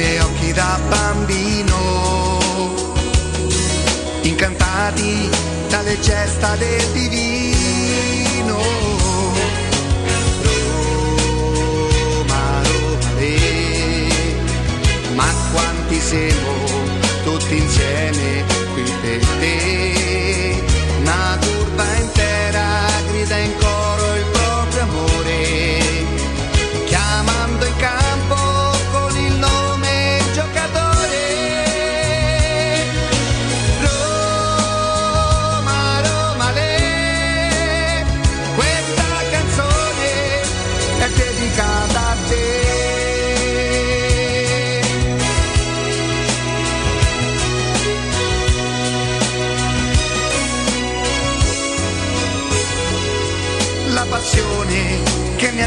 Miei occhi da bambino, incantati dalle gesta del divino. Roma, Roma, le, ma quanti siamo tutti insieme qui per te. Una curva intera grida in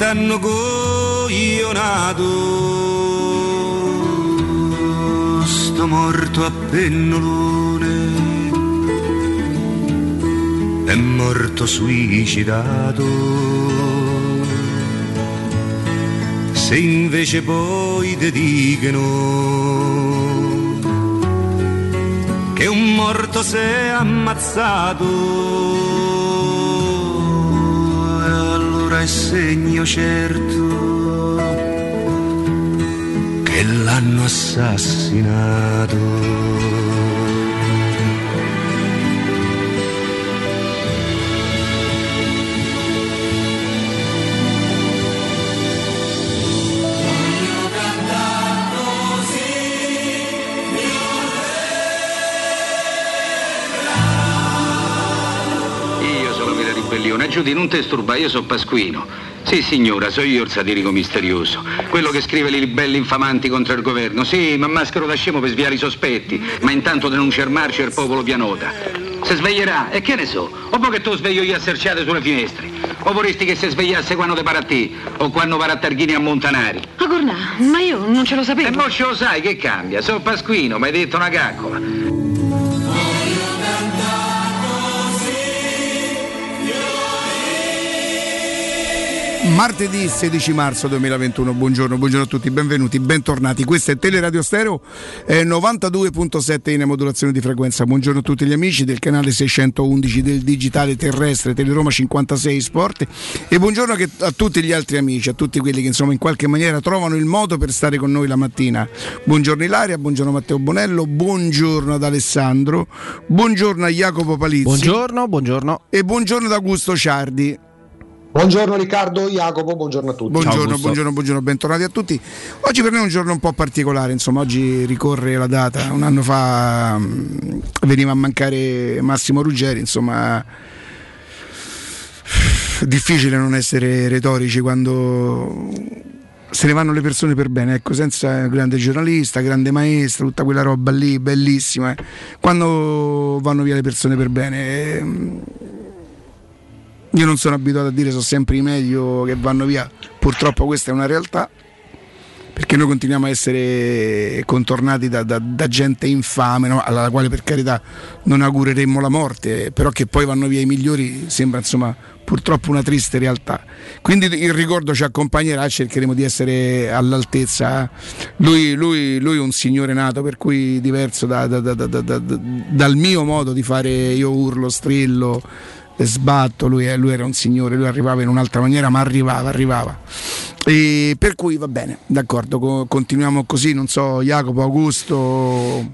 t'hanno coglionato. Sto morto a pennolone. È morto suicidato. Se invece poi ti dicono che un morto si è ammazzato è segno certo che l'hanno assassinato. Ribellione. Giudi, non te sturba, io sono Pasquino. Sì, signora, so io il satirico misterioso. Quello che scrive le libelle infamanti contro il governo. Sì, ma maschero da scemo per sviare i sospetti. Ma intanto denuncia il marcio e il popolo pianota. Se sveglierà, e che ne so? O poi che tu sveglio io a serciate sulle finestre? O vorresti che si svegliasse quando te a te? O quando pare a Targhini a Montanari? Ma Cornà, ma io non ce lo sapevo. E mo ce lo sai che cambia? Sono Pasquino, mi hai detto una caccola. Martedì 16 marzo 2021. Buongiorno, buongiorno a tutti, benvenuti, bentornati. Questo è Teleradio Stereo eh, 92.7 in modulazione di frequenza. Buongiorno a tutti gli amici del canale 611 del digitale terrestre Teleroma 56 Sport e buongiorno a tutti gli altri amici, a tutti quelli che insomma in qualche maniera trovano il modo per stare con noi la mattina. Buongiorno Ilaria, buongiorno Matteo Bonello, buongiorno ad Alessandro, buongiorno a Jacopo Palizzi. Buongiorno, buongiorno. E buongiorno ad Augusto Ciardi. Buongiorno Riccardo, Jacopo, buongiorno a tutti. Buongiorno, buongiorno, buongiorno, bentornati a tutti. Oggi per noi è un giorno un po' particolare, insomma, oggi ricorre la data. Un anno fa mh, veniva a mancare Massimo Ruggeri, insomma, difficile non essere retorici quando se ne vanno le persone per bene, ecco, senza grande giornalista, grande maestro, tutta quella roba lì, bellissima. Eh. Quando vanno via le persone per bene... Eh, io non sono abituato a dire sono sempre i meglio che vanno via, purtroppo questa è una realtà, perché noi continuiamo a essere contornati da, da, da gente infame, no? alla quale per carità non augureremmo la morte, però che poi vanno via i migliori sembra insomma purtroppo una triste realtà. Quindi il ricordo ci accompagnerà, cercheremo di essere all'altezza. Lui, lui, lui è un signore nato, per cui diverso da, dal mio modo di fare io urlo, strillo sbatto, lui, lui, era un signore, lui arrivava in un'altra maniera, ma arrivava, arrivava. E per cui va bene, d'accordo, continuiamo così, non so, Jacopo, Augusto.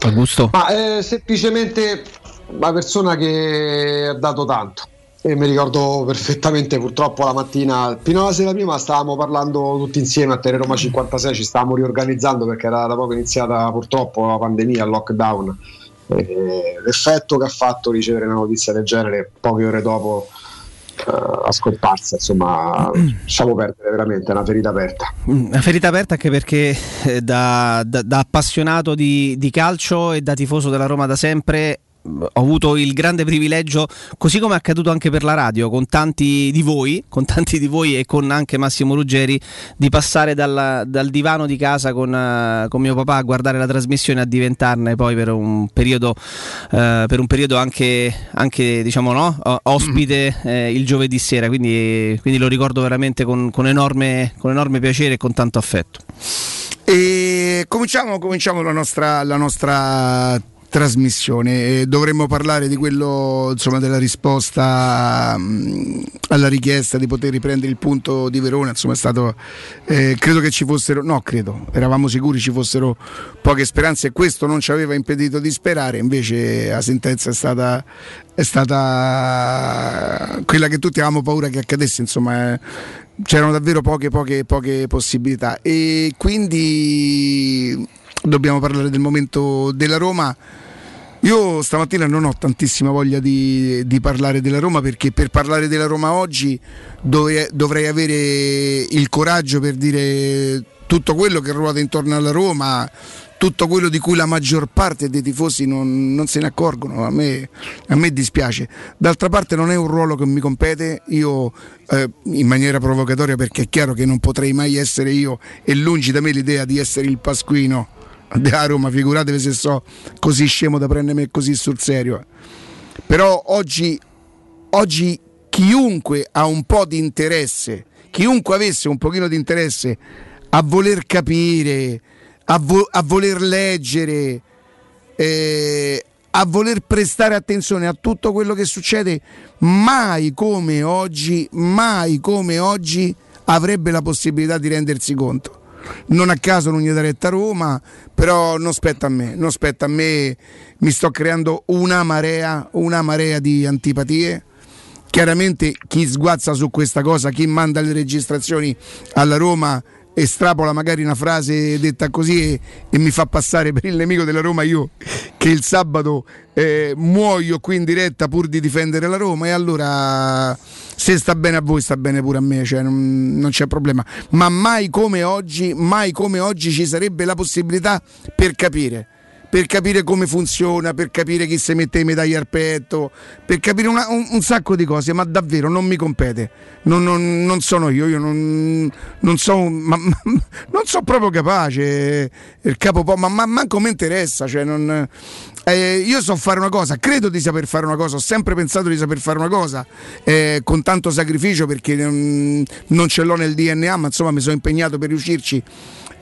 Augusto? Ma, eh, semplicemente una persona che ha dato tanto. E mi ricordo perfettamente, purtroppo la mattina, fino alla sera prima stavamo parlando tutti insieme a Roma 56, ci stavamo riorganizzando perché era da poco iniziata purtroppo la pandemia, il lockdown eh, l'effetto che ha fatto ricevere una notizia del genere poche ore dopo uh, la scomparsa, insomma, lasciamo perdere veramente, è una ferita aperta. Una ferita aperta anche perché eh, da, da, da, appassionato di, di calcio e da tifoso della Roma da sempre ho avuto il grande privilegio, così come è accaduto anche per la radio, con tanti di voi, con tanti di voi e con anche Massimo Ruggeri, di passare dal, dal divano di casa con, uh, con, mio papà a guardare la trasmissione a diventarne poi per un periodo, uh, per un periodo anche, anche diciamo, no? ospite eh, il giovedì sera. Quindi, quindi, lo ricordo veramente con, con, enorme, con enorme piacere e con tanto affetto. E cominciamo, cominciamo la nostra, la nostra trasmissione. dovremmo parlare di quello, insomma, della risposta alla richiesta di poter riprendere il punto di Verona. Insomma, è stato, eh, credo che ci fossero, no, credo, eravamo sicuri ci fossero poche speranze e questo non ci aveva impedito di sperare. Invece la sentenza è stata, è stata quella che tutti avevamo paura che accadesse. Insomma, eh, c'erano davvero poche, poche, poche possibilità e quindi dobbiamo parlare del momento della Roma. Io stamattina non ho tantissima voglia di, di, parlare della Roma perché per parlare della Roma oggi dovrei, dovrei avere il coraggio per dire tutto quello che ruota intorno alla Roma, tutto quello di cui la maggior parte dei tifosi non, non se ne accorgono, a me, a me, dispiace. D'altra parte non è un ruolo che mi compete, io eh, in maniera provocatoria perché è chiaro che non potrei mai essere io e lungi da me l'idea di essere il Pasquino della Roma, figuratevi se so così scemo da prendermi così sul serio. Però oggi, oggi chiunque ha un po' di interesse, chiunque avesse un pochino di interesse a voler capire, a, vo- a voler leggere, eh, a voler prestare attenzione a tutto quello che succede, mai come oggi, mai come oggi avrebbe la possibilità di rendersi conto non a caso non gli dà retta a Roma, però non spetta a me, non spetta a me, mi sto creando una marea, una marea di antipatie. Chiaramente chi sguazza su questa cosa, chi manda le registrazioni alla Roma estrapola magari una frase detta così e, e, mi fa passare per il nemico della Roma io che il sabato eh, muoio qui in diretta pur di difendere la Roma e allora se sta bene a voi sta bene pure a me, cioè non, non c'è problema. Ma mai come oggi, mai come oggi ci sarebbe la possibilità per capire per capire come funziona, per capire chi si mette i medaglie al petto, per capire una- un, un sacco di cose, ma davvero non mi compete. Non, non- non sono io, io non, non so, ma- ma- non so proprio capace. Il capo po', ma, ma manco mi interessa. Cioè non- eh, io so fare una cosa, credo di saper fare una cosa, ho sempre pensato di saper fare una cosa eh, con tanto sacrificio perché non ce l'ho nel DNA, ma insomma mi sono impegnato per riuscirci.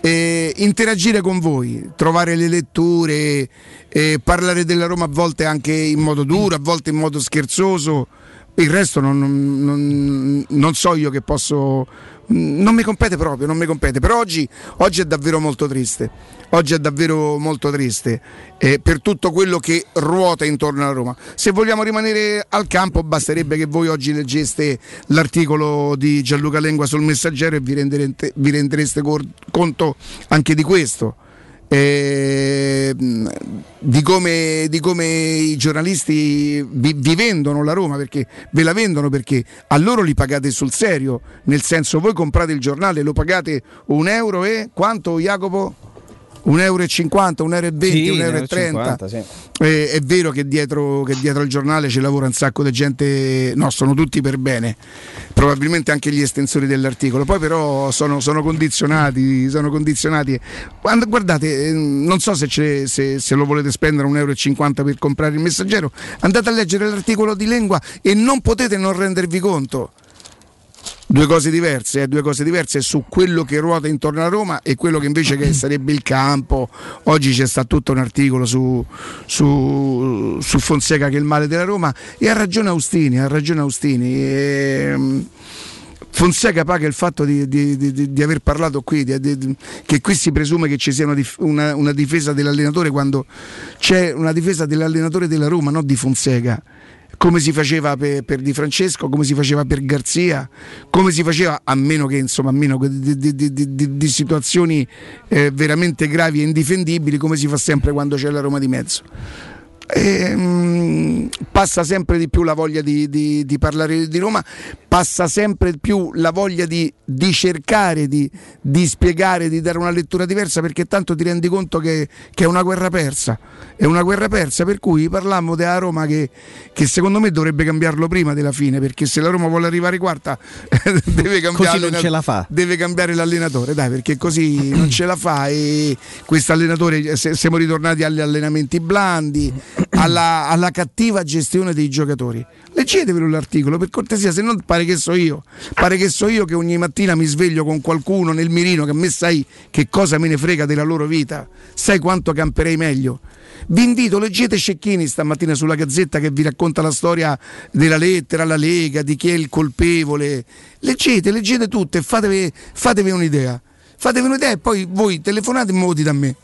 Eh, interagire con voi, trovare le letture, eh, parlare della Roma a volte anche in modo duro, a volte in modo scherzoso. Il resto non, non- non- so io che posso. Non mi compete proprio, non mi compete. Però oggi, oggi è davvero molto triste. Oggi è davvero molto triste eh, per tutto quello che ruota intorno alla Roma. Se vogliamo rimanere al campo, basterebbe che voi oggi leggeste l'articolo di Gianluca Lengua sul Messaggero e vi renderete- vi rendereste conto anche di questo. eh, di, come, di come i giornalisti vi, vi vendono la Roma perché ve la vendono perché a loro li pagate sul serio nel senso voi comprate il giornale lo pagate un euro e quanto Jacopo? Un euro e 50, un euro e 20, Sì, un euro e 1,50, 30 sì. Eh, è vero che dietro, che dietro al giornale ci lavora un sacco di gente, no, sono tutti per bene, probabilmente anche gli estensori dell'articolo, poi però sono, sono condizionati, sono condizionati. Guardate, eh, non so se, se- se lo volete spendere un euro e 50 per comprare il messaggero, andate a leggere l'articolo di lingua e non potete non rendervi conto. Due cose diverse, eh, due cose diverse su quello che ruota intorno a Roma e quello che invece che sarebbe il campo. Oggi c'è stato tutto un articolo su, su- su Fonseca che è il male della Roma e ha ragione Austini, ha ragione Austini. Ehm, Fonseca paga il fatto di, di- di- di- aver parlato qui, che qui si presume che ci sia una, dif- una- una difesa dell'allenatore quando c'è una difesa dell'allenatore della Roma, non di Fonseca. Come si faceva per, per Di Francesco, come si faceva per Garzia, come si faceva a meno che insomma a meno che di, di- di- di- situazioni eh, veramente gravi e indifendibili, come si fa sempre quando c'è la Roma di mezzo. Ehm, passa sempre di più la voglia di, di- di parlare di Roma, passa sempre di più la voglia di, di cercare di, di spiegare, di dare una lettura diversa perché tanto ti rendi conto che, che è una guerra persa. È una guerra persa per cui parlammo della Roma che, che secondo me dovrebbe cambiarlo prima della fine perché se la Roma vuole arrivare quarta deve cambiare, deve cambiare l'allenatore, dai, perché così non ce la fa e questo allenatore siamo ritornati agli allenamenti blandi, alla, alla cattiva gestione dei giocatori. Leggetevelo l'articolo, per cortesia, se no pare che so io, pare che so io che ogni mattina mi sveglio con qualcuno nel mirino che a me sai che cosa me ne frega della loro vita, sai quanto camperei meglio. Vi invito, leggete Cecchini stamattina sulla Gazzetta che vi racconta la storia della lettera alla Lega, di chi è il colpevole. Leggete, leggete tutto e fatevi, fatevi un'idea. Fatevi un'idea e poi voi telefonate e me lo dite a me.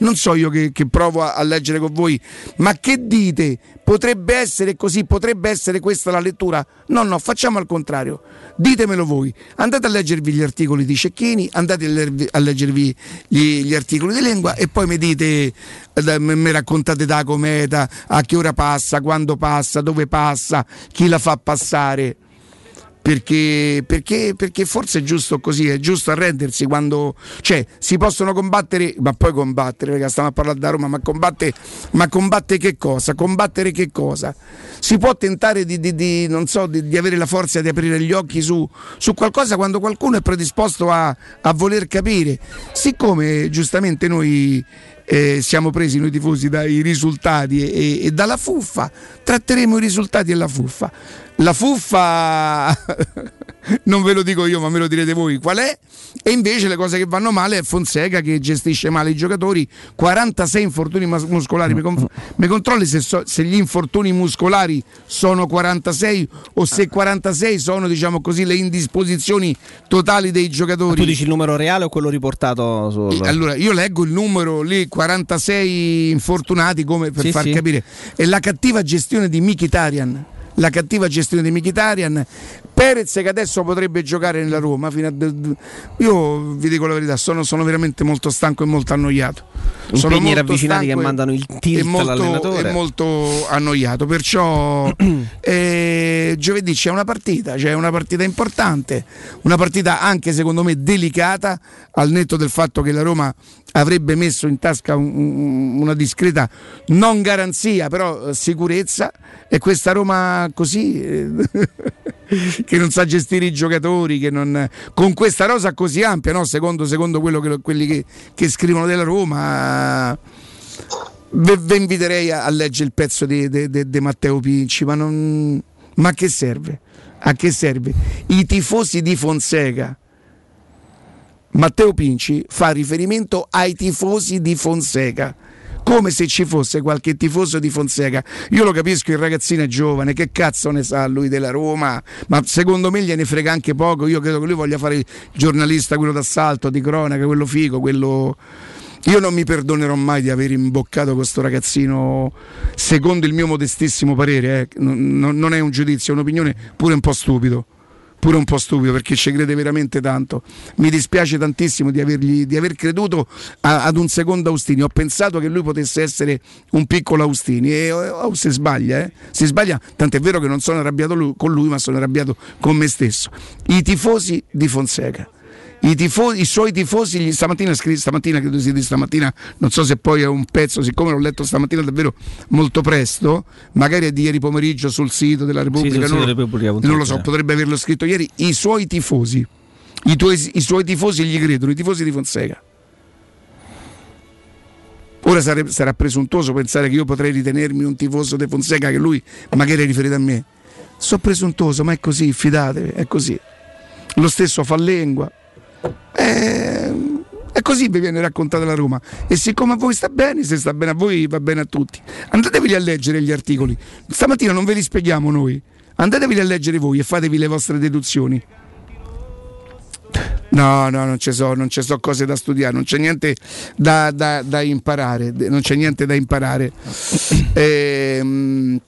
Non so io che, che provo a, a leggere con voi, ma che dite? Potrebbe essere così, potrebbe essere questa la lettura? No, no, facciamo al contrario. Ditemelo voi. Andate a leggervi gli articoli di Cecchini, andate a, lervi- a leggervi gli, gli articoli di lingua e poi mi dite, eh, mi mi raccontate da cometa, a che ora passa, quando passa, dove passa, chi la fa passare perché, perché, perché forse è giusto così, è giusto arrendersi quando cioè, si possono combattere, ma poi combattere, perché stiamo a parlare da Roma, ma combatte, ma combatte che cosa? Combattere che cosa? Si può tentare di, di- di- non so, di, di avere la forza di aprire gli occhi su, su qualcosa quando qualcuno è predisposto a, a voler capire. Siccome giustamente noi eh, siamo presi noi tifosi dai risultati e, e dalla fuffa, tratteremo i risultati e la fuffa. La fuffa non ve lo dico io, ma me lo direte voi qual è. E invece le cose che vanno male è Fonseca che gestisce male i giocatori. 46 infortuni muscolari. Mi, conf- mi controlli se, so- se gli infortuni muscolari sono 46 o se 46 sono, diciamo così, le indisposizioni totali dei giocatori. Tu dici il numero reale o quello riportato sul... Allora, io leggo il numero lì, 46 infortunati, come per Sì, far sì. capire. È la cattiva gestione di Mkhitaryan. La cattiva gestione di Mkhitaryan, Perez che adesso potrebbe giocare nella Roma. A... Io vi dico la verità, sono, sono, veramente molto stanco e molto annoiato. Sono Impegni ravvicinati che mandano il tilt molto, all'allenatore. È molto annoiato, perciò eh, giovedì c'è una partita, c'è una partita importante, una partita anche secondo me delicata, al netto del fatto che la Roma avrebbe messo in tasca un, un, una discreta non garanzia, però eh, sicurezza e questa Roma così eh, che non sa gestire i giocatori, che non, con questa rosa così ampia, no? secondo, secondo che, quelli che, che, scrivono della Roma. Vi inviterei a, a, leggere il pezzo di, di, di, di Matteo Pinci, ma, non, ma che serve? A che serve? I tifosi di Fonseca Matteo Pinci fa riferimento ai tifosi di Fonseca come se ci fosse qualche tifoso di Fonseca. Io lo capisco, il ragazzino è giovane, che cazzo ne sa lui della Roma? Ma secondo me gliene frega anche poco. Io credo che lui voglia fare il giornalista, quello d'assalto, di cronaca, quello figo, quello. Io non mi perdonerò mai di aver imboccato questo ragazzino, secondo il mio modestissimo parere, eh. non, è un giudizio, è un'opinione pure un po' stupido pure un po' stupido perché ci crede veramente tanto. Mi dispiace tantissimo di, avergli, di aver creduto a, ad un secondo Austini. Ho pensato che lui potesse essere un piccolo Austini e oh, oh, si sbaglia, eh? si sbaglia. Tant'è vero che non sono arrabbiato lui, con lui, ma sono arrabbiato con me stesso. I tifosi di Fonseca i, tifosi, i suoi tifosi gli, stamattina, stamattina credo sia di stamattina, non so se poi è un pezzo, siccome l'ho letto stamattina davvero molto presto, magari è di ieri pomeriggio sul sito della Repubblica, sì, non, Repubblica non, lo so, potrebbe averlo scritto ieri, i suoi tifosi, i, tuoi, i suoi tifosi gli credono, i tifosi di Fonseca. Ora sarebbe, sarà presuntuoso pensare che io potrei ritenermi un tifoso di Fonseca che lui magari è riferito a me. So presuntuoso, ma è così, fidatevi, è così. Lo stesso fa lingua, eh, e così vi viene raccontata la Roma. E siccome a voi sta bene, se sta bene a voi va bene a tutti. Andatevi a leggere gli articoli. Stamattina non ve li spieghiamo noi. Andatevi a leggere voi e fatevi le vostre deduzioni. No, no, non ci so, non ci so cose da studiare, non c'è niente da, da, da imparare, non c'è niente da imparare. Ehm,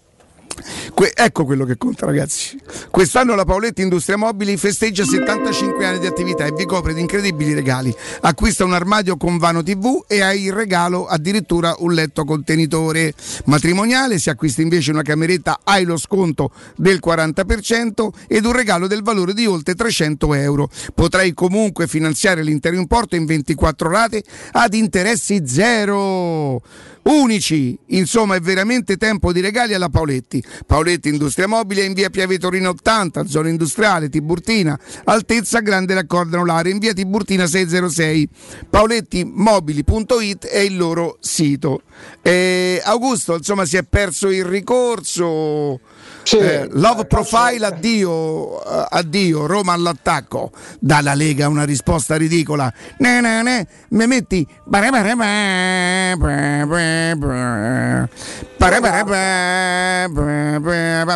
Que- ecco quello che conta, ragazzi. Quest'anno la Paoletti Industria Mobili festeggia 75 anni di attività e vi copre di incredibili regali. Acquista un armadio con vano TV e hai in regalo addirittura un letto contenitore matrimoniale. Se acquisti invece una cameretta hai lo sconto del 40% ed un regalo del valore di oltre 300 euro. Potrai comunque finanziare l'intero importo in 24 rate ad interessi zero unici. Insomma, è veramente tempo di regali alla Paoletti. Paoletti Industria Mobile in via Piave Torino 80, zona industriale Tiburtina, altezza Grande Raccordo Anulare in via Tiburtina 606. Paolettimobili.it è il loro sito. Eh, Augusto, insomma, si è perso il ricorso sì, eh, love profile, addio, uh, addio, Roma all'attacco. Dalla Lega una risposta ridicola. Ne, ne, ne, mi metti.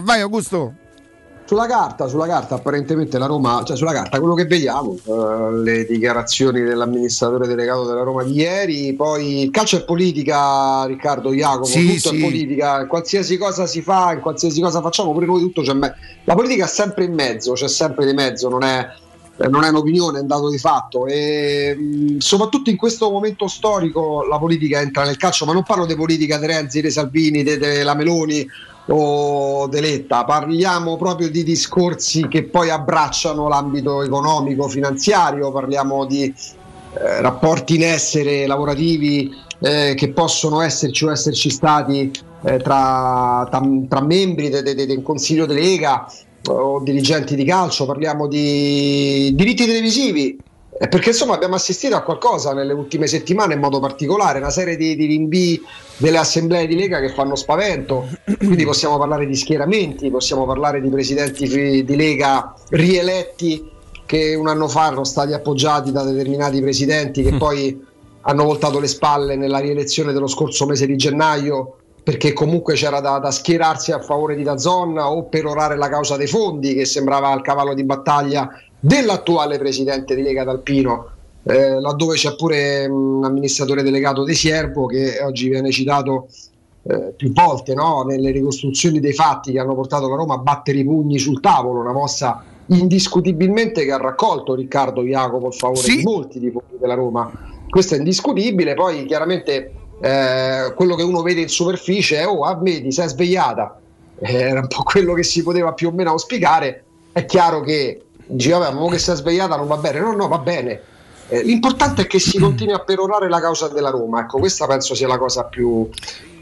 Vai Augusto. Sulla carta, sulla carta apparentemente la Roma, cioè sulla carta quello che vediamo, uh, le dichiarazioni dell'amministratore delegato della Roma di ieri, poi il calcio è politica, Riccardo Jacopo, sì, tutto sì. è politica, qualsiasi cosa si fa, in qualsiasi cosa facciamo, pure noi tutto c'è me- la politica è sempre in mezzo, c'è sempre di mezzo, non è, non è un'opinione, è un dato di fatto e mh, soprattutto in questo momento storico la politica entra nel calcio, ma non parlo di politica di Renzi, di Salvini, della Meloni o Deletta, parliamo proprio di discorsi che poi abbracciano l'ambito economico, finanziario, parliamo di eh, rapporti in essere lavorativi eh, che possono esserci o esserci stati eh, tra, tra, tra, membri del de, de, de Consiglio di Lega o dirigenti di calcio, parliamo di diritti televisivi, perché insomma abbiamo assistito a qualcosa nelle ultime settimane in modo particolare, una serie di, di, rinvii delle assemblee di Lega che fanno spavento, quindi possiamo parlare di schieramenti, possiamo parlare di presidenti di Lega rieletti che un anno fa erano stati appoggiati da determinati presidenti che mm. poi hanno voltato le spalle nella rielezione dello scorso mese di gennaio perché comunque c'era da, da schierarsi a favore di Dazon o perorare la causa dei fondi che sembrava il cavallo di battaglia dell'attuale presidente di Lega D'Alpino, eh, laddove c'è pure un amministratore delegato di Siervo che oggi viene citato eh, più volte no? nelle ricostruzioni dei fatti che hanno portato la Roma a battere i pugni sul tavolo, una mossa indiscutibilmente che ha raccolto Riccardo Jacopo a favore Sì. di molti tifosi della Roma. Questo è indiscutibile, poi chiaramente eh, quello che uno vede in superficie è oh, a me ti sei svegliata, Eh, era un po' quello che si poteva più o meno auspicare. È chiaro che dici, vabbè, ma che sei svegliata non va bene, no, no, va bene. Eh, l'importante è che si continui a perorare la causa della Roma, ecco, questa penso sia la cosa più,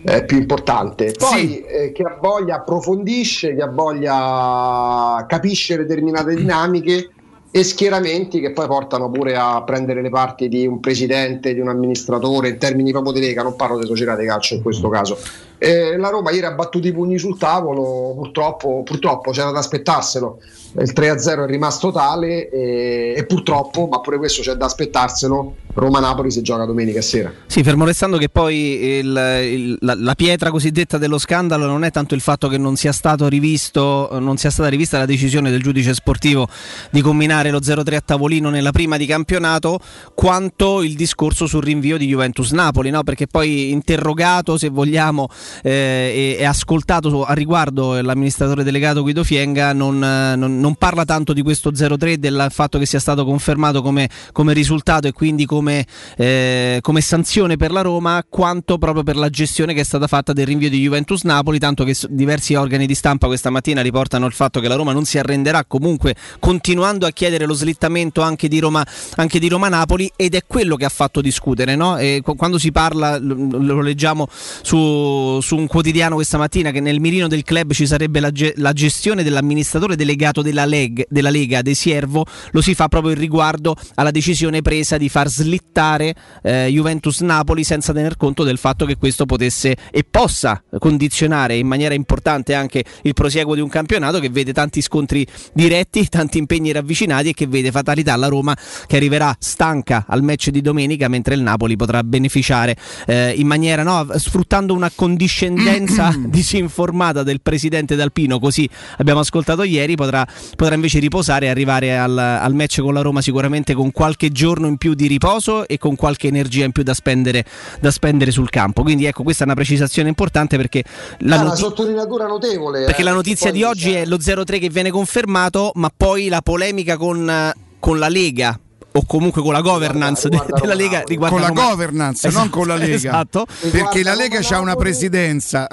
eh, più importante. Poi Sì. eh, chi ha voglia approfondisce, chi ha voglia capisce determinate dinamiche e schieramenti che poi portano pure a prendere le parti di un presidente, di un amministratore, in termini proprio di Lega, non parlo di società di calcio in questo caso. Eh, la Roma ieri ha battuto i pugni sul tavolo, purtroppo, purtroppo c'era da aspettarselo. Il 3-0 è rimasto tale e, e purtroppo, ma pure questo c'è da aspettarselo, Roma-Napoli si gioca domenica sera. Sì, fermo restando che poi il- il- la, la pietra cosiddetta dello scandalo non è tanto il fatto che non sia rivisto, non sia stata rivista la decisione del giudice sportivo di combinare lo 0-3 a tavolino nella prima di campionato, quanto il discorso sul rinvio di Juventus-Napoli, no? perché poi interrogato, se vogliamo, eh, e, e ascoltato a riguardo l'amministratore delegato Guido Fienga, non, eh, non- non parla tanto di questo 0-3, del fatto che sia stato confermato come, come risultato e quindi come, eh, come sanzione per la Roma, quanto proprio per la gestione che è stata fatta del rinvio di Juventus-Napoli, tanto che diversi organi di stampa questa mattina riportano il fatto che la Roma non si arrenderà comunque continuando a chiedere lo slittamento anche di Roma, anche di Roma-Napoli ed è quello che ha fatto discutere. No? Qu- quando si parla, lo leggiamo su, su un quotidiano questa mattina, che nel mirino del club ci sarebbe la, ge- la gestione dell'amministratore delegato della, Leg- della Lega De Siervo, lo si fa proprio in riguardo alla decisione presa di far slittare eh, Juventus-Napoli senza tener conto del fatto che questo potesse e possa condizionare in maniera importante anche il prosieguo di un campionato che vede tanti scontri diretti, tanti impegni ravvicinati e che vede fatalità alla Roma che arriverà stanca al match di domenica mentre il Napoli potrà beneficiare eh, in maniera no, sfruttando una condiscendenza disinformata del presidente D'Alpino così abbiamo ascoltato ieri potrà, potrà invece riposare e arrivare al, al match con la Roma sicuramente con qualche giorno in più di riposo e con qualche energia in più da spendere, da spendere sul campo quindi ecco questa è una precisazione importante perché la una noti- sottolineatura notevole. perché eh, la notizia di oggi c'è- è lo 0-3 che viene confermato, ma poi la polemica con, con la Lega o comunque con la governance de- riguarda della Roma Lega Napoli. riguarda con la Roma- governance, non Esatto, con la Lega. Esatto. Perché Riguarda la Lega Roma c'ha una Napoli. presidenza.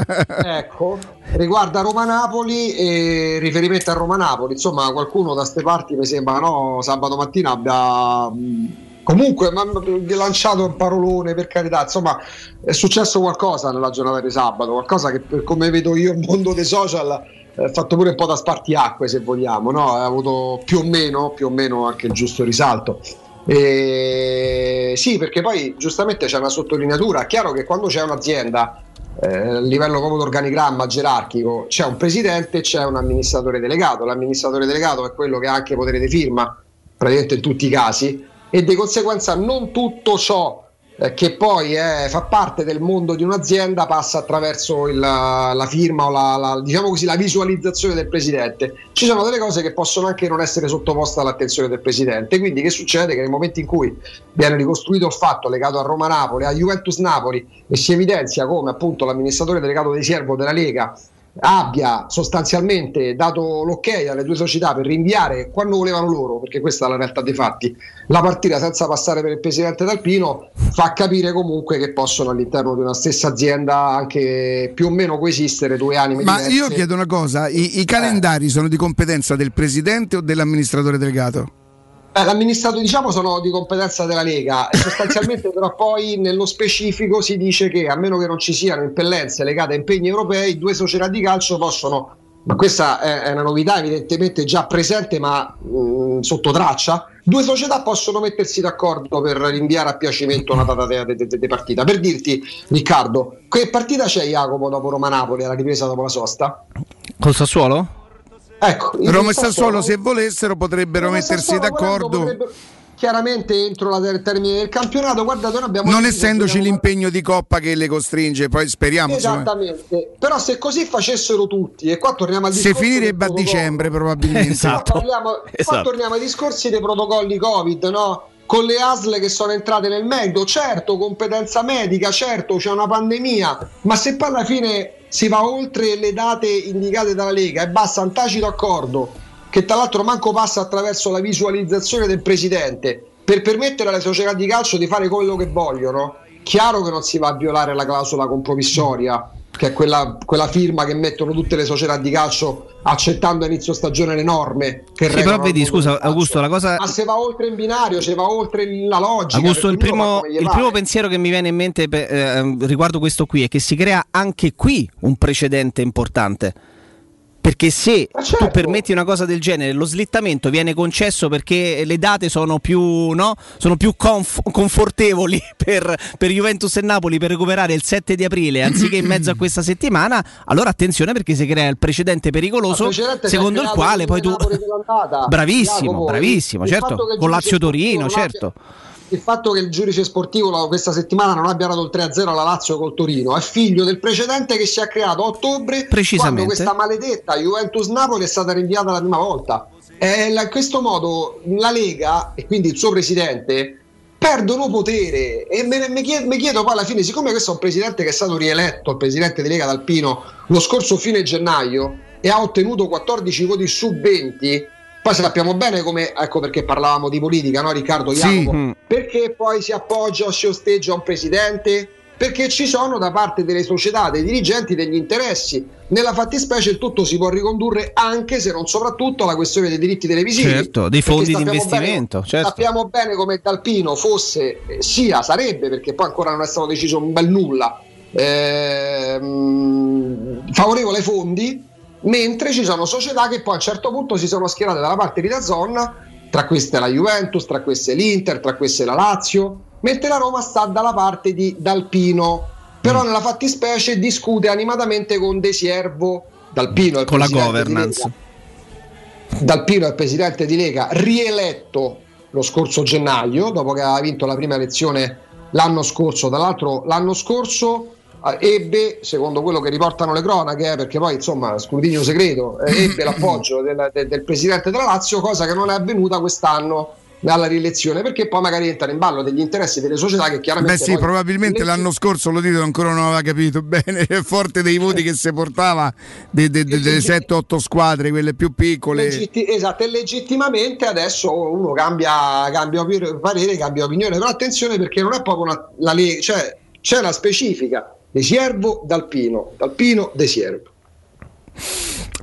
Ecco, riguarda Roma-Napoli e riferimento a Roma-Napoli, insomma qualcuno da ste parti mi sembra no, sabato mattina abbia comunque ma- ma- lanciato un parolone per carità, insomma è successo qualcosa nella giornata di sabato, qualcosa che per come vedo io il mondo dei social ha fatto pure un po' da spartiacque se vogliamo, no? ha avuto più o meno, più o meno anche il giusto risalto. E sì, perché poi giustamente c'è una sottolineatura. È chiaro che quando c'è un'azienda eh, a livello proprio di organigramma gerarchico c'è un presidente e c'è un amministratore delegato. L'amministratore delegato è quello che ha anche potere di firma, praticamente in tutti i casi, e di conseguenza non tutto ciò eh, che poi è- fa parte del mondo di un'azienda passa attraverso il- la firma o la, la- diciamo così, la visualizzazione del presidente. Ci sono delle cose che possono anche non essere sottoposte all'attenzione del presidente. Quindi, che succede? Che nel momento in cui viene ricostruito il fatto legato a Roma-Napoli, a Juventus-Napoli e si evidenzia come appunto l'amministratore delegato di Siervo della Lega abbia sostanzialmente dato l'ok alle due società per rinviare quando volevano loro, perché questa è la realtà dei fatti, la partita senza passare per il presidente D'Alpino, fa capire comunque che possono all'interno di una stessa azienda anche più o meno coesistere due anime Ma diverse. io chiedo una cosa: i, i calendari sono di competenza del presidente o dell'amministratore delegato? Eh, l'amministratore diciamo sono di competenza della Lega sostanzialmente però poi nello specifico si dice che a meno che non ci siano impellenze legate a impegni europei due società di calcio possono ma questa è, è una novità evidentemente già presente ma mh, sotto traccia due società possono mettersi d'accordo per rinviare a piacimento una data di de, de, de partita per dirti Riccardo che partita c'è Jacopo dopo Roma-Napoli alla ripresa dopo la sosta? Col Sassuolo? Ecco Roma e Sassuolo- se volessero, potrebbero Roma mettersi d'accordo. Chiaramente entro la ter- termine del campionato, guardate, noi abbiamo Non essendoci dobbiamo- l'impegno di coppa che le costringe, poi speriamo. insomma. Esattamente, però se così facessero tutti, e qua torniamo al Se discorso finirebbe a dicembre, probabilmente. Esatto. Qua, parliamo- qua Esatto. torniamo ai discorsi dei protocolli Covid, no? Con le ASL che sono entrate nel merito, certo, competenza medica, certo, c'è una pandemia, ma se poi alla fine si va oltre le date indicate dalla Lega e basta un tacito accordo, che tra l'altro manco passa attraverso la visualizzazione del presidente, per permettere alle società di calcio di fare quello che vogliono, chiaro che non si va a violare la clausola compromissoria che è quella, quella, firma che mettono tutte le società di calcio accettando a inizio stagione le norme che sì, però vedi scusa Augusto la cosa ma se va oltre in binario se va oltre la logica Augusto il primo, il primo pensiero che mi viene in mente eh, riguardo questo qui è che si crea anche qui un precedente importante perché se certo. tu permetti una cosa del genere, lo slittamento viene concesso perché le date sono più, no? sono più conf- confortevoli per, per, Juventus e Napoli per recuperare il 7 di aprile anziché in mezzo a questa settimana, allora attenzione perché si crea il precedente pericoloso precedente secondo il quale poi tu... Bravissimo, Jacopo, bravissimo, certo, con Lazio Torino, certo. Abbia il fatto che il giudice sportivo questa settimana non abbia dato il 3-0 alla Lazio col Torino è figlio del precedente che si è creato a ottobre quando questa maledetta Juventus Napoli è stata rinviata la prima volta. E in questo modo la Lega e quindi il suo presidente perdono potere e mi chiedo, chiedo, poi alla fine, siccome questo è un presidente che è stato rieletto, il presidente di Lega D'Alpino, lo scorso fine gennaio e ha ottenuto 14 voti su 20, poi sappiamo bene come, ecco perché parlavamo di politica, no Riccardo Jacopo? Sì. Mm. Perché poi si appoggia o si osteggia un presidente? Perché ci sono da parte delle società, dei dirigenti, degli interessi. Nella fattispecie il tutto si può ricondurre anche, se non soprattutto, alla questione dei diritti televisivi. Certo, dei fondi di investimento. Bene, certo. Sappiamo bene come Dalpino fosse, eh, sia, sarebbe, perché poi ancora non è stato deciso un bel nulla, eh, favorevole ai fondi, mentre ci sono società che poi a un certo punto si sono schierate dalla parte di Dazzon, tra queste la Juventus, tra queste l'Inter, tra queste la Lazio, mentre la Roma sta dalla parte di Dalpino, però mm. nella fattispecie discute animatamente con De Siervo, Dalpino con la governance. Dalpino è il presidente di Lega, rieletto lo scorso gennaio, dopo che aveva vinto la prima elezione l'anno scorso. Tra l'altro, l'anno scorso ebbe, secondo quello che riportano le cronache, eh, perché poi insomma scrutinio segreto, eh, ebbe l'appoggio del, del, del, presidente della Lazio, cosa che non è avvenuta quest'anno dalla rielezione, perché poi magari entrano in ballo degli interessi delle società che chiaramente... Beh sì, probabilmente l'anno scorso lo dito ancora non aveva capito bene, è forte dei voti che si portava de, de, de, delle 7-8 squadre, quelle più piccole. Legitti- esatto, e legittimamente adesso uno cambia, cambia parere, cambia opinione, però attenzione perché non è proprio una, la legge, cioè c'è la specifica De Siervo, D'Alpino, D'Alpino, De Siervo.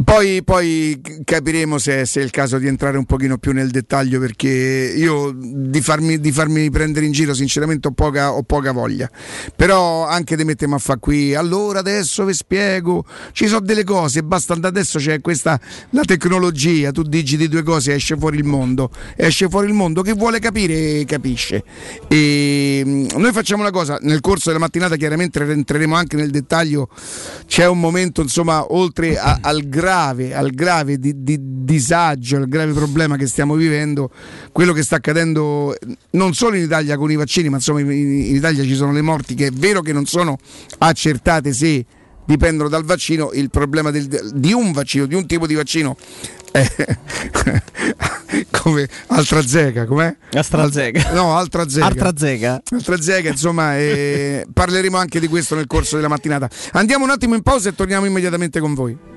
Poi, poi, capiremo se, se, è il caso di entrare un pochino più nel dettaglio perché io di farmi, di farmi prendere in giro sinceramente ho poca, ho poca, voglia. Però anche di mettermi a fare qui allora adesso vi spiego ci sono delle cose basta adesso c'è questa la tecnologia tu digiti due cose esce fuori il mondo esce fuori il mondo che vuole capire capisce. E mm, noi facciamo una cosa nel corso della mattinata chiaramente entreremo anche nel dettaglio c'è un momento insomma oltre a, al grande grave, al grave di, di, disagio, al grave problema che stiamo vivendo, quello che sta accadendo non solo in Italia con i vaccini, ma insomma in, in Italia ci sono le morti che è vero che non sono accertate se dipendono dal vaccino, il problema del, di un vaccino, di un tipo di vaccino è come AstraZeneca, com'è? AstraZeneca. No, AstraZeneca. AstraZeneca. AstraZeneca, insomma, eh, parleremo anche di questo nel corso della mattinata. Andiamo un attimo in pausa e torniamo immediatamente con voi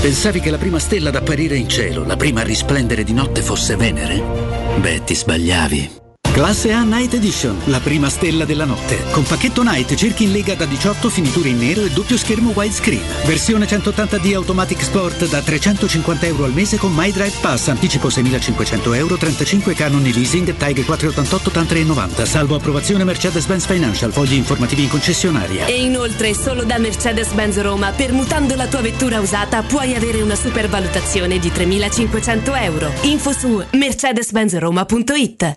Pensavi che la prima stella ad apparire in cielo, la prima a risplendere di notte fosse Venere? Beh, ti sbagliavi. Classe A Night Edition, la prima stella della notte. Con pacchetto Night cerchi in lega da 18 finiture in nero e doppio schermo widescreen. Versione 180D Automatic Sport da 350 euro al mese con My Drive Pass. Anticipo 6.500 euro, 35 canoni leasing, TAG 488 TAN 390. Salvo approvazione Mercedes-Benz Financial. Fogli informativi in concessionaria. E inoltre solo da Mercedes-Benz Roma, permutando la tua vettura usata, puoi avere una supervalutazione di 3.500 euro. Info su mercedes-benzroma.it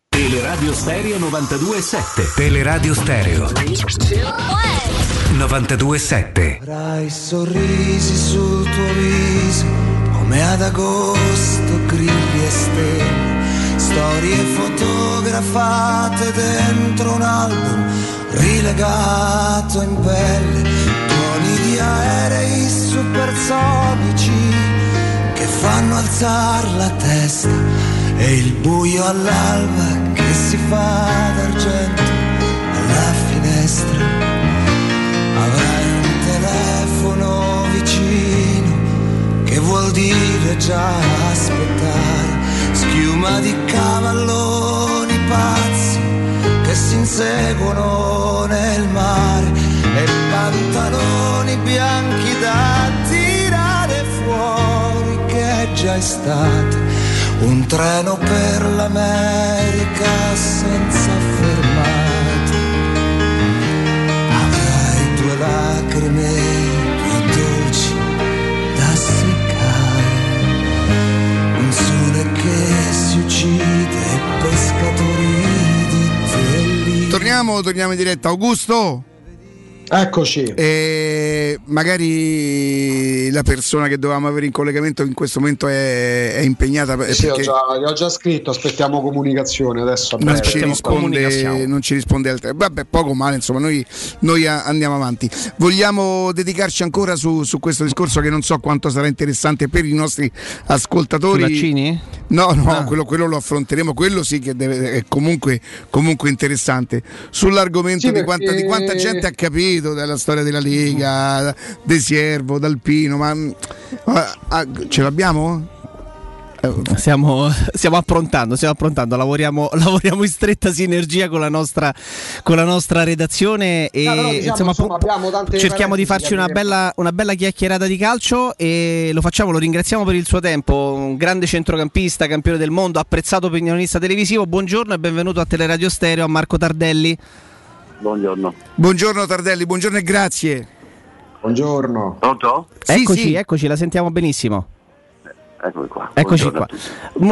Teleradio Stereo 92.7 Teleradio Stereo. 92.7 Avrai sorrisi sul tuo viso come ad agosto grilli e stelle. Storie fotografate dentro un album rilegato in pelle. Tuoni di aerei supersonici che fanno alzare la testa e il buio all'alba che si fa d'argento. Alla finestra avrai un telefono vicino che vuol dire già aspettare. Schiuma di cavalloni pazzi che si inseguono nel mare e pantaloni bianchi da tirare fuori che è già estate un treno per l'America senza fermate. Avrai due lacrime più dolci da seccare, un sole che si uccide pescatori di telli. Torniamo, torniamo in diretta. Augusto? Eccoci. E magari la persona che dovevamo avere in collegamento in questo momento è, è impegnata. Sì, ho perché già, gli ho già scritto, aspettiamo comunicazione adesso. non ci, risponde, non ci risponde al telefono. Vabbè, poco male, insomma, noi, noi andiamo avanti. Vogliamo dedicarci ancora su, su questo discorso che non so quanto sarà interessante per i nostri ascoltatori. Sui vaccini? No, no, Ah. quello, quello lo affronteremo, quello sì che deve- è comunque, comunque interessante. Sull'argomento Sì, di, quanta, perché- di quanta gente ha capito della storia della Lega, De Siervo, D'Alpino, ma ah, ah, ce l'abbiamo? Stiamo, stiamo, approntando, stiamo approntando, lavoriamo, lavoriamo, in stretta sinergia con la nostra, con la nostra redazione e no, diciamo, insomma, insomma, cerchiamo di farci una bella, una bella, chiacchierata di calcio e lo facciamo, lo ringraziamo per il suo tempo, un grande centrocampista, campione del mondo, apprezzato opinionista televisivo. Buongiorno e benvenuto a Teleradio Stereo a Marco Tardelli. Buongiorno. Buongiorno Tardelli, buongiorno e grazie. Buongiorno. Pronto? Eccoci, sì. eccoci, la sentiamo benissimo. Eccoci qua. Eccoci qua.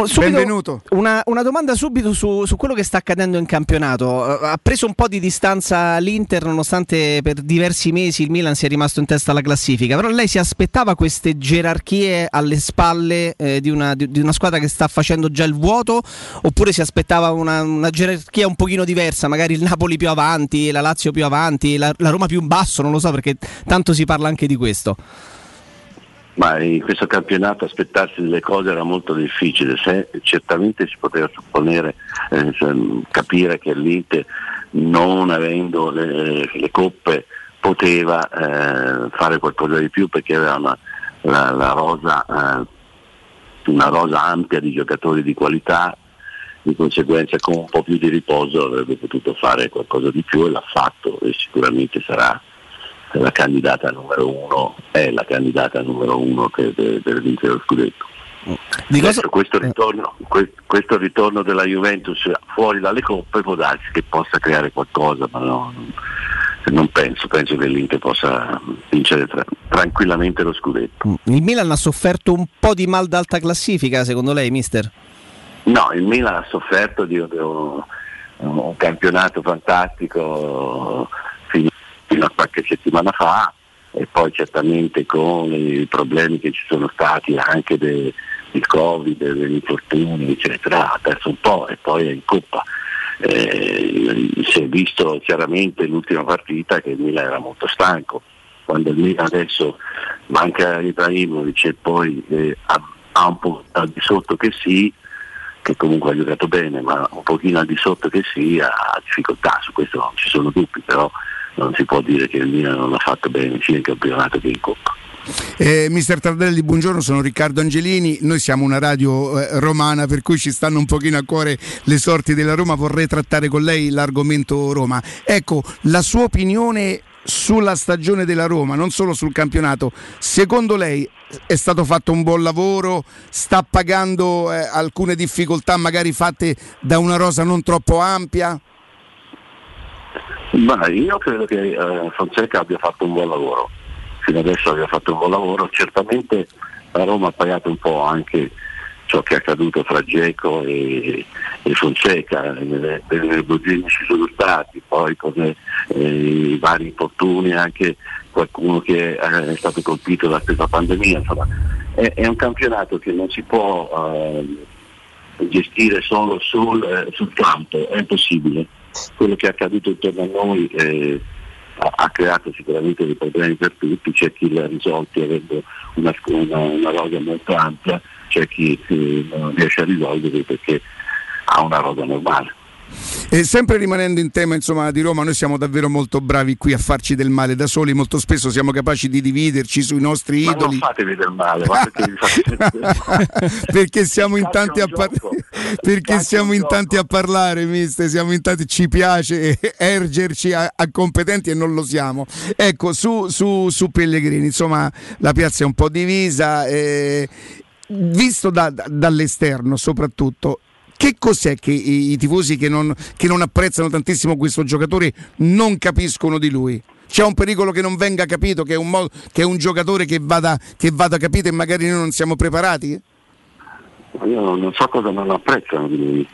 Subito, Benvenuto. Una, una, domanda subito su, su, quello che sta accadendo in campionato. Ha preso un po' di distanza l'Inter, nonostante per diversi mesi il Milan sia rimasto in testa alla classifica. Però lei si aspettava queste gerarchie alle spalle eh, di, una, di, di, una, squadra che sta facendo già il vuoto? Oppure si aspettava una, una, gerarchia un pochino diversa? Magari il Napoli più avanti, la Lazio più avanti, la, la Roma più in basso? Non lo so perché tanto si parla anche di questo ma in questo campionato aspettarsi delle cose era molto difficile, Se, certamente si poteva supponere, eh, cioè, capire che l'Inter non avendo le, le coppe poteva eh, fare qualcosa di più perché aveva una, la, la rosa, eh, una rosa ampia di giocatori di qualità, di conseguenza con un po' più di riposo avrebbe potuto fare qualcosa di più e l'ha fatto e sicuramente sarà la candidata numero uno, è la candidata numero uno che deve vincere lo scudetto. Adesso, questo, eh. ritorno, questo, ritorno, della Juventus fuori dalle coppe può darsi che possa creare qualcosa, ma no, non penso, penso che l'Inter possa vincere tra, tranquillamente lo scudetto. Mm. Il Milan ha sofferto un po' di mal d'alta classifica secondo lei, mister? No, il Milan ha sofferto di, di un, un campionato fantastico fino a qualche settimana fa e poi certamente con i problemi che ci sono stati anche del de Covid, degli infortuni eccetera, ha perso un po' e poi è in coppa. Eh, si è visto chiaramente l'ultima partita che il Milan era molto stanco, quando il Milan adesso manca Ibrahimovic e poi eh, ha, un po' al di sotto che sì, che comunque ha giocato bene, ma un pochino al di sotto che sì ha difficoltà, su questo non ci sono dubbi, però non si può dire che il Milan non ha fatto bene sia in campionato che in Coppa. Eh, mister Tardelli, buongiorno, sono Riccardo Angelini, noi siamo una radio eh, romana per cui ci stanno un pochino a cuore le sorti della Roma, vorrei trattare con lei l'argomento Roma. Ecco, la sua opinione sulla stagione della Roma, non solo sul campionato, secondo lei è stato fatto un buon lavoro, sta pagando eh, alcune difficoltà magari fatte da una rosa non troppo ampia? Ma io credo che eh, Fonseca abbia fatto un buon lavoro, fino adesso abbia fatto un buon lavoro, certamente la Roma ha pagato un po' anche ciò che è accaduto fra Geco e, e Fonseca, le nervosismi ci sono stati, poi con eh, i vari infortuni anche qualcuno che è stato colpito da questa pandemia, insomma è, è un campionato che non si può eh, gestire solo sul, eh, sul campo, è impossibile quello che è accaduto intorno a noi eh, ha, ha, creato sicuramente dei problemi per tutti, c'è chi li ha risolti avendo una, una, una rosa molto ampia, c'è chi eh, non riesce a risolverli perché ha una rosa normale. E sempre rimanendo in tema insomma, di Roma, noi siamo davvero molto bravi qui a farci del male da soli, molto spesso siamo capaci di dividerci sui nostri ma idoli. Non fatevi del male, perché, siamo in tanti a parlare. Perché siamo in tanti a parlare, mister, siamo in tanti, ci piace ergerci a, a competenti e non lo siamo. Ecco, su, su, su, Pellegrini, insomma, la piazza è un po' divisa. Eh, visto da, da, dall'esterno soprattutto, che cos'è che i, i tifosi che non, che non apprezzano tantissimo questo giocatore non capiscono di lui? C'è un pericolo che non venga capito, che è un, che è un giocatore che vada, che vada capito e magari noi non siamo preparati? Io non so cosa non apprezzano di lui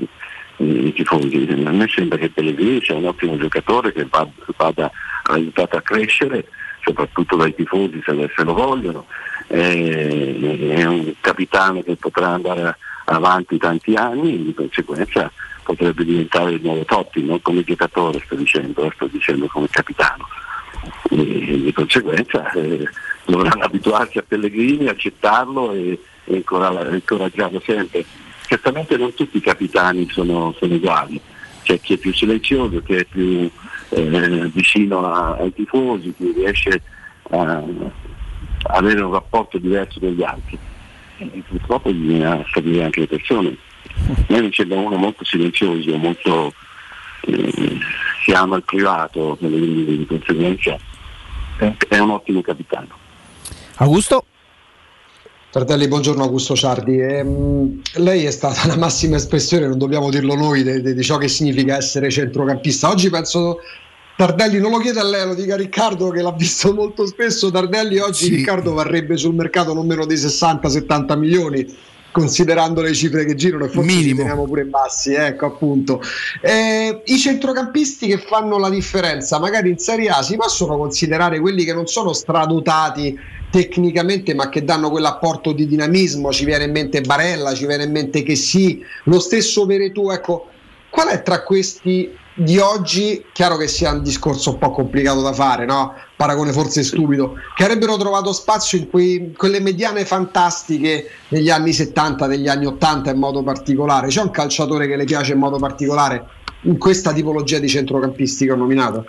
i tifosi. A me sembra che Pellegrini sia un ottimo giocatore che vada, vada aiutato a crescere, soprattutto dai tifosi se, se lo vogliono. È, è, un capitano che potrà andare a avanti tanti anni e di conseguenza potrebbe diventare il nuovo Totti, non come giocatore sto dicendo, sto dicendo come capitano. E di conseguenza eh, dovranno abituarsi a Pellegrini, accettarlo e, e incoraggiarlo sempre. Certamente non tutti i capitani sono, sono uguali, c'è chi è più silenzioso, chi è più eh, vicino a, ai tifosi, chi riesce a, a avere un rapporto diverso dagli altri E purtroppo bisogna stabilire anche le persone. Me mi sembra uno molto silenzioso, molto eh, si ama il privato, quindi di conseguenza è un ottimo capitano. Augusto? Tardelli, buongiorno Augusto Ciardi. Ehm, lei è stata la massima espressione, non dobbiamo dirlo noi, di ciò che significa essere centrocampista. Oggi penso Tardelli non lo chiede a lei, lo dica a Riccardo che l'ha visto molto spesso. Tardelli oggi sì. Riccardo varrebbe sul mercato non meno di 60-70 milioni considerando le cifre che girano e forse Minimo. teniamo pure bassi, ecco appunto. Eh, I centrocampisti che fanno la differenza, magari in Serie A, si possono considerare quelli che non sono stradotati tecnicamente ma che danno quell'apporto di dinamismo, ci viene in mente Barella, ci viene in mente che sì, lo stesso Veretù, ecco, qual è tra questi di oggi, chiaro che sia un discorso un po' complicato da fare, no? paragone forse stupido, che avrebbero trovato spazio in quei, quelle mediane fantastiche negli anni 70, negli anni 80 in modo particolare. C'è un calciatore che le piace in modo particolare in questa tipologia di centrocampisti che ho nominato?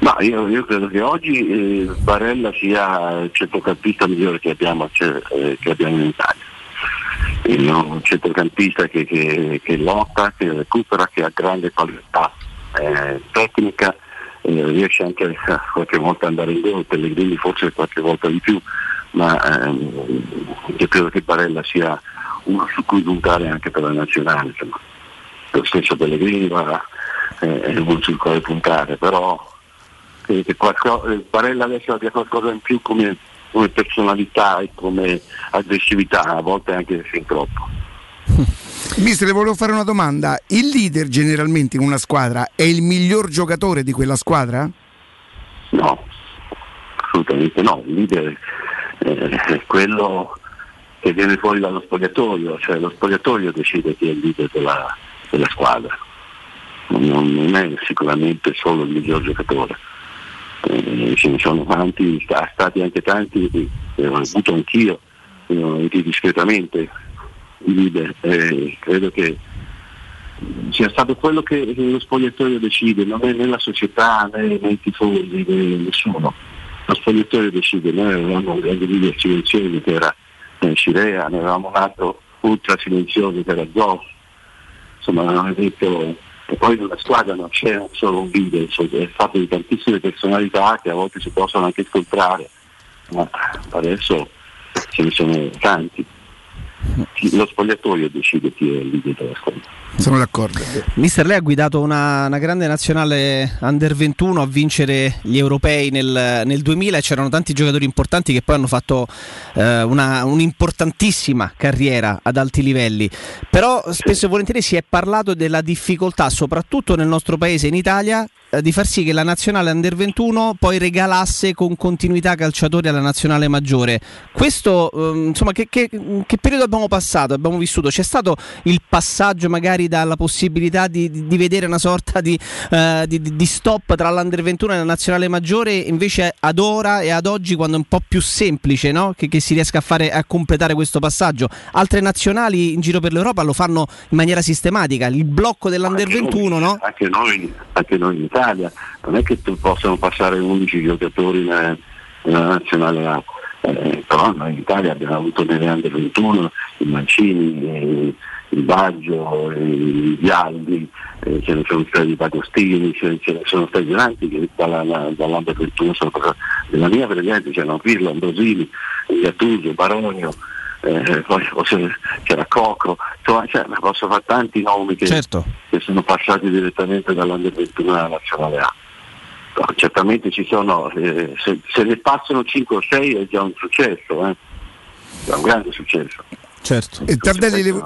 Ma io, io, credo che oggi eh, Barella sia il centrocampista migliore che abbiamo, cioè, eh, che abbiamo in Italia un centrocampista che, che, che, lotta, che recupera, che ha grande qualità eh, tecnica, eh, riesce anche a qualche volta ad andare in gol, Pellegrini forse qualche volta di più, ma ehm, io credo che Barella sia uno su cui puntare anche per la nazionale. Insomma. Lo stesso Pellegrini va, eh, è uno sul quale puntare, però che, che qualcosa, Barella adesso abbia qualcosa in più come come personalità e come aggressività, a volte anche fin troppo. Mister, le volevo fare una domanda. Il leader generalmente in una squadra è il miglior giocatore di quella squadra? No, assolutamente no. Il leader è quello che viene fuori dallo spogliatoio, cioè lo spogliatoio decide chi è il leader della, della squadra. Non, non è sicuramente solo il miglior giocatore eh, ce ne sono tanti, sta, stati anche tanti, eh, ho avuto anch'io, eh, discretamente i leader, eh, credo che sia stato quello che lo spogliatoio decide, non è né la società né, né i tifosi né nessuno. Lo spogliatoio decide, noi avevamo un grande leader silenzioso che era eh, Cirea, ne avevamo un altro ultra silenzioso che era Zoff, insomma avevamo detto e poi una squadra non c'è solo un leader, è fatto di tantissime personalità che a volte si possono anche scontrare, ma adesso ce ne sono tanti. Lo spogliatoio decide chi è il leader della squadra. Sono d'accordo. Mister, lei ha guidato una, una grande nazionale under 21 a vincere gli europei nel, nel 2000 e c'erano tanti giocatori importanti che poi hanno fatto eh, una, un'importantissima carriera ad alti livelli. Però spesso e volentieri si è parlato della difficoltà, soprattutto nel nostro paese, in Italia, eh, di far sì che la nazionale under 21 poi regalasse con continuità calciatori alla nazionale maggiore. Questo, ehm, insomma, che, che, che, periodo abbiamo passato? Abbiamo vissuto? C'è stato il passaggio magari dalla possibilità di, di, di vedere una sorta di, eh, di, stop tra l'under 21 e la nazionale maggiore, invece ad ora e ad oggi quando è un po' più semplice no? che, che, si riesca a, fare, a completare questo passaggio. Altre nazionali in giro per l'Europa lo fanno in maniera sistematica. Il blocco dell'under anche 21, noi, no? Anche noi, anche noi in Italia non è che possano passare 11 giocatori nella, nella nazionale A, eh, però noi in Italia abbiamo avuto nelle under 21 i Mancini, eh, il Baggio, i Vialdi, eh, ce ne sono stati i Pagostini, ce, ce ne sono stati tanti che dalla, dall'Under 21 sono passati. Nella mia per esempio c'erano Pirlo, Ambrosini, Gattuso, Baronio, eh, poi c'era Coco, insomma cioè, posso fare tanti nomi che, certo. che sono passati direttamente dall'Under 21 alla Nazionale A. No, certamente ci sono, eh, se, se, ne passano 5 o 6 è già un successo, eh? è un grande successo. Certo. E Tardelli, le...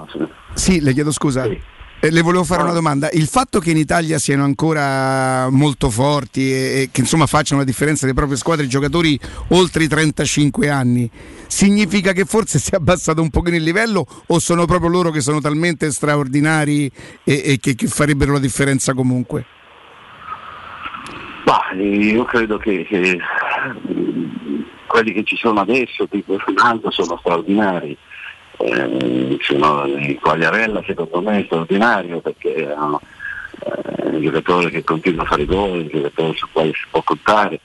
Sì, le chiedo scusa. Sì. Eh, le volevo fare una domanda. Il fatto che in Italia siano ancora molto forti e, e, che insomma facciano la differenza delle proprie squadre i giocatori oltre i 35 anni, significa che forse si è abbassato un pochino il livello o sono proprio loro che sono talmente straordinari e, e che, che, farebbero la differenza comunque? Bah, io credo che, che quelli che ci sono adesso, tipo Ronaldo, sono straordinari. Eh, sono Quagliarella secondo me è straordinario perché è un, eh, un giocatore che continua a fare gol, un giocatore su cui si può contare.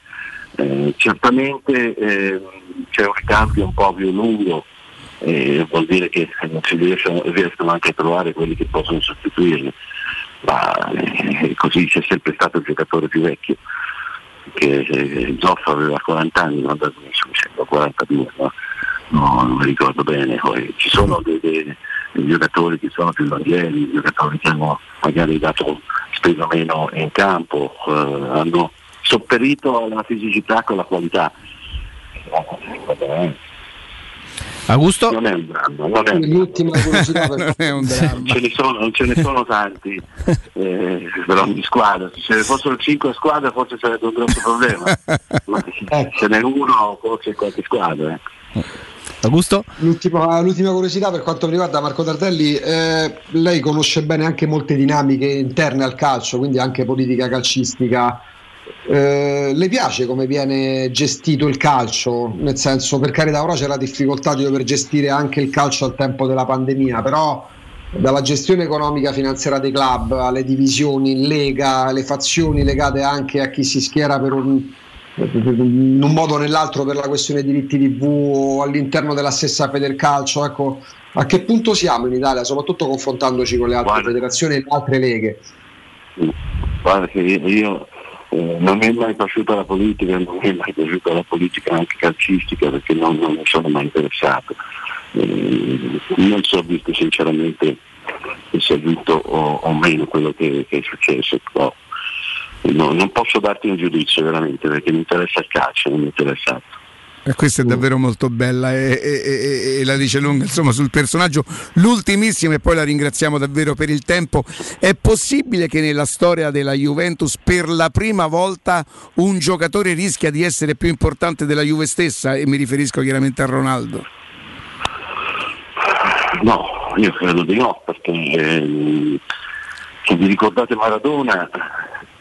Eh, certamente eh, c'è un ricambio un po' più lungo eh, vuol dire che non si riescono, riescono anche a trovare quelli che possono sostituirli, ma eh, così c'è sempre stato il giocatore più vecchio, che eh, Zoff aveva 40 anni, non da mi sembra 42, no? No, non mi ricordo bene, poi ci sono dei, dei- dei giocatori che sono più langhieri, giocatori che hanno magari dato speso meno in campo, eh, hanno sopperito alla fisicità con la qualità. Augusto? Non è un dramma, non è un L'ultima curiosità per Non è un dramma. ce ne sono, non ce ne sono tanti eh, per ogni squadra, se ce ne fossero 5 squadre forse sarebbe un grosso problema, ma ce n'è uno forse qualche squadra. eh. Augusto? L'ultima, l'ultima curiosità per quanto mi riguarda Marco Tardelli, eh, lei conosce bene anche molte dinamiche interne al calcio, quindi anche politica calcistica. Eh, le piace come viene gestito il calcio? Nel senso, per carità, ora c'è la difficoltà di dover gestire anche il calcio al tempo della pandemia, però dalla gestione economica finanziaria dei club alle divisioni in lega, le fazioni legate anche a chi si schiera per un, in un modo o nell'altro per la questione diritti TV o all'interno della stessa Federcalcio, ecco, a che punto siamo in Italia, soprattutto confrontandoci con le altre Guarda. federazioni e le altre leghe? Guarda che io eh, non mi è mai piaciuta la politica, non mi è mai piaciuta la politica anche calcistica perché non, non mi sono mai interessato. Eh, non so dirti sinceramente se sia giusto o, o meno quello che, che è successo, però no, non posso darti un giudizio veramente perché mi interessa il calcio, non mi interessa altro. Questa è davvero molto bella e, e- e- la dice lunga insomma sul personaggio. L'ultimissima e poi la ringraziamo davvero per il tempo. È possibile che nella storia della Juventus per la prima volta un giocatore rischia di essere più importante della Juve stessa? E mi riferisco chiaramente a Ronaldo. No, io credo di no, perché ehm, se vi ricordate Maradona,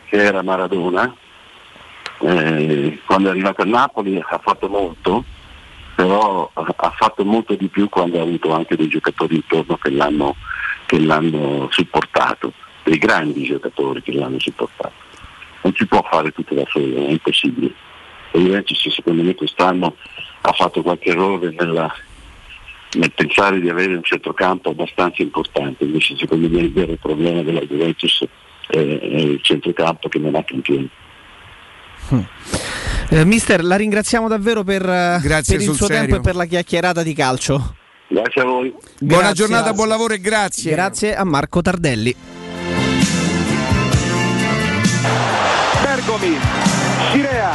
che era Maradona, eh, quando è arrivato a Napoli ha fatto molto, però ha fatto molto di più quando ha avuto anche dei giocatori intorno che l'hanno, che l'hanno supportato, dei grandi giocatori che l'hanno supportato. Non si può fare tutto da solo, è impossibile. E Juventus secondo me quest'anno ha fatto qualche errore nella, nel pensare di avere un centrocampo abbastanza importante, invece secondo me il vero problema della Juventus è, è il centrocampo che non ha campioni. Eh, mister, la ringraziamo davvero per, eh, Grazie, per il suo serio. tempo e per la chiacchierata di calcio. Grazie a voi. Buona Grazie. giornata, buon lavoro e grazie. Grazie a Marco Tardelli. Bergomi, Scirea,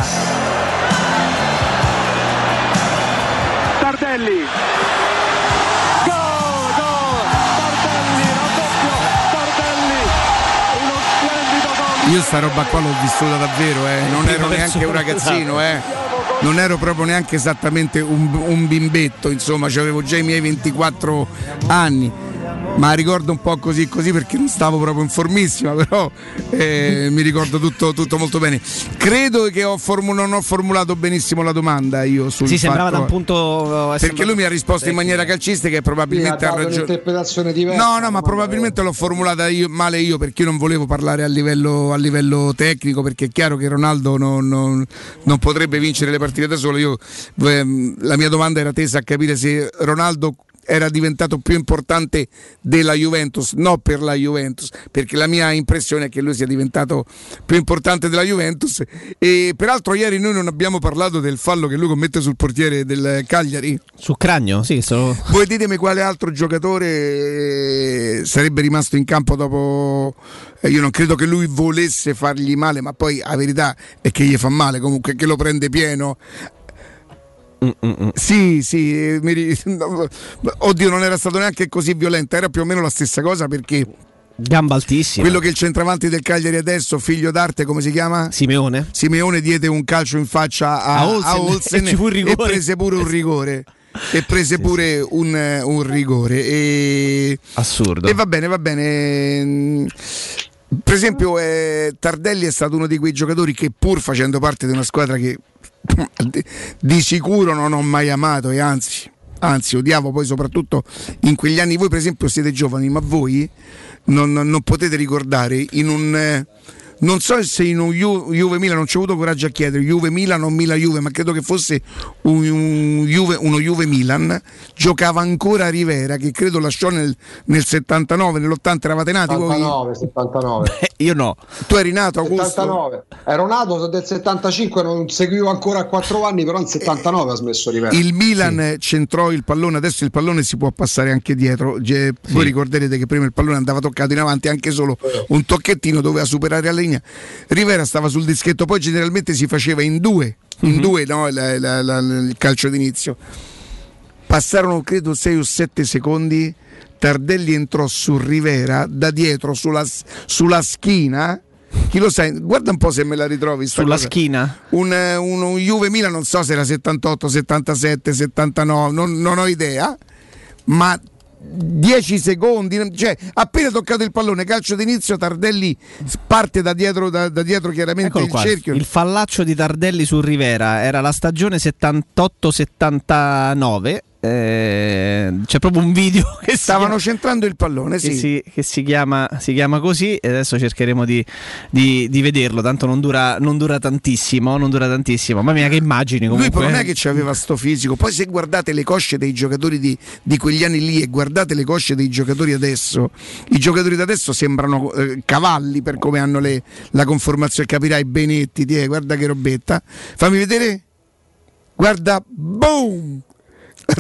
Io sta roba qua l'ho vissuta davvero, eh. non ero neanche un ragazzino, eh. non ero proprio neanche esattamente un, un bimbetto, insomma, avevo già i miei 24 anni. Ma ricordo un po' così così perché non stavo proprio in formissima, però eh, mi ricordo tutto, tutto molto bene. Credo che ho formu- non ho formulato benissimo la domanda io sul Sì, sembrava fatto- da un punto. eh, perché lui mi ha risposto in maniera calcistica e probabilmente ha ragione. un'interpretazione diversa. No, no, ma probabilmente l'ho formulata io, male io perché io non volevo parlare a livello, a livello tecnico perché è chiaro che Ronaldo non, non- non potrebbe vincere le partite da solo. Io, ehm, la mia domanda era tesa a capire se Ronaldo era diventato più importante della Juventus, no per la Juventus, perché la mia impressione è che lui sia diventato più importante della Juventus e peraltro ieri noi non abbiamo parlato del fallo che lui commette sul portiere del Cagliari. Su Cragno, sì, so- Voi ditemi quale altro giocatore eh, sarebbe rimasto in campo dopo. eh, Io non credo che lui volesse fargli male, ma poi la verità è che gli fa male comunque, che lo prende pieno. Sì, sì, eh, mi oddio, non era stato neanche così violento, era più o meno la stessa cosa perché Gamba altissima. quello che il centravanti del Cagliari adesso, figlio d'arte, come si chiama? Simeone. Simeone diede un calcio in faccia a, A Olsen, a Olsen e un rigore. prese pure un rigore. E prese pure un, eh, un rigore. E... Assurdo. E va bene, va bene. Per esempio, eh, Tardelli è stato uno di quei giocatori che, pur facendo parte di una squadra che di sicuro non ho mai amato, e anzi, anzi, odiavo poi soprattutto in quegli anni. Voi, per esempio, siete giovani, ma voi non, non potete ricordare in un. eh, non so se in un Ju- Juve Milan non ci ho avuto coraggio a chiedere Juve Milan o Milan Juve ma credo che fosse un, un Juve, uno Juve Milan giocava ancora Rivera che credo lasciò nel, nel 79 nell'80 eravate nati voi? 79, 79. io no. Tu eri nato Augusto? 79. Ero nato del 75, non seguivo ancora a 4 anni, però nel 79 ha smesso Rivera. il Milan centrò il pallone adesso il pallone si può passare anche dietro. Voi ricorderete che prima il pallone andava toccato in avanti anche solo un tocchettino doveva superare la linea Rivera stava sul dischetto poi generalmente si faceva in due in Mhm. due no, la- la- la- il calcio d'inizio passarono credo 6 o 7 secondi Tardelli entrò su Rivera da dietro sulla, sulla schina chi lo sa guarda un po' se me la ritrovi Sulla cosa. schina? un, un, un Juve Milan non so se era 78 77 79 non, non ho idea ma 10 secondi cioè appena toccato il pallone calcio d'inizio Tardelli parte da dietro, da, da dietro chiaramente Eccolo il qua, cerchio il fallaccio di Tardelli su Rivera era la stagione 78-79. Eh, c'è proprio un video che stavano chiama- centrando il pallone che, sì. si, che si chiama, si chiama così e adesso cercheremo di, di- di vederlo tanto non dura, non dura tantissimo non dura tantissimo mamma mia che immagini Lui comunque però non è eh. che aveva sto fisico. Poi se guardate le cosce dei giocatori di, di quegli anni lì e guardate le cosce dei giocatori adesso, i giocatori di adesso sembrano eh, cavalli per come hanno le- la conformazione. Capirai Benetti, ti è, guarda che robetta. Fammi vedere. Guarda, boom!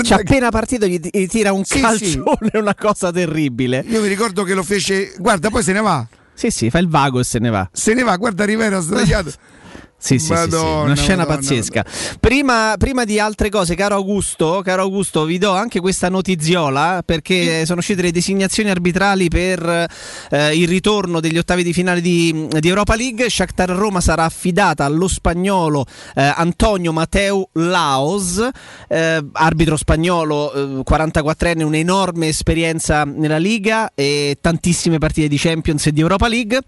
C'è appena partito gli, tira un Sì, calcione una cosa terribile Io mi ricordo che lo fece. Guarda, poi se ne va. sì sì fa il vago e se ne va Se ne va, guarda Rivera sdraiato. Sì, sì, sì, sì, Madonna, una scena Madonna, pazzesca. Prima, prima di altre cose, caro Augusto, caro Augusto, vi do anche questa notiziola perché sono uscite le designazioni arbitrali per eh, il ritorno degli ottavi di finale di, di Europa League. Shakhtar Roma sarà affidata allo spagnolo eh, Antonio Mateu Laos, eh, arbitro spagnolo, eh, 44enne, un'enorme esperienza nella Liga e tantissime partite di Champions e di Europa League.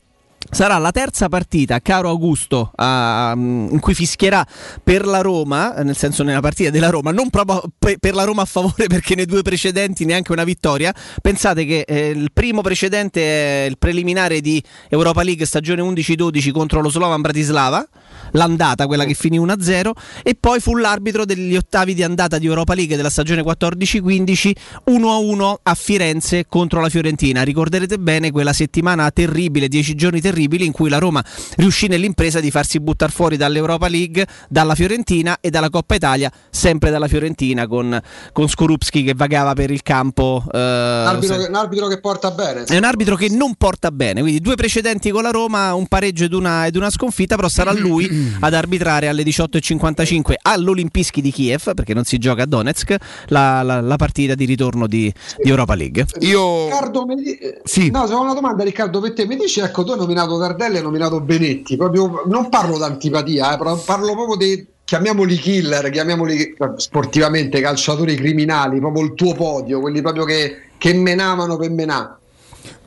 Sarà la terza partita, caro Augusto, a- in cui fischierà per la Roma, nel senso nella partita della Roma, non proprio pe- per la Roma a favore perché nei due precedenti neanche una vittoria. Pensate che eh, il primo precedente è il preliminare di Europa League stagione 11-12 contro lo Slovan Bratislava, l'andata, quella che finì 1-0, e poi fu l'arbitro degli ottavi di andata di Europa League della stagione 14-15, 1-1 a Firenze contro la Fiorentina. Ricorderete bene quella settimana terribile, 10 giorni terribili in cui la Roma riuscì nell'impresa di farsi buttare fuori dall'Europa League, dalla Fiorentina e dalla Coppa Italia, sempre dalla Fiorentina con, con Skorupski che vagava per il campo. eh, arbitro, che, un arbitro che porta bene. è un arbitro che non porta bene, quindi due precedenti con la Roma, un pareggio ed una, ed una sconfitta, però sarà lui ad arbitrare alle 18.55 all'Olimpischi di Kiev, perché non si gioca a Donetsk, la, la- la partita di ritorno di, di Europa League. Io Riccardo, mi di- no, se ho una domanda, Riccardo, per te. Mi dici, ecco, tu hai nominato Tardelli e hai nominato Benetti. Proprio, non parlo d'antipatia, eh, però parlo proprio dei. Chiamiamoli killer, chiamiamoli eh, sportivamente calciatori criminali, proprio il tuo podio, quelli proprio che, che menavano per menà.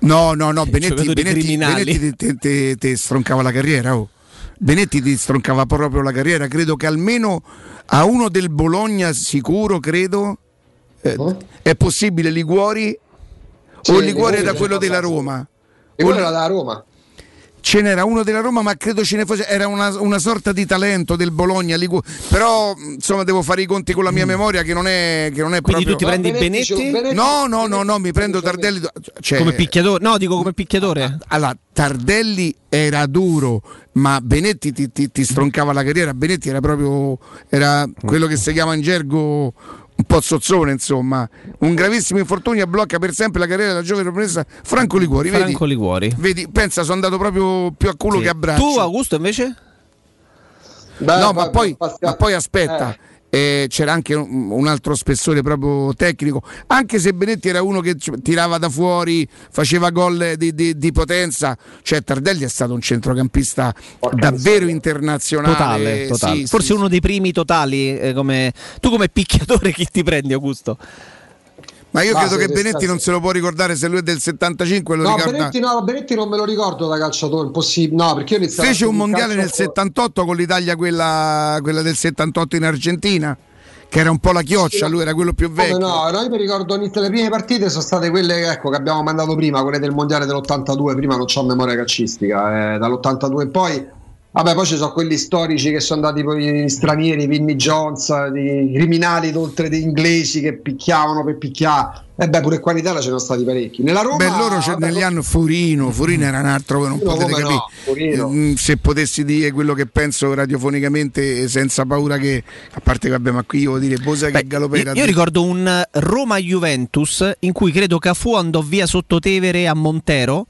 No, no, no, Benetti, giocatori Benetti, criminali. Benetti te, te- te stroncava la carriera. oh. Benetti ti stroncava proprio la carriera. Credo che almeno a uno del Bologna, sicuro, credo, eh, è possibile Liguori Sì, o Liguori Liguori era quello della. Roma. Quello O- era da Roma. Ce n'era uno della Roma, ma credo ce ne fosse. Era una, una sorta di talento del Bologna. Ligu- Però, insomma, devo fare i conti con la mia memoria, che non è, che non è Mm. Quindi proprio. tu ti prendi Benetti, Benetti Benetti- No, no, no, no, mi prendo Tardelli. Cioè, come picchiatore? No, dico come picchiatore. allora, Tardelli era duro, ma Benetti ti, ti- ti stroncava la carriera. Benetti era proprio era quello che si chiama in gergo un po' zozzone, insomma. Un gravissimo infortunio blocca per sempre la carriera della giovane promessa Franco Liguori. Vedi, Franco Liguori. vedi, pensa, sono andato proprio più a culo Sì. che a braccio. Tu, Augusto, invece? Beh, no, poi- ma poi, ma poi aspetta. eh, c'era anche un, un altro spessore proprio tecnico, anche se Benetti era uno che tirava da fuori, faceva gol di, di- di potenza, cioè Tardelli è stato un centrocampista davvero internazionale. Totale, totale. Sì, Forse sì, uno dei primi totali. eh, come... Tu come picchiatore chi ti prendi, Augusto? Ma io credo che Benetti non se lo può ricordare se lui è del 75 lo No ricorda. Benetti, no, Benetti non me lo ricordo da calciatore, impossibile. No, perché io Fece un mondiale nel calcio- 78 con l'Italia, quella, quella del 78 in Argentina. che era un po' la chioccia, lui era quello più vecchio. No, no, io mi ricordo le prime partite sono state quelle ecco, che abbiamo mandato prima, quelle del mondiale dell'82, prima non ho memoria calcistica, eh, dall'82 in poi. Vabbè, poi ci sono quelli storici che sono andati poi stranieri, Vinnie Jones, i criminali oltre di inglesi che picchiavano per picchiare. E beh, pure qua in Italia ce ne sono stati parecchi. Nella Roma Beh, loro c'è- vabbè, negli anni Furino, Furino era un altro che non Furino potete capire. no, Furino. Mm, Se potessi dire quello che penso radiofonicamente senza paura che, a parte che vabbè, ma qui io devo dire Bosa che Galopera. Io, io ricordo un Roma-Juventus in cui credo Cafu andò via sotto Tevere a Montero.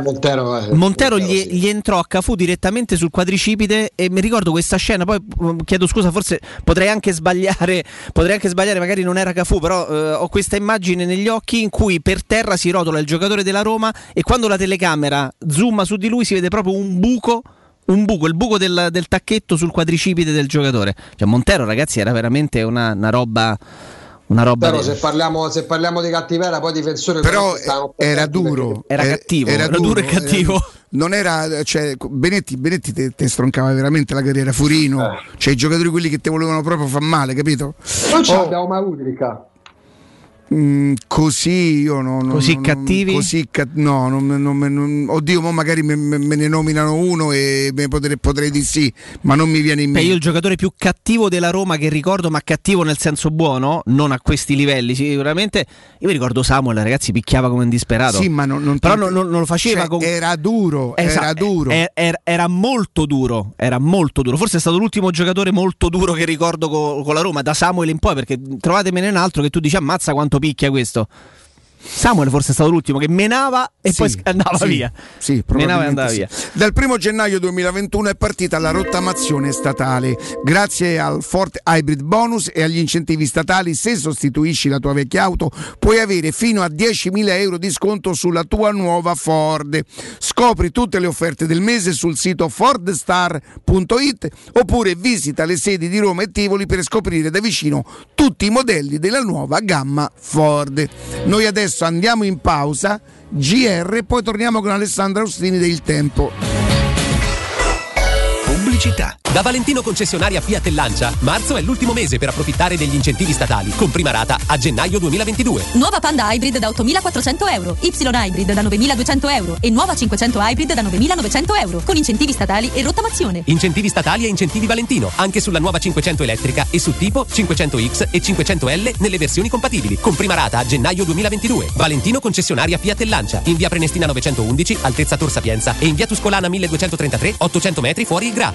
Montero, eh, Montero gli, gli entrò a Cafu direttamente sul quadricipite e mi ricordo questa scena. Poi mm, chiedo scusa, forse potrei anche sbagliare. Potrei anche sbagliare, magari non era Cafu, però eh, ho questa immagine negli occhi in cui per terra si rotola il giocatore della Roma e quando la telecamera zooma su di lui si vede proprio un buco. Un buco, il buco del, del tacchetto sul quadricipite del giocatore. Cioè, Montero, ragazzi, era veramente una, una roba. Una roba. Però se parliamo, se parliamo di cattiveria, poi difensore Però era duro. Era Eh, cattivo, era duro e cattivo. era- non era, cioè, Benetti, Benetti te, te stroncava veramente la carriera, Furino, Eh. cioè i giocatori quelli che ti volevano proprio far male, capito? Non ce Oh, l'abbiamo mai Riccardo. Mm, così io no, no, Così no, cattivi? Così ca- no, non, non- non- oddio, mo magari me, me- ne nominano uno e me potrei, potrei di sì, ma non mi viene in mente. io il giocatore più cattivo della Roma che ricordo, ma cattivo nel senso buono, non a questi livelli sicuramente. Io mi ricordo Samuel, ragazzi, picchiava come un disperato. Sì, ma non, non Però non, non- non lo faceva cioè, con... era duro, era Esatto, duro. er- er- era molto duro, era molto duro. Forse è stato l'ultimo giocatore molto duro che ricordo co- con la Roma, da Samuel in poi, perché trovatemene un altro che tu dici ammazza quanto picchia questo. Samuel forse è stato l'ultimo che menava e Sì, poi andava sì, via. Sì, menava e andava sì. via. Dal primo gennaio 2021 è partita la rottamazione statale. Grazie al Ford Hybrid Bonus e agli incentivi statali, se sostituisci la tua vecchia auto, puoi avere fino a 10.000 euro di sconto sulla tua nuova Ford. Scopri tutte le offerte del mese sul sito fordstar.it oppure visita le sedi di Roma e Tivoli per scoprire da vicino tutti i modelli della nuova gamma Ford. Noi adesso andiamo in pausa, GR, poi torniamo con Alessandro Austini del Tempo. Pubblicità. Da Valentino concessionaria Fiat e Lancia, marzo è l'ultimo mese per approfittare degli incentivi statali, con prima rata a gennaio 2022. Nuova Panda Hybrid da 8.400 euro, Y Hybrid da 9.200 euro e nuova 500 Hybrid da 9.900 euro, con incentivi statali e rottamazione. Incentivi statali e incentivi Valentino, anche sulla nuova 500 elettrica e su tipo 500X e 500L nelle versioni compatibili, con prima rata a gennaio 2022. Valentino concessionaria Fiat e Lancia, in via Prenestina 911, altezza Tor Sapienza e in via Tuscolana 1233, 800 metri fuori il Gra.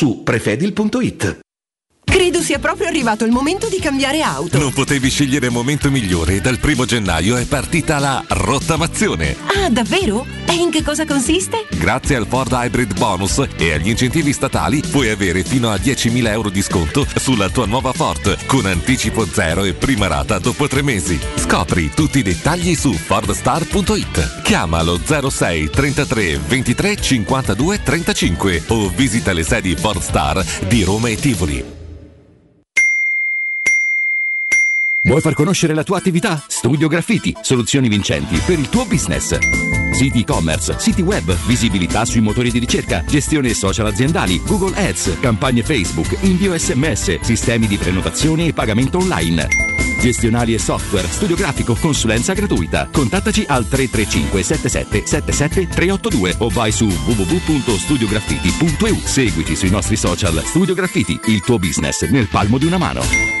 su prefedil.it. Credo sia proprio arrivato il momento di cambiare auto. Non potevi scegliere momento migliore dal primo gennaio è partita la rottamazione. Ah, davvero? E in che cosa consiste? Grazie al Ford Hybrid Bonus e agli incentivi statali puoi avere fino a 10.000 euro di sconto sulla tua nuova Ford con anticipo zero e prima rata dopo tre mesi. Scopri tutti i dettagli su fordstar.it. Chiamalo 06 33 23 52 35 o visita le sedi Ford Star di Roma e Tivoli. Vuoi far conoscere la tua attività? Studio Graffiti, soluzioni vincenti per il tuo business. Siti e-commerce, siti web, visibilità sui motori di ricerca, gestione social aziendali, Google Ads, campagne Facebook, invio sms, sistemi di prenotazione e pagamento online. Gestionali e software, studio grafico, consulenza gratuita. Contattaci al 335 77 77 382 o vai su www.studiograffiti.eu. Seguici sui nostri social Studio Graffiti, il tuo business nel palmo di una mano.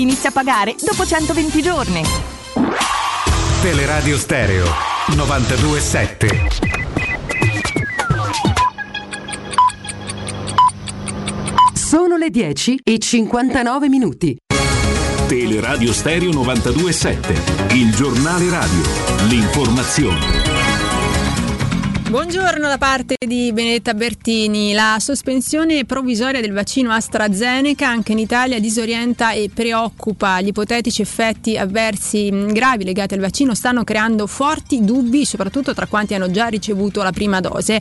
inizia a pagare dopo 120 giorni. Teleradio Stereo 927. Sono le 10 e 59 minuti. Teleradio Stereo 927, il giornale radio, l'informazione. Buongiorno da parte di Benedetta Bertini. La sospensione provvisoria del vaccino AstraZeneca anche in Italia disorienta e preoccupa. Gli ipotetici effetti avversi gravi legati al vaccino stanno creando forti dubbi, soprattutto tra quanti hanno già ricevuto la prima dose.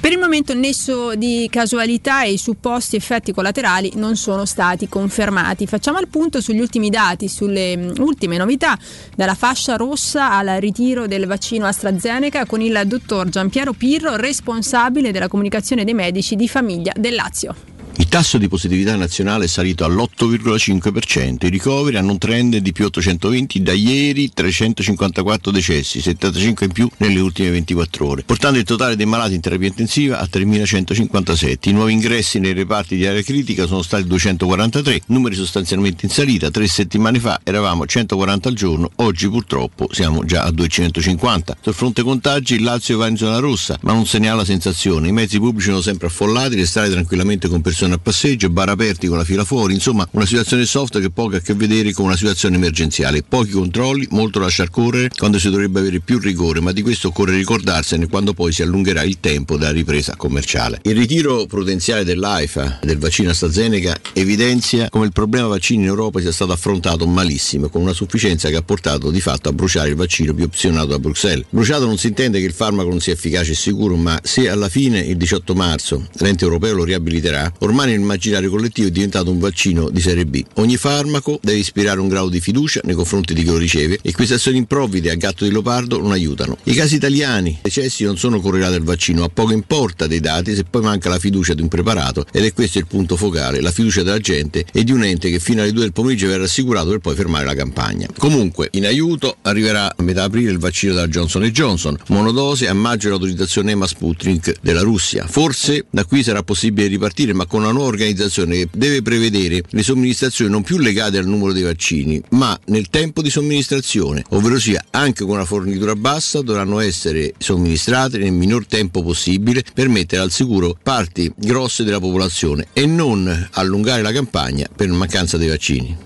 Per il momento il nesso di casualità e i supposti effetti collaterali non sono stati confermati. Facciamo il punto sugli ultimi dati, sulle ultime novità, dalla fascia rossa al ritiro del vaccino AstraZeneca con il dottor Giampiero Pirro, responsabile della comunicazione dei medici di famiglia del Lazio. Il tasso di positività nazionale è salito all'8,5%, i ricoveri hanno un trend di più 820 da ieri, 354 decessi, 75 in più nelle ultime 24 ore, portando il totale dei malati in terapia intensiva a 3.157. I nuovi ingressi nei reparti di area critica sono stati 243, numeri sostanzialmente in salita, tre settimane fa eravamo 140 al giorno, oggi purtroppo siamo già a 250. Sul fronte contagi il Lazio va in zona rossa, ma non segnala sensazione, i mezzi pubblici sono sempre affollati, restare tranquillamente con persone a passeggio, bar aperti con la fila fuori, insomma una situazione soft che poco ha a che vedere con una situazione emergenziale. Pochi controlli, molto lasciar correre quando si dovrebbe avere più rigore, ma di questo occorre ricordarsene quando poi si allungherà il tempo della ripresa commerciale. Il ritiro prudenziale dell'AIFA del vaccino AstraZeneca evidenzia come il problema vaccini in Europa sia stato affrontato malissimo, con una sufficienza che ha portato di fatto a bruciare il vaccino più opzionato da Bruxelles. Bruciato non si intende che il farmaco non sia efficace e sicuro, ma se alla fine il 18 marzo l'ente europeo lo riabiliterà, ormai nell'immaginario collettivo è diventato un vaccino di serie B. Ogni farmaco deve ispirare un grado di fiducia nei confronti di chi lo riceve e queste azioni improvvide a gatto di leopardo non aiutano. I casi italiani, decessi non sono correlati al vaccino, a poco importa dei dati se poi manca la fiducia di un preparato ed è questo il punto focale, la fiducia della gente e di un ente che fino alle 2 del pomeriggio verrà assicurato per poi fermare la campagna. Comunque, in aiuto arriverà a metà aprile il vaccino della Johnson Johnson, monodose a maggio l'autorizzazione EMA Sputnik della Russia. Forse da qui sarà possibile ripartire, ma con una nuova organizzazione che deve prevedere le somministrazioni non più legate al numero dei vaccini, ma nel tempo di somministrazione, ovvero sia anche con una fornitura bassa dovranno essere somministrate nel minor tempo possibile per mettere al sicuro parti grosse della popolazione e non allungare la campagna per mancanza dei vaccini.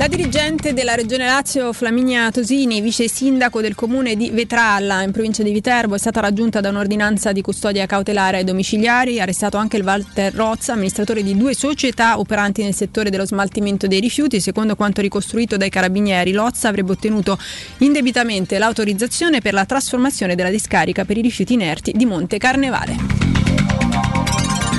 La dirigente della Regione Lazio, Flaminia Tosini, vice sindaco del comune di Vetralla, in provincia di Viterbo, è stata raggiunta da un'ordinanza di custodia cautelare ai domiciliari. Arrestato anche il Walter Rozza, amministratore di due società operanti nel settore dello smaltimento dei rifiuti. Secondo quanto ricostruito dai carabinieri, Lozza avrebbe ottenuto indebitamente l'autorizzazione per la trasformazione della discarica per i rifiuti inerti di Monte Carnevale.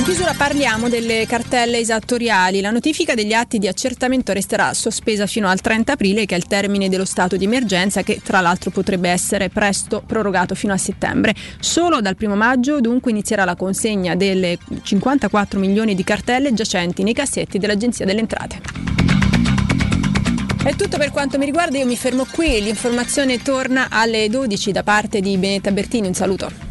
In chiusura parliamo delle cartelle esattoriali. La notifica degli atti di accertamento resterà sospesa fino al 30 aprile, che è il termine dello stato di emergenza, che tra l'altro potrebbe essere presto prorogato fino a settembre. Solo dal 1 maggio dunque inizierà la consegna delle 54 milioni di cartelle giacenti nei cassetti dell'Agenzia delle Entrate. È tutto per quanto mi riguarda, io mi fermo qui, l'informazione torna alle 12 da parte di Benetta Bertini, un saluto.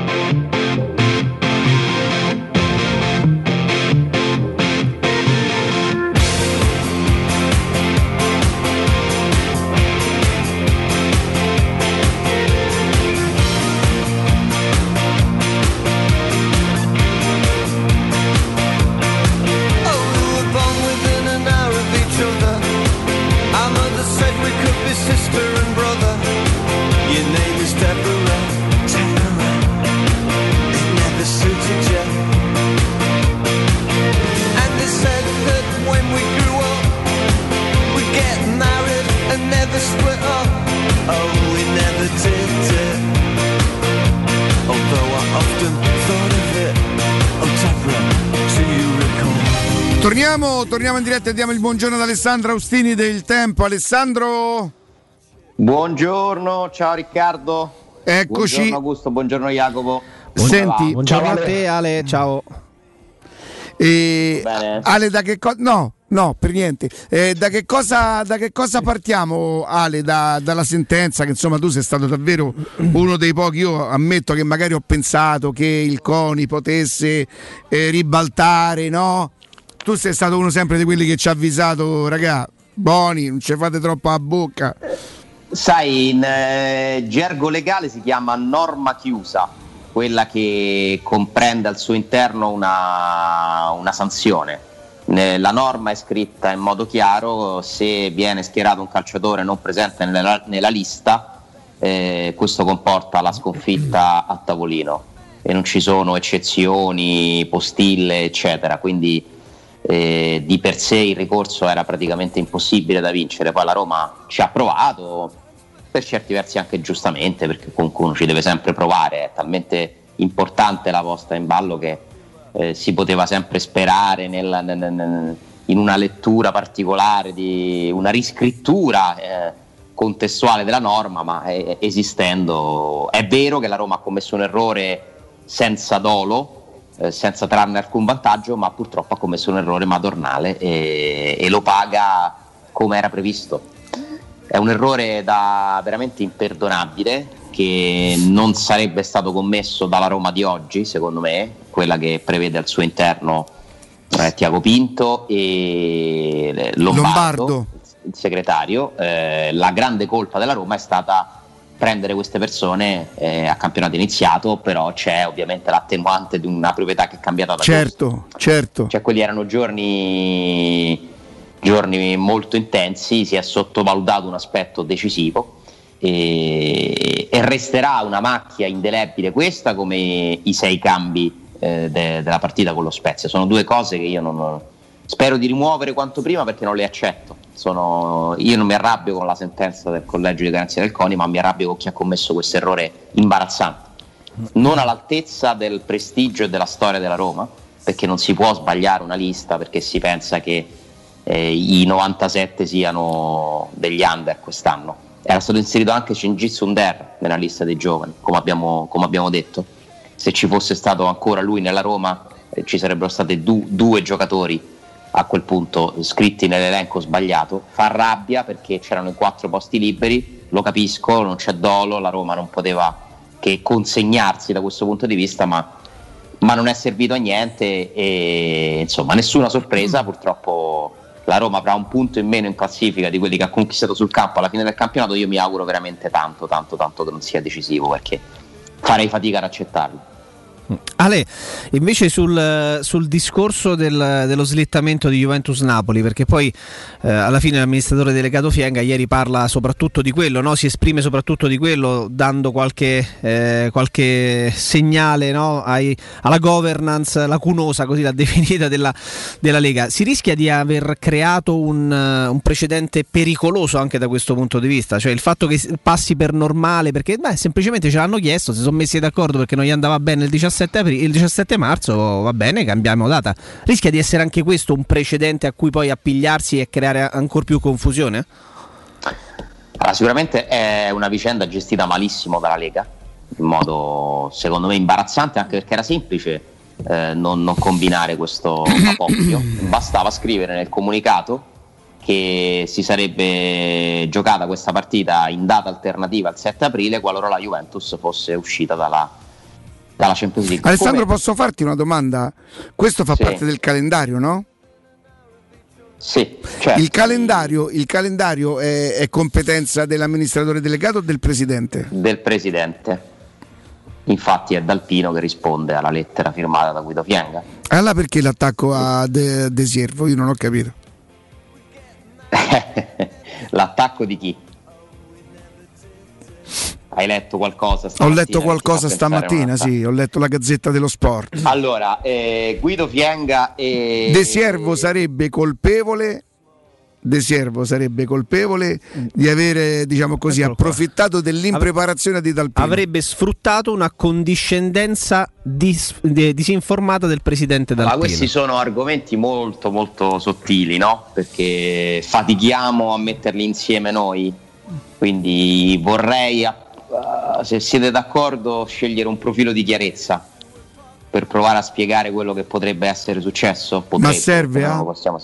Torniamo, in diretta e diamo il buongiorno ad Alessandro Austini del Tempo. Alessandro, Buongiorno, ciao Riccardo. Eccoci. Buongiorno Augusto, buongiorno Jacopo. Senti, Buongiorno a te Ale, ciao. e. Ale da che cosa... No, no, per niente. Eh, da, che cosa, da che cosa partiamo Ale? Da- dalla sentenza che insomma tu sei stato davvero uno dei pochi, io ammetto che magari ho pensato che il CONI potesse eh, ribaltare, no? Tu sei stato uno sempre di quelli che ci ha avvisato, raga, buoni, non ci fate troppo a bocca. Sai, in eh, gergo legale si chiama norma chiusa, quella che comprende al suo interno una, una sanzione. Ne- La norma è scritta in modo chiaro, se viene schierato un calciatore non presente nella, nella lista, eh, questo comporta la sconfitta a tavolino e non ci sono eccezioni, postille, eccetera. Quindi eh, di per sé il ricorso era praticamente impossibile da vincere. Poi la Roma ci ha provato, per certi versi anche giustamente, perché comunque uno ci deve sempre provare, è talmente importante la posta in ballo che eh, si poteva sempre sperare nel- nel- nel- in una lettura particolare, di una riscrittura eh, contestuale della norma, ma eh, esistendo è vero che la Roma ha commesso un errore senza dolo, eh, senza trarne alcun vantaggio, ma purtroppo ha commesso un errore madornale e, e lo paga come era previsto. È un errore da veramente imperdonabile che non sarebbe stato commesso dalla Roma di oggi, secondo me, quella che prevede al suo interno eh, Tiago Pinto e Lombardo, Lombardo. il segretario. Eh, la grande colpa della Roma è stata prendere queste persone eh, a campionato iniziato, però c'è ovviamente l'attenuante di una proprietà che è cambiata da Certo, certo. cioè quelli erano giorni, giorni molto intensi, si è sottovalutato un aspetto decisivo e, e resterà una macchia indelebile questa come i sei cambi eh, de- della partita con lo Spezia. Sono due cose che io non, spero di rimuovere quanto prima perché non le accetto. Sono- io non mi arrabbio con la sentenza del collegio di garanzia del CONI, ma mi arrabbio con chi ha commesso questo errore imbarazzante non all'altezza del prestigio e della storia della Roma, perché non si può sbagliare una lista perché si pensa che eh, i 97 siano degli under quest'anno. Era stato inserito anche Cengiz Under nella lista dei giovani, come abbiamo, come abbiamo detto. Se ci fosse stato ancora lui nella Roma, eh, ci sarebbero stati du- due giocatori a quel punto scritti nell'elenco sbagliato. Fa rabbia perché c'erano i quattro posti liberi, lo capisco, non c'è dolo, la Roma non poteva che consegnarsi da questo punto di vista, ma, ma non è servito a niente e insomma nessuna sorpresa, purtroppo la Roma avrà un punto in meno in classifica di quelli che ha conquistato sul campo alla fine del campionato, io mi auguro veramente tanto, tanto, tanto che non sia decisivo perché farei fatica ad accettarlo. Ale, invece sul, sul discorso del- dello slittamento di Juventus-Napoli, perché poi eh, alla fine l'amministratore delegato Fienga ieri parla soprattutto di quello, no? si esprime soprattutto di quello, dando qualche, eh, qualche segnale no? Ai- alla governance lacunosa, così l'ha definita, della, della Lega. Si rischia di aver creato un, un precedente pericoloso anche da questo punto di vista, cioè il fatto che passi per normale, perché beh, semplicemente ce l'hanno chiesto, si sono messi d'accordo perché non gli andava bene il 17, apri- il 17 marzo, va bene, cambiamo data. Rischia di essere anche questo un precedente a cui poi appigliarsi e creare ancora più confusione? Allora, sicuramente è una vicenda gestita malissimo dalla Lega, in modo secondo me imbarazzante, anche perché era semplice eh, non, non combinare questo apoppio. Bastava scrivere nel comunicato che si sarebbe giocata questa partita in data alternativa al 7 aprile qualora la Juventus fosse uscita dalla, dalla Champions League. Alessandro, Come- posso farti una domanda? Questo fa Sì. parte del calendario, no? Sì, certo. Il calendario, il calendario è, è competenza dell'amministratore delegato o del presidente? del presidente. Infatti è Dalpino che risponde alla lettera firmata da Guido Fienga. Allora perché l'attacco a De, De Siervo? Io non ho capito. L'attacco di chi? Hai letto qualcosa? Ho stamattina letto che qualcosa stamattina, sì, ho letto la Gazzetta dello Sport. Allora, eh, Guido Fienga e... De Siervo sarebbe colpevole. De Siervo sarebbe colpevole di avere, diciamo così, approfittato dell'impreparazione di Dalpino. Avrebbe sfruttato una condiscendenza dis- de- disinformata del presidente Ma Dalpino. questi sono argomenti molto molto sottili, no? Perché fatichiamo a metterli insieme noi. Quindi vorrei, eh, se siete d'accordo, scegliere un profilo di chiarezza per provare a spiegare quello che potrebbe essere successo. Potrebbe, serve, non ah? lo possiamo-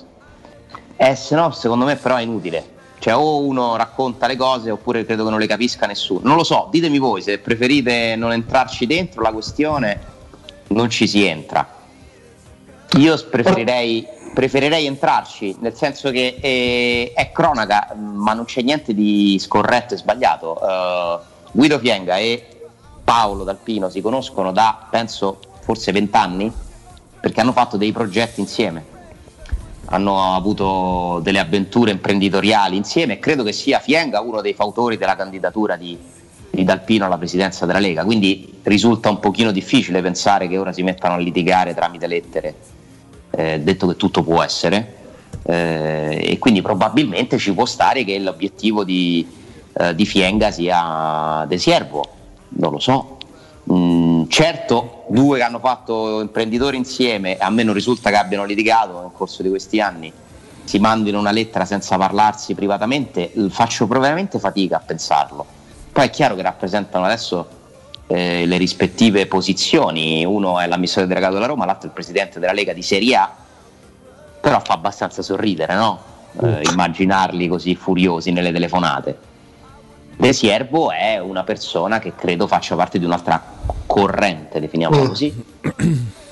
Eh, se no, secondo me però è inutile. Cioè, o uno racconta le cose oppure credo che non le capisca nessuno. Non lo so, ditemi voi se preferite non entrarci dentro la questione, non ci si entra. Io preferirei, preferirei entrarci, nel senso che eh, è cronaca, ma non c'è niente di scorretto e sbagliato. Eh, Guido Fienga e Paolo Dalpino si conoscono da, penso, forse vent'anni, perché hanno fatto dei progetti insieme. Hanno avuto delle avventure imprenditoriali insieme e credo che sia Fienga uno dei fautori della candidatura di, di Dalpino alla presidenza della Lega, quindi risulta un pochino difficile pensare che ora si mettano a litigare tramite lettere, eh, detto che tutto può essere, eh, e quindi probabilmente ci può stare che l'obiettivo di, eh, di Fienga sia De Siervo, non lo so. Mm, certo, due che hanno fatto imprenditori insieme, a me non risulta che abbiano litigato nel corso di questi anni, si mandino una lettera senza parlarsi privatamente, faccio veramente fatica a pensarlo. Poi è chiaro che rappresentano adesso eh, le rispettive posizioni, uno è l'amministratore delegato della Roma, l'altro è il presidente della Lega di Serie A, però fa abbastanza sorridere, no? Eh, immaginarli così furiosi nelle telefonate. De Siervo è una persona che credo faccia parte di un'altra corrente, definiamola così,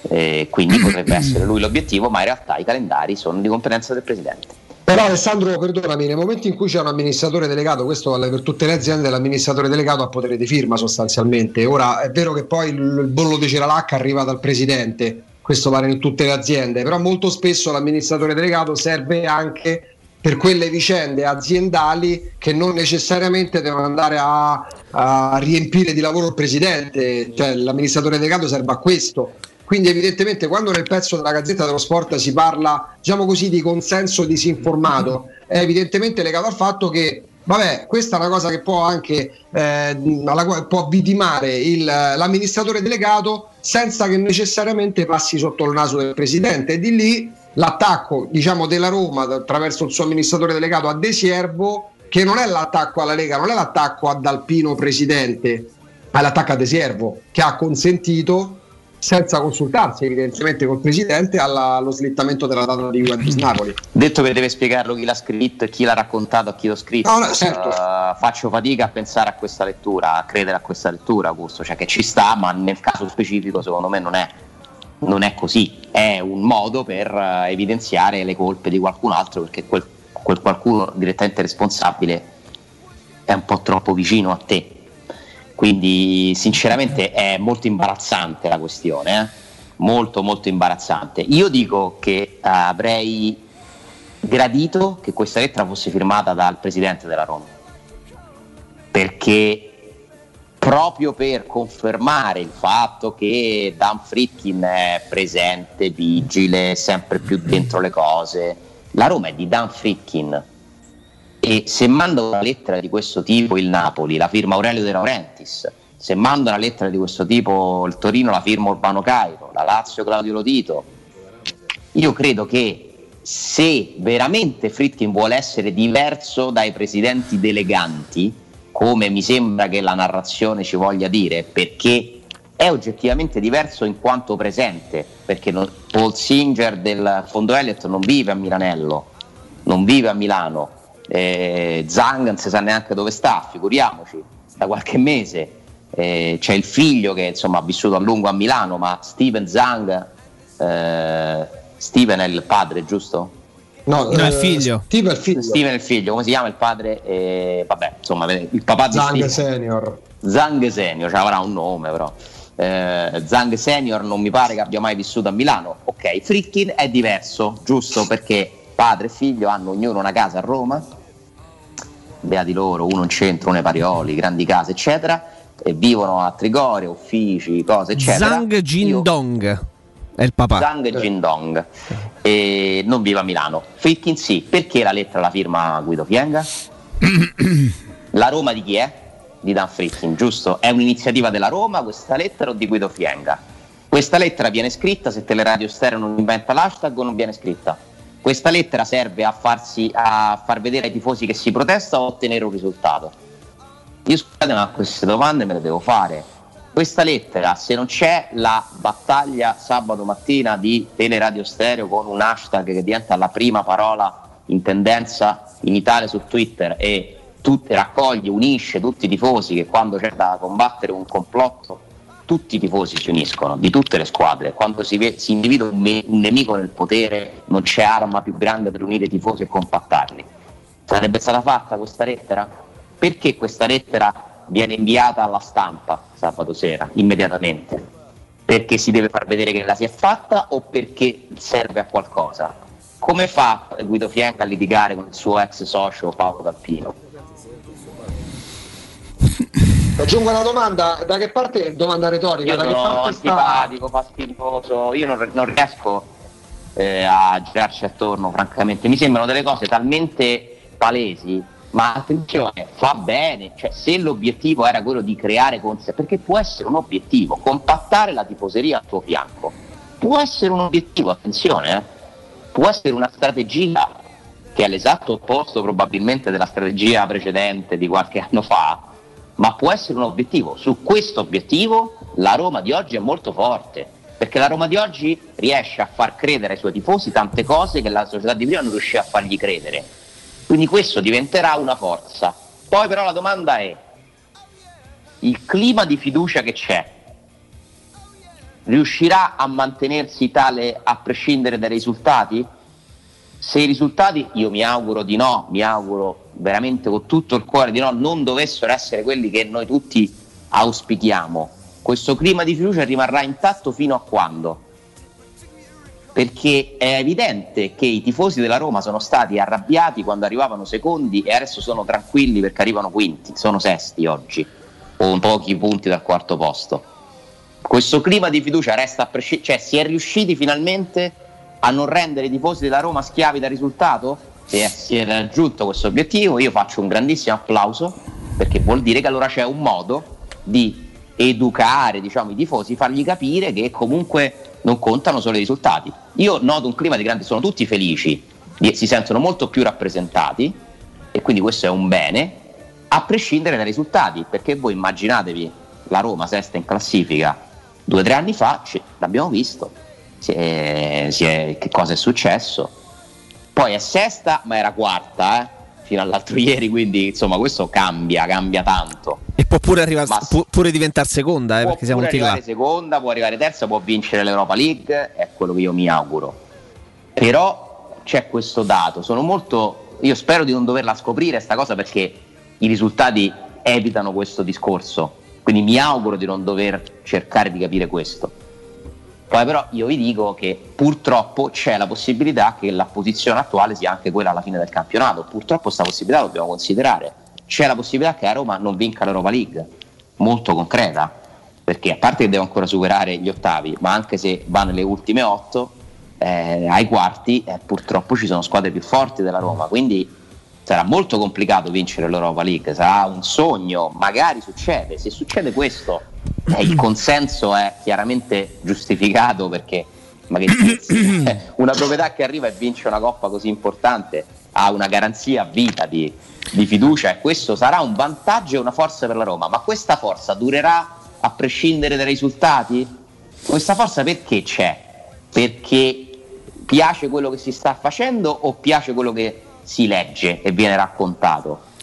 e quindi potrebbe essere lui l'obiettivo, ma in realtà i calendari sono di competenza del presidente. Però Alessandro, perdonami, nel momento in cui c'è un amministratore delegato, questo vale per tutte le aziende, l'amministratore delegato ha potere di firma sostanzialmente. Ora è vero che poi il il bollo di Ceralacca arriva dal presidente, questo vale in tutte le aziende, però molto spesso l'amministratore delegato serve anche per quelle vicende aziendali che non necessariamente devono andare a, a riempire di lavoro il presidente, cioè l'amministratore delegato serve a questo. Quindi evidentemente quando nel pezzo della Gazzetta dello Sport si parla, diciamo così, di consenso disinformato, è evidentemente legato al fatto che, vabbè, questa è una cosa che può anche eh, può vitimare il- l'amministratore delegato senza che necessariamente passi sotto il naso del presidente. E di lì l'attacco, diciamo, della Roma attraverso il suo amministratore delegato a De Siervo, che non è l'attacco alla Lega, non è l'attacco a Dalpino presidente, ma è l'attacco a De Siervo, che ha consentito senza consultarsi evidentemente col presidente alla- allo slittamento della data di Juventus Napoli. Detto che deve spiegarlo chi l'ha scritto e chi l'ha raccontato a chi l'ha scritto, No, no, certo. eh, faccio fatica a pensare a questa lettura, a credere a questa lettura, Augusto, cioè che ci sta, ma nel caso specifico secondo me non è, non è così, è un modo per eh, evidenziare le colpe di qualcun altro perché quel, quel qualcuno direttamente responsabile è un po' troppo vicino a te. Quindi sinceramente è molto imbarazzante la questione, eh? molto molto imbarazzante. Io dico che eh, avrei gradito che questa lettera fosse firmata dal presidente della Roma, perché proprio per confermare il fatto che Dan Fritkin è presente, vigile, sempre più dentro le cose, la Roma è di Dan Fritkin. E se manda una lettera di questo tipo il Napoli la firma Aurelio De Laurentiis, se manda una lettera di questo tipo il Torino la firma Urbano Cairo, la Lazio Claudio Lotito, io credo che se veramente Fritkin vuole essere diverso dai presidenti deleganti, come mi sembra che la narrazione ci voglia dire, perché è oggettivamente diverso in quanto presente, perché non, Paul Singer del Fondo Elliott non vive a Milanello, non vive a Milano, eh, Zang non si sa neanche dove sta, figuriamoci, da qualche mese. Eh, c'è il figlio che insomma ha vissuto a lungo a Milano, ma Steven Zang eh, Steven è il padre, giusto? No, no, è il figlio. Steven è il figlio. Steven è il figlio, come si chiama il padre? Eh, vabbè, insomma, il papà di Zang Steven. Senior. Zang Senior, cioè avrà un nome però. Eh, Zang Senior non mi pare che abbia mai vissuto a Milano. Ok, Frickin è diverso, giusto? Perché padre e figlio hanno ognuno una casa a Roma, beati loro, uno in centro, uno ai Parioli, grandi case, eccetera, e vivono a Trigoria, uffici, cose, eccetera. Zhang Jindong è il papà. Zhang Jindong e non vive a Milano. Fritkin sì, perché la lettera la firma Guido Fienga? la Roma di chi è? Di Dan Fritkin, giusto? È un'iniziativa della Roma questa lettera o di Guido Fienga? Questa lettera viene scritta se Teleradio Stereo non inventa l'hashtag o non viene scritta? Questa lettera serve a, farsi, a far vedere ai tifosi che si protesta o ottenere un risultato? Io scusate ma queste domande me le devo fare questa lettera, se non c'è la battaglia sabato mattina di Teleradio Stereo con un hashtag che diventa la prima parola in tendenza in Italia su Twitter e tutte, raccoglie, unisce tutti i tifosi che quando c'è da combattere un complotto tutti i tifosi si uniscono, di tutte le squadre. Quando si, si individua un, un nemico nel potere non c'è arma più grande per unire i tifosi e compattarli. Sarebbe stata fatta questa lettera? Perché questa lettera viene inviata alla stampa sabato sera, immediatamente, perché si deve far vedere che la si è fatta o perché serve a qualcosa. Come fa Guido Fienca a litigare con il suo ex socio Paolo Cappino? Aggiungo una domanda, da che parte, domanda retorica, Io da che parte sta... antipatico, fastidoso, io non, non riesco eh, a girarci attorno, francamente. Mi sembrano delle cose talmente palesi ma attenzione, fa bene, cioè, se l'obiettivo era quello di creare consenso, perché può essere un obiettivo, compattare la tifoseria al tuo fianco, può essere un obiettivo, attenzione, eh? può essere una strategia che è l'esatto opposto probabilmente della strategia precedente di qualche anno fa, ma può essere un obiettivo. Su questo obiettivo la Roma di oggi è molto forte, perché la Roma di oggi riesce a far credere ai suoi tifosi tante cose che la società di prima non riusciva a fargli credere quindi questo diventerà una forza. Poi però la domanda è, il clima di fiducia che c'è riuscirà a mantenersi tale a prescindere dai risultati? Se i risultati, io mi auguro di no, mi auguro veramente con tutto il cuore di no, non dovessero essere quelli che noi tutti auspichiamo, questo clima di fiducia rimarrà intatto fino a quando? Perché è evidente che i tifosi della Roma sono stati arrabbiati quando arrivavano secondi e adesso sono tranquilli perché arrivano quinti, sono sesti oggi, con pochi punti dal quarto posto. Questo clima di fiducia resta a prescindere, cioè si è riusciti finalmente a non rendere i tifosi della Roma schiavi dal risultato? Se si è raggiunto questo obiettivo io faccio un grandissimo applauso perché vuol dire che allora c'è un modo di educare diciamo, i tifosi, fargli capire che comunque non contano solo i risultati. Io noto un clima di grande, sono tutti felici, si sentono molto più rappresentati e quindi questo è un bene, a prescindere dai risultati, perché voi immaginatevi la Roma sesta in classifica due o tre anni fa, l'abbiamo visto, si è, si è, che cosa è successo. Poi è sesta, ma era quarta, eh? Fino all'altro ieri, quindi insomma questo cambia, cambia tanto. E può pure, arrivare, pu- pure diventare seconda, eh, perché siamo tutti là. Può arrivare seconda, può arrivare terza, può vincere l'Europa League, è quello che io mi auguro. Però c'è questo dato, sono molto, io spero di non doverla scoprire sta cosa perché i risultati evitano questo discorso. Quindi mi auguro di non dover cercare di capire questo. Poi però io vi dico che purtroppo c'è la possibilità che la posizione attuale sia anche quella alla fine del campionato. Purtroppo questa possibilità la dobbiamo considerare. C'è la possibilità che a Roma non vinca l'Europa League, molto concreta, perché a parte che deve ancora superare gli ottavi, ma anche se va nelle ultime otto, eh, ai quarti eh, purtroppo ci sono squadre più forti della Roma, quindi sarà molto complicato vincere l'Europa League, sarà un sogno, magari succede, se succede questo eh, il consenso è chiaramente giustificato perché ma che scherzi, eh, una proprietà che arriva e vince una coppa così importante ha una garanzia a vita di, di fiducia e questo sarà un vantaggio e una forza per la Roma, ma questa forza durerà a prescindere dai risultati? Questa forza perché c'è? Perché piace quello che si sta facendo o piace quello che si legge e viene raccontato?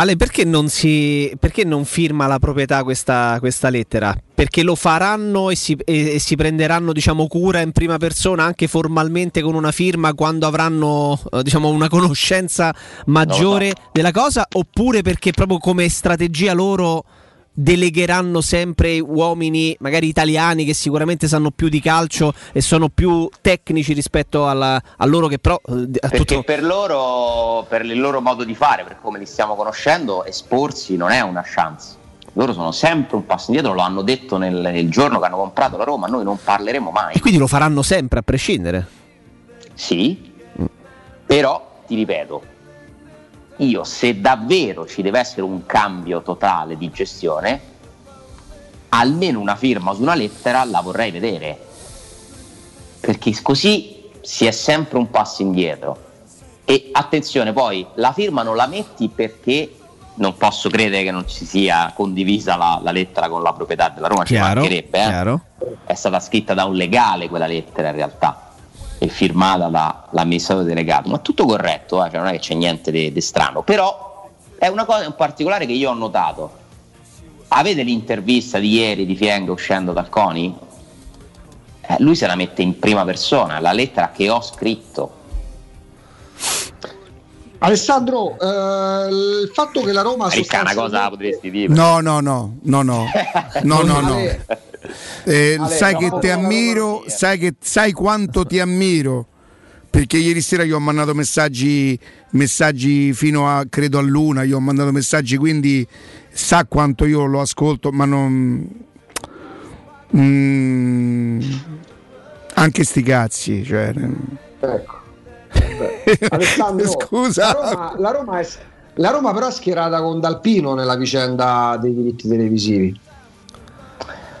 Ale, perché non, si, perché non firma la proprietà questa, questa lettera? Perché lo faranno e si, e, e si prenderanno diciamo, cura in prima persona anche formalmente con una firma quando avranno eh, diciamo, una conoscenza maggiore so. della cosa? Oppure perché proprio come strategia loro delegheranno sempre uomini magari italiani che sicuramente sanno più di calcio e sono più tecnici rispetto alla, a loro che però eh, a Perché tutto... per loro, per il loro modo di fare, per come li stiamo conoscendo, esporsi non è una chance. Loro sono sempre un passo indietro, lo hanno detto nel, nel giorno che hanno comprato la Roma, noi non parleremo mai. E quindi lo faranno sempre a prescindere. Sì, però ti ripeto, io se davvero ci deve essere un cambio totale di gestione, almeno una firma su una lettera la vorrei vedere, perché così si è sempre un passo indietro. E attenzione, poi la firma non la metti perché non posso credere che non ci sia condivisa la, la lettera con la proprietà della Roma, Chiaro, ci mancherebbe, eh. è stata scritta da un legale quella lettera in realtà e firmata dall'amministratore delegato, ma tutto corretto, eh, cioè non è che c'è niente di strano, però è una cosa in particolare che io ho notato. Avete l'intervista di ieri di Fienga uscendo dal CONI? Eh, lui se la mette in prima persona, la lettera che ho scritto. Alessandro, eh, il fatto che la Roma Ricca, una cosa potresti dire. No, no, no, no, no, no, no, no. Eh, Ale, sai no, che ti ammiro, sai, che, sai quanto ti ammiro. Perché ieri sera gli ho mandato messaggi, messaggi fino a credo a luna, gli ho mandato messaggi, quindi sa quanto io lo ascolto, ma non. Mm, anche sti cazzi, cioè. Ecco. Alessandro, Scusa. La Roma, la Roma è- la Roma però è schierata con Dalpino nella vicenda dei diritti televisivi.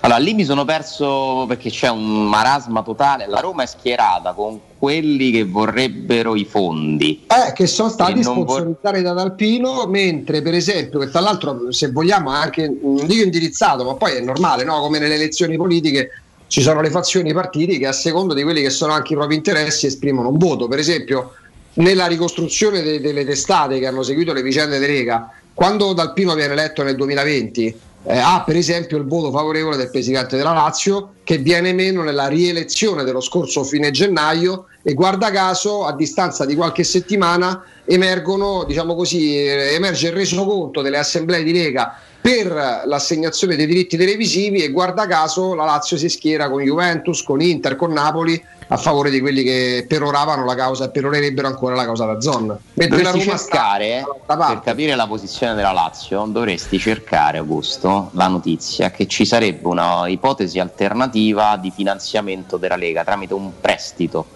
Allora, lì mi sono perso perché c'è un marasma totale. La Roma è schierata con quelli che vorrebbero i fondi. Eh, che sono stati vor- sponsorizzati da Dalpino, mentre per esempio, che tra l'altro se vogliamo anche, non dico indirizzato, ma poi è normale, no? come nelle elezioni politiche ci sono le fazioni, i partiti che a seconda di quelli che sono anche i propri interessi esprimono un voto. Per esempio, nella ricostruzione de- delle testate che hanno seguito le vicende di Lega, quando Dalpino viene eletto nel 2020, eh, ha per esempio il voto favorevole del presidente della Lazio che viene meno nella rielezione dello scorso fine gennaio e guarda caso a distanza di qualche settimana emergono, diciamo così, eh, emerge il resoconto delle assemblee di Lega per l'assegnazione dei diritti televisivi e guarda caso la Lazio si schiera con Juventus, con Inter, con Napoli a favore di quelli che peroravano la causa e perorerebbero ancora la causa da zona. Mentre Dovresti cercare, per capire la posizione della Lazio, dovresti cercare, Augusto, la notizia che ci sarebbe una ipotesi alternativa di finanziamento della Lega tramite un prestito.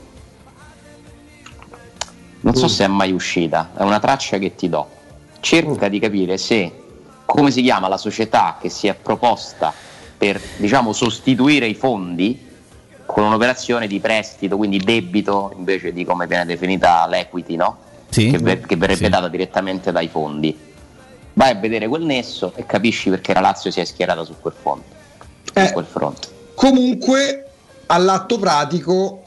Non so Mm. se è mai uscita, è una traccia che ti do. Cerca di capire se, come si chiama la società che si è proposta per diciamo, sostituire i fondi con un'operazione di prestito, quindi debito invece di come viene definita l'equity, no? Sì. che, ver- che verrebbe Sì. data direttamente dai fondi. Vai a vedere quel nesso e capisci perché la Lazio si è schierata su quel fronte. Eh. Su quel fronte. Comunque, all'atto pratico,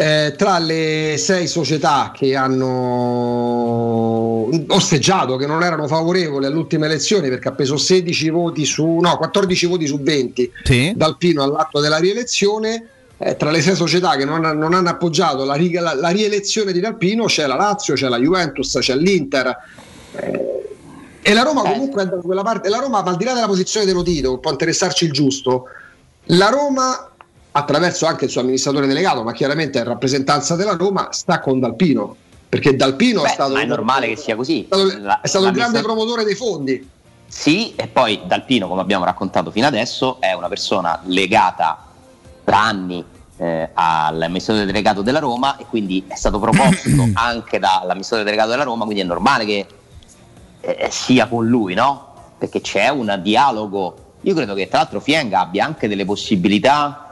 eh, tra le sei società che hanno osteggiato, che non erano favorevoli alle ultime elezioni perché ha preso 16 voti su, no, 14 voti su 20 Sì. dal Pino all'atto della rielezione. eh, tra le sei società che non, non hanno appoggiato la, la- la rielezione di Dalpino c'è la Lazio, c'è la Juventus, c'è l'Inter. eh, E la Roma comunque è da quella parte, la Roma, ma al di là della posizione dello Tito, può interessarci il giusto, la Roma, attraverso anche il suo amministratore delegato, ma chiaramente in rappresentanza della Roma, sta con Dalpino. Perché Dalpino Beh, è stato, ma è normale che sia così. è stato, La- è stato il grande promotore dei fondi. Sì, e poi Dalpino, come abbiamo raccontato fino adesso, è una persona legata da anni eh, all'amministratore delegato della Roma e quindi è stato proposto anche dall'amministratore delegato della Roma, quindi è normale che eh, sia con lui, no? Perché c'è un dialogo. Io credo che tra l'altro Fienga abbia anche delle possibilità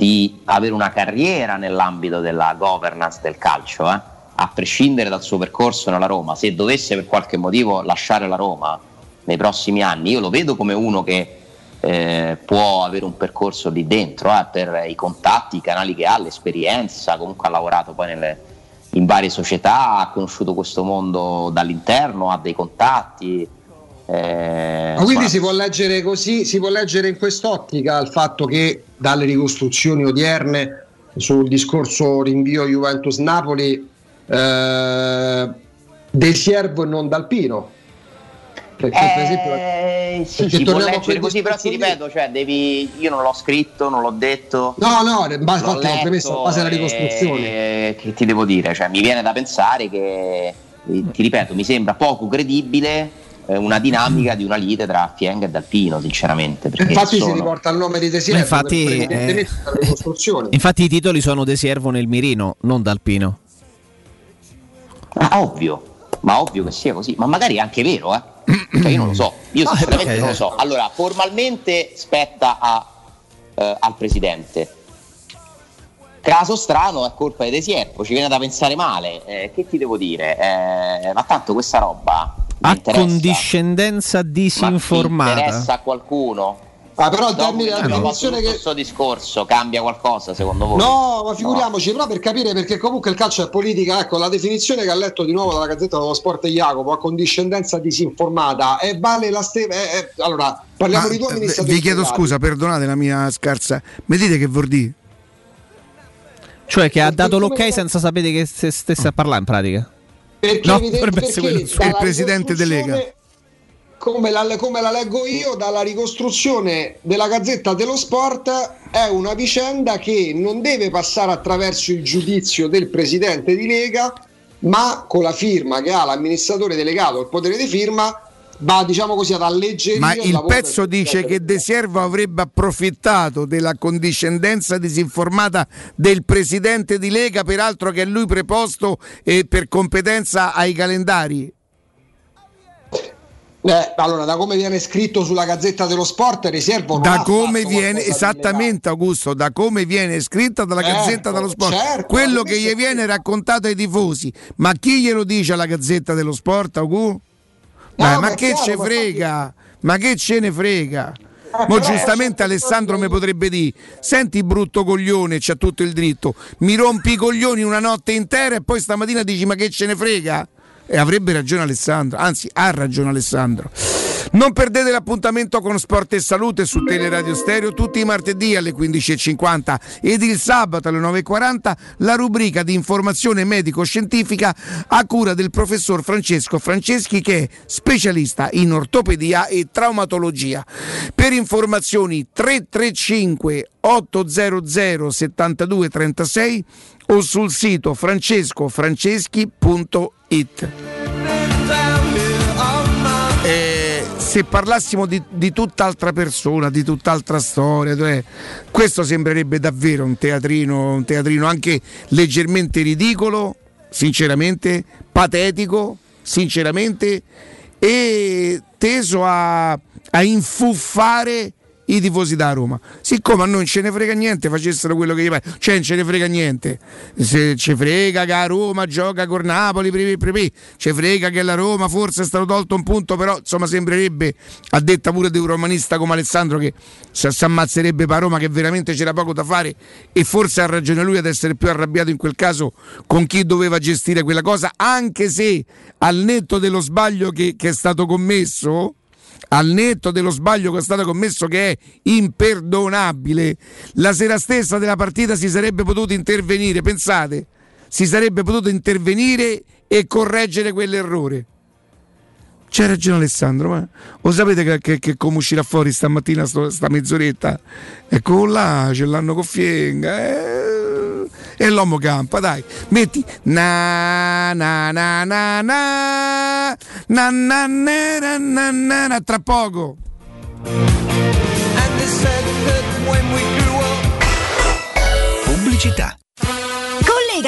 di avere una carriera nell'ambito della governance del calcio, eh? a prescindere dal suo percorso nella Roma. Se dovesse per qualche motivo lasciare la Roma nei prossimi anni, io lo vedo come uno che eh, può avere un percorso lì dentro eh, per i contatti, i canali che ha, l'esperienza, comunque ha lavorato poi nelle, in varie società, ha conosciuto questo mondo dall'interno, ha dei contatti. eh, Ma quindi si può leggere così, si può leggere in quest'ottica il fatto che dalle ricostruzioni odierne sul discorso rinvio Juventus-Napoli eh, De Siervo e non Dalpino. Perché per esempio Eh, sì, perché si può leggere così, però ti ripeto, cioè, devi, io non l'ho scritto, non l'ho detto. No, no, in l'ho infatti l'ho premesso a base letto ricostruzione. e- Che ti devo dire? Cioè, mi viene da pensare che, eh, ti ripeto, mi sembra poco credibile eh, una dinamica di una lite tra Fienga e Dalpino, sinceramente. Infatti si sono- riporta il nome di De Ma Siervo infatti, eh. Infatti i titoli sono De Siervo nel mirino, non Dalpino. Ah, ovvio, ma ovvio che sia così, ma magari è anche vero, eh. Cioè, io non lo so, io No, sinceramente perché- non lo so. Allora, formalmente spetta a, eh, al presidente. Caso strano è colpa di De Siervo, ci viene da pensare male. Eh, che ti devo dire? Eh, ma tanto questa roba Accondiscendenza Ma disinformata. interessa a qualcuno? Ah, però al Dopo termine che questo discorso cambia qualcosa secondo voi? No, ma figuriamoci, però per capire perché comunque il calcio è politica, ecco la definizione che ha letto di nuovo dalla Gazzetta dello Sport Jacopo, a condiscendenza disinformata, e vale la stessa... allora, parliamo Ma, di uomini eh, vi chiedo scusa, perdonate la mia scarsa. Mi dite che vuol dire? Cioè che ha dato l'ok senza sapere che se stesse a parlare in pratica. Perché, No, evidente- perché Il presidente De Lega. ricostruzione, Come la, come la leggo io, dalla ricostruzione della Gazzetta dello Sport è una vicenda che non deve passare attraverso il giudizio del presidente di Lega, ma con la firma che ha l'amministratore delegato, il potere di firma, va diciamo così ad alleggerire Ma il il pezzo dice che De Siervo avrebbe approfittato della condiscendenza disinformata del presidente di Lega, peraltro che è lui preposto eh, per competenza ai calendari. Eh, allora, da come viene scritto sulla Gazzetta dello Sport, Riservo non Da come viene esattamente Augusto, da come viene scritta dalla Certo, Gazzetta dello Sport, certo, quello che gli viene raccontato ai tifosi. Ma chi glielo dice alla Gazzetta dello Sport, Augusto? Dai, ma che chiaro, ce frega? Ma che ce ne frega? Mo però giustamente Alessandro mi potrebbe dire: Senti, brutto coglione, c'ha tutto il dritto. Mi rompi i coglioni una notte intera e poi stamattina dici: Ma che ce ne frega? E avrebbe ragione Alessandro, anzi, ha ragione Alessandro. Non perdete l'appuntamento con Sport e Salute su Teleradio Stereo tutti i martedì alle 15.50 ed il sabato alle 9.40 la rubrica di informazione medico-scientifica a cura del professor Francesco Franceschi che è specialista in ortopedia e traumatologia. Per informazioni 335 800 7236 o sul sito francescofranceschi.it. se parlassimo di, di tutt'altra persona, di tutt'altra storia, cioè, questo sembrerebbe davvero un teatrino, un teatrino anche leggermente ridicolo, sinceramente, patetico, sinceramente, e teso a, a infuffare i tifosi da Roma. Siccome a noi non ce ne frega niente, facessero quello che gli pare, cioè non ce ne frega niente. Se ci frega che a Roma gioca con Napoli, ci frega che la Roma forse è stato tolto un punto, però insomma sembrerebbe, a detta pure di un romanista come Alessandro, che si ammazzerebbe per Roma che veramente c'era poco da fare e forse ha ragione lui ad essere più arrabbiato in quel caso con chi doveva gestire quella cosa, anche se al netto dello sbaglio che, che è stato commesso al netto dello sbaglio che è stato commesso che è imperdonabile, la sera stessa della partita si sarebbe potuto intervenire, pensate, si sarebbe potuto intervenire e correggere quell'errore. C'è ragione Alessandro, ma lo sapete che, che, che come uscirà fuori stamattina sto- sta mezz'oretta? Ecco là, ce l'hanno con Fienga. eh, E l'uomo campa, dai, metti na na na na na na na na na na na tra poco. And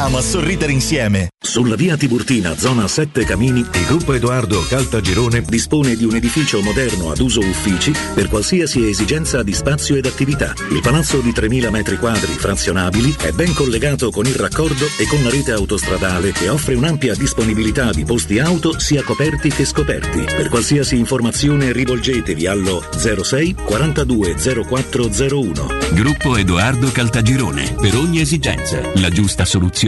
a sorridere insieme. Sulla via Tiburtina, zona 7 Camini, il gruppo Edoardo Caltagirone dispone di un edificio moderno ad uso uffici per qualsiasi esigenza di spazio ed attività. Il palazzo di 3.000 metri quadri frazionabili è ben collegato con il raccordo e con la rete autostradale e offre un'ampia disponibilità di posti auto sia coperti che scoperti. Per qualsiasi informazione rivolgetevi allo 06 42 0401. Gruppo Edoardo Caltagirone. Per ogni esigenza, la giusta soluzione.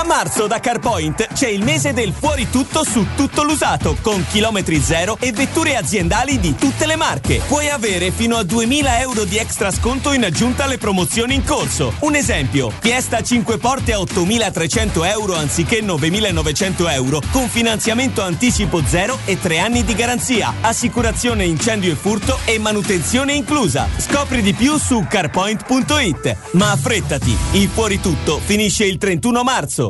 A marzo da CarPoint c'è il mese del fuori tutto su tutto l'usato, con chilometri zero e vetture aziendali di tutte le marche. Puoi avere fino a 2000 euro di extra sconto in aggiunta alle promozioni in corso. Un esempio, Fiesta 5 porte a 8300 euro anziché 9900 euro, con finanziamento anticipo zero e 3 anni di garanzia, assicurazione incendio e furto e manutenzione inclusa. Scopri di più su carpoint.it. Ma affrettati, il fuori tutto finisce il 31 marzo.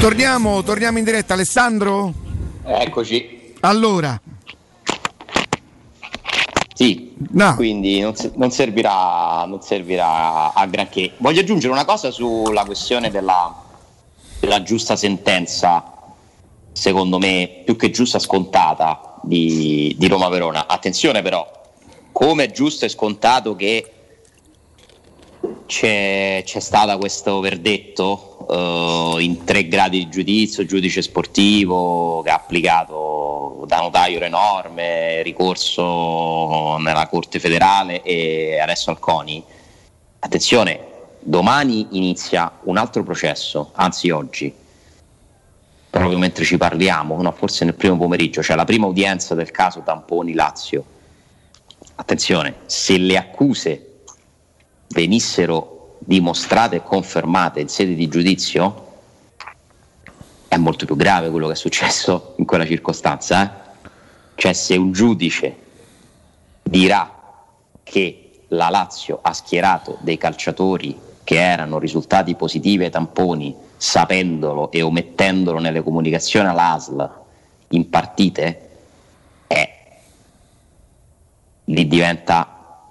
Torniamo, torniamo in diretta, Alessandro? Eccoci. Allora, Sì, quindi non, non servirà, non servirà a granché. Voglio aggiungere una cosa sulla questione della, della giusta sentenza, secondo me più che giusta scontata di, di Roma-Verona. Attenzione però, come è giusto e scontato che c'è, c'è stato questo verdetto eh, in tre gradi di giudizio, giudice sportivo che ha applicato da notaio le norme, ricorso nella Corte federale e adesso al CONI. Attenzione, domani inizia un altro processo, anzi oggi, proprio mentre ci parliamo, no, forse nel primo pomeriggio, c'è la prima udienza del caso Tamponi Lazio. Attenzione, se le accuse venissero dimostrate e confermate in sede di giudizio, è molto più grave quello che è successo in quella circostanza. eh. Cioè se un giudice dirà che la Lazio ha schierato dei calciatori che erano risultati positivi ai tamponi, sapendolo e omettendolo nelle comunicazioni all'ASL in partite, eh, lì diventa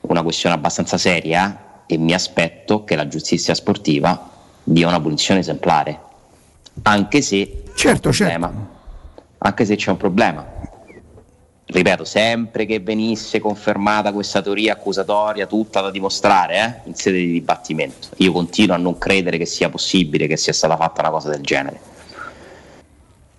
una questione abbastanza seria e mi aspetto che la giustizia sportiva dia una punizione esemplare, anche se c'è un problema. Anche se c'è un problema. Ripeto, sempre che venisse confermata questa teoria accusatoria tutta da dimostrare eh, in sede di dibattimento, io continuo a non credere che sia possibile che sia stata fatta una cosa del genere.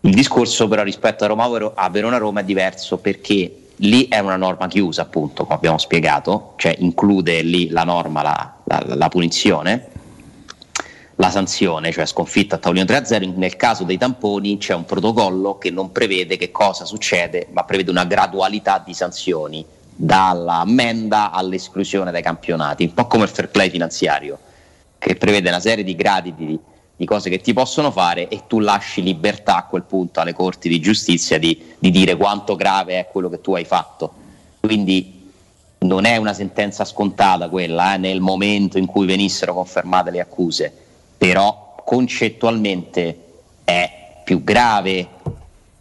Il discorso però rispetto a, Roma, a Verona-Roma è diverso perché lì è una norma chiusa, appunto, come abbiamo spiegato, cioè include lì la norma, la, la- la punizione, la sanzione, cioè sconfitta a tavolino 3-0. Nel caso dei tamponi c'è un protocollo che non prevede che cosa succede, ma prevede una gradualità di sanzioni, dall'ammenda all'esclusione dai campionati, un po' come il fair play finanziario, che prevede una serie di gradi di, di cose che ti possono fare e tu lasci libertà a quel punto alle corti di giustizia di, di dire quanto grave è quello che tu hai fatto. Quindi non è una sentenza scontata quella eh, nel momento in cui venissero confermate le accuse, però concettualmente è più grave,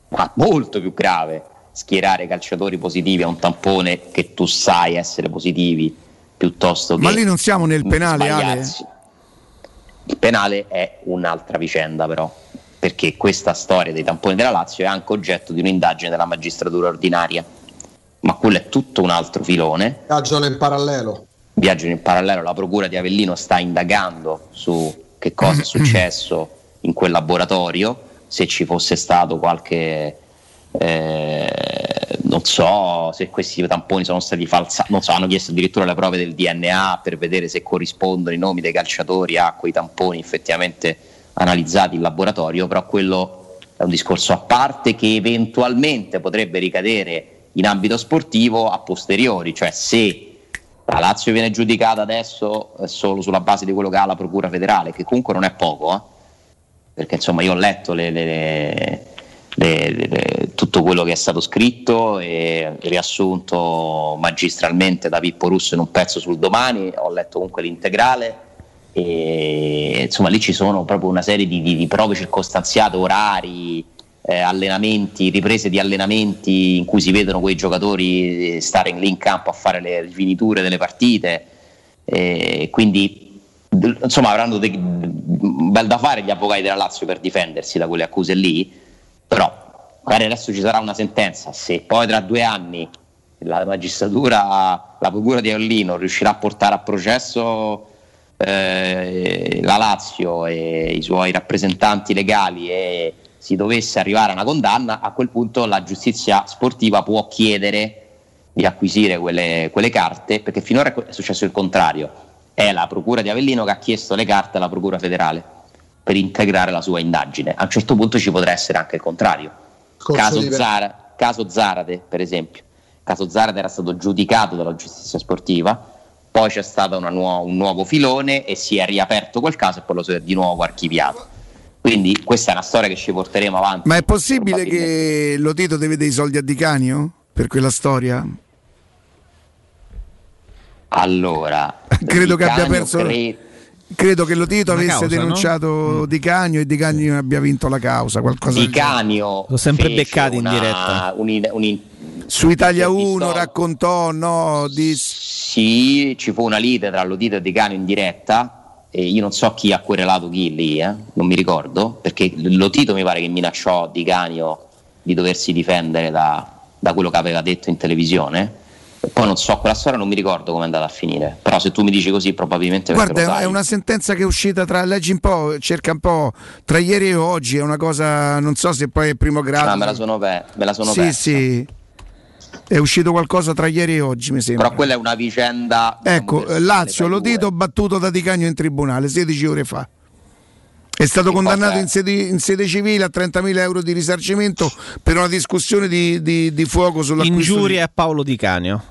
ma molto più grave, schierare calciatori positivi a un tampone che tu sai essere positivi piuttosto che ma lì non siamo nel penale, Ale. Il penale è un'altra vicenda però, perché questa storia dei tamponi della Lazio è anche oggetto di un'indagine della magistratura ordinaria, ma quello è tutto un altro filone. Viaggiano in parallelo. Viaggio in parallelo, la procura di Avellino sta indagando su che cosa è successo in quel laboratorio, se ci fosse stato qualche, eh, non so, se questi tamponi sono stati falsati, non so, hanno chiesto addirittura le prove del DNA per vedere se corrispondono i nomi dei calciatori a quei tamponi effettivamente analizzati in laboratorio, però quello è un discorso a parte che eventualmente potrebbe ricadere in ambito sportivo a posteriori, cioè se la Lazio viene giudicata adesso eh, solo sulla base di quello che ha la Procura federale, che comunque non è poco, eh? perché insomma io ho letto le- le- le- tutto quello che è stato scritto e riassunto magistralmente da Pippo Russo in un pezzo sul domani, ho letto comunque l'integrale e insomma lì ci sono proprio una serie di, di- di prove circostanziate, orari, eh, allenamenti, riprese di allenamenti in cui si vedono quei giocatori eh, stare lì in campo a fare le rifiniture delle partite. E quindi insomma avranno de- bel da fare gli avvocati della Lazio per difendersi da quelle accuse lì, però magari adesso ci sarà una sentenza, se poi tra due anni la magistratura, la procura di Avellino riuscirà a portare a processo eh, la Lazio e i suoi rappresentanti legali e si dovesse arrivare a una condanna, a quel punto la giustizia sportiva può chiedere di acquisire quelle, quelle carte, perché finora è successo il contrario. È la Procura di Avellino che ha chiesto le carte alla Procura federale per integrare la sua indagine. A un certo punto ci potrà essere anche il contrario. Caso, di ver- Zara- caso Zarate, per esempio. Caso Zarate era stato giudicato dalla giustizia sportiva, poi c'è stato una nuo- un nuovo filone e si è riaperto quel caso e poi lo si è di nuovo archiviato. Quindi questa è una storia che ci porteremo avanti. Ma è possibile che Lotito deve dei soldi a Di Canio per quella storia? Allora, Credo Di che abbia Canio perso- cre- Credo che lo Tito avesse causa, denunciato Di Canio e Di Canio abbia vinto la causa. Qualcosa Di. Canio L'ho sempre fece beccati in diretta. un- un- Su Italia 1 intervistò- raccontò no, di... Sì, ci fu una lite tra Lotito e Di Canio in diretta e io non so chi ha querelato chi lì, eh, non mi ricordo, perché Lotito mi pare che minacciò Di Canio di doversi difendere da, da quello che aveva detto in televisione. Poi non so, quella storia non mi ricordo come è andata a finire, però se tu mi dici così probabilmente Guarda, lo è una sentenza che è uscita tra, leggi un po', cerca un po', tra ieri e oggi, è una cosa, non so se poi è primo grado. Ah, me la sono, pe- me la sono sì, persa. sì, è uscito qualcosa tra ieri e oggi, mi sembra. Però quella è una vicenda Ecco, Lazio. Lotito battuto da Di Canio in tribunale 16 ore fa. È stato Che condannato in sede, in sede civile a 30.000 euro di risarcimento per una discussione di, di- di fuoco sull'acquisto Ingiuria a Paolo Di Canio.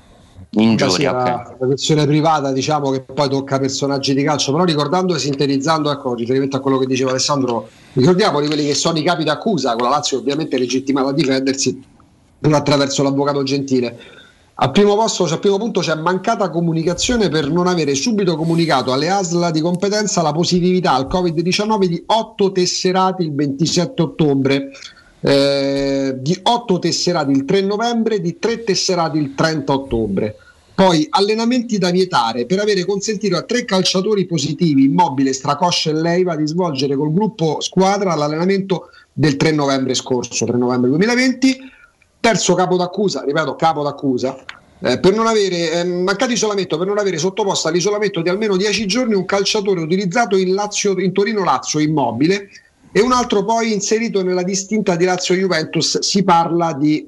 Ingiuria, la, la questione privata diciamo che poi tocca personaggi di calcio però ricordando e sintetizzando ecco riferimento a quello che diceva Alessandro ricordiamo di quelli che sono i capi d'accusa con la Lazio ovviamente legittimata a difendersi attraverso l'avvocato Gentile. Al primo, posto, cioè, al primo punto c'è mancata comunicazione per non avere subito comunicato alle ASL di competenza la positività al Covid-19 di 8 tesserati il 27 ottobre, eh, di 8 tesserati il 3 novembre, di 3 tesserati il 30 ottobre. Poi allenamenti da vietare per avere consentito a tre calciatori positivi, Immobile, Stracoscia e Leiva, di svolgere col gruppo squadra l'allenamento del 3 novembre scorso, 3 novembre 2020. Terzo capo d'accusa, ripeto, capo d'accusa, eh, per non avere eh, mancato isolamento, per non avere sottoposto all'isolamento di almeno 10 giorni un calciatore utilizzato in, Lazio, in Torino Lazio immobile e un altro poi inserito nella distinta di Lazio Juventus. Si parla di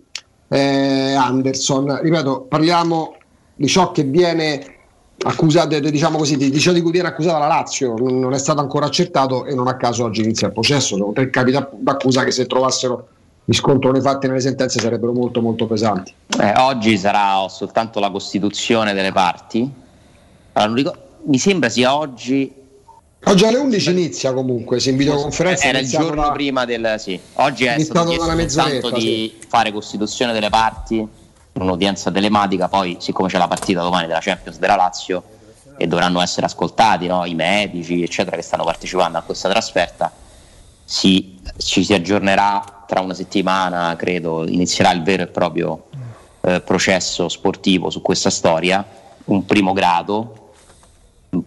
eh, Anderson. Ripeto, parliamo di ciò che viene accusato, diciamo così, di, di ciò di cui viene accusata la Lazio, non, non è stato ancora accertato e non a caso oggi inizia il processo. Sono tre capi d'ac- d'accusa che se trovassero riscontro nei fatti e nelle sentenze sarebbero molto molto pesanti. Eh, oggi sarà soltanto la costituzione delle parti. Allora, non ricor- mi sembra sia oggi. Oggi alle 11 inizia comunque, si in videoconferenza. Era il giorno da- prima del. Sì. Oggi è stato chiesto di fare costituzione delle parti, un'udienza telematica. Poi, siccome c'è la partita domani della Champions della Lazio e dovranno essere ascoltati no, i medici, eccetera, che stanno partecipando a questa trasferta, si- ci si aggiornerà tra una settimana, credo, inizierà il vero e proprio eh, processo sportivo su questa storia, un primo grado,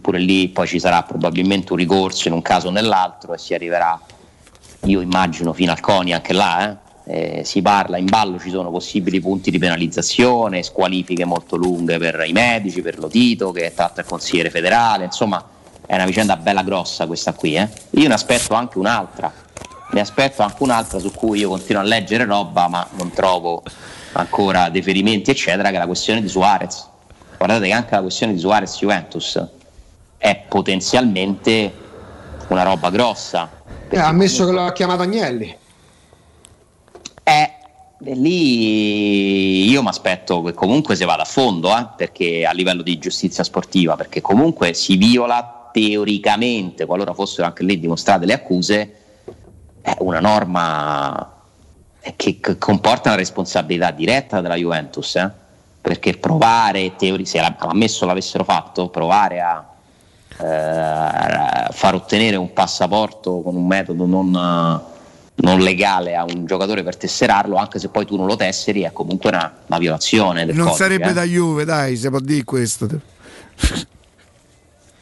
pure lì poi ci sarà probabilmente un ricorso in un caso o nell'altro e si arriverà, io immagino, fino al CONI anche là, eh. Eh, si parla, in ballo ci sono possibili punti di penalizzazione, squalifiche molto lunghe per i medici, per Lotito che tra l'altro è consigliere federale, insomma è una vicenda bella grossa questa qui. eh. Io ne aspetto anche un'altra, ne aspetto anche un'altra su cui io continuo a leggere roba ma non trovo ancora deferimenti eccetera, che è la questione di Suarez. Guardate che anche la questione di Suarez Juventus è potenzialmente una roba grossa. Eh, ha ammesso che lo ha chiamato Agnelli. Eh, lì io mi aspetto che comunque si vada a fondo, eh, perché a livello di giustizia sportiva, perché comunque si viola teoricamente, qualora fossero anche lì dimostrate le accuse, è una norma che, che comporta una responsabilità diretta della Juventus, eh, perché provare, teori- se ammesso l'avessero fatto, provare a eh, far ottenere un passaporto con un metodo non, eh, non legale a un giocatore per tesserarlo, anche se poi tu non lo tesseri, è comunque una, una violazione Non codice, sarebbe eh. da Juve, dai, si può dire questo.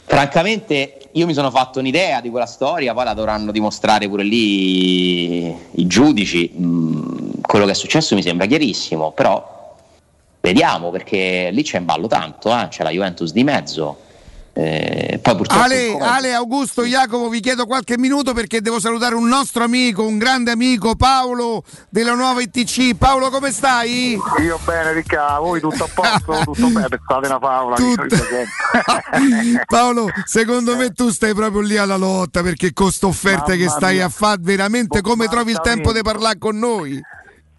Francamente, io mi sono fatto un'idea di quella storia, poi la dovranno dimostrare pure lì i giudici. Mm, quello che è successo mi sembra chiarissimo, però vediamo perché lì c'è in ballo tanto, eh, c'è la Juventus di mezzo. Eh, poi purtroppo Ale, Ale, Augusto, Jacopo, vi chiedo qualche minuto perché devo salutare un nostro amico, un grande amico, Paolo della nuova ITC. Paolo, come stai? Io bene, Ricca, voi tutto a posto? tutto bene, pensate una favola. sempre. Paolo, secondo me tu stai proprio lì alla lotta perché con queste offerte che stai mia. a fare, veramente come trovi il tempo di parlare con noi?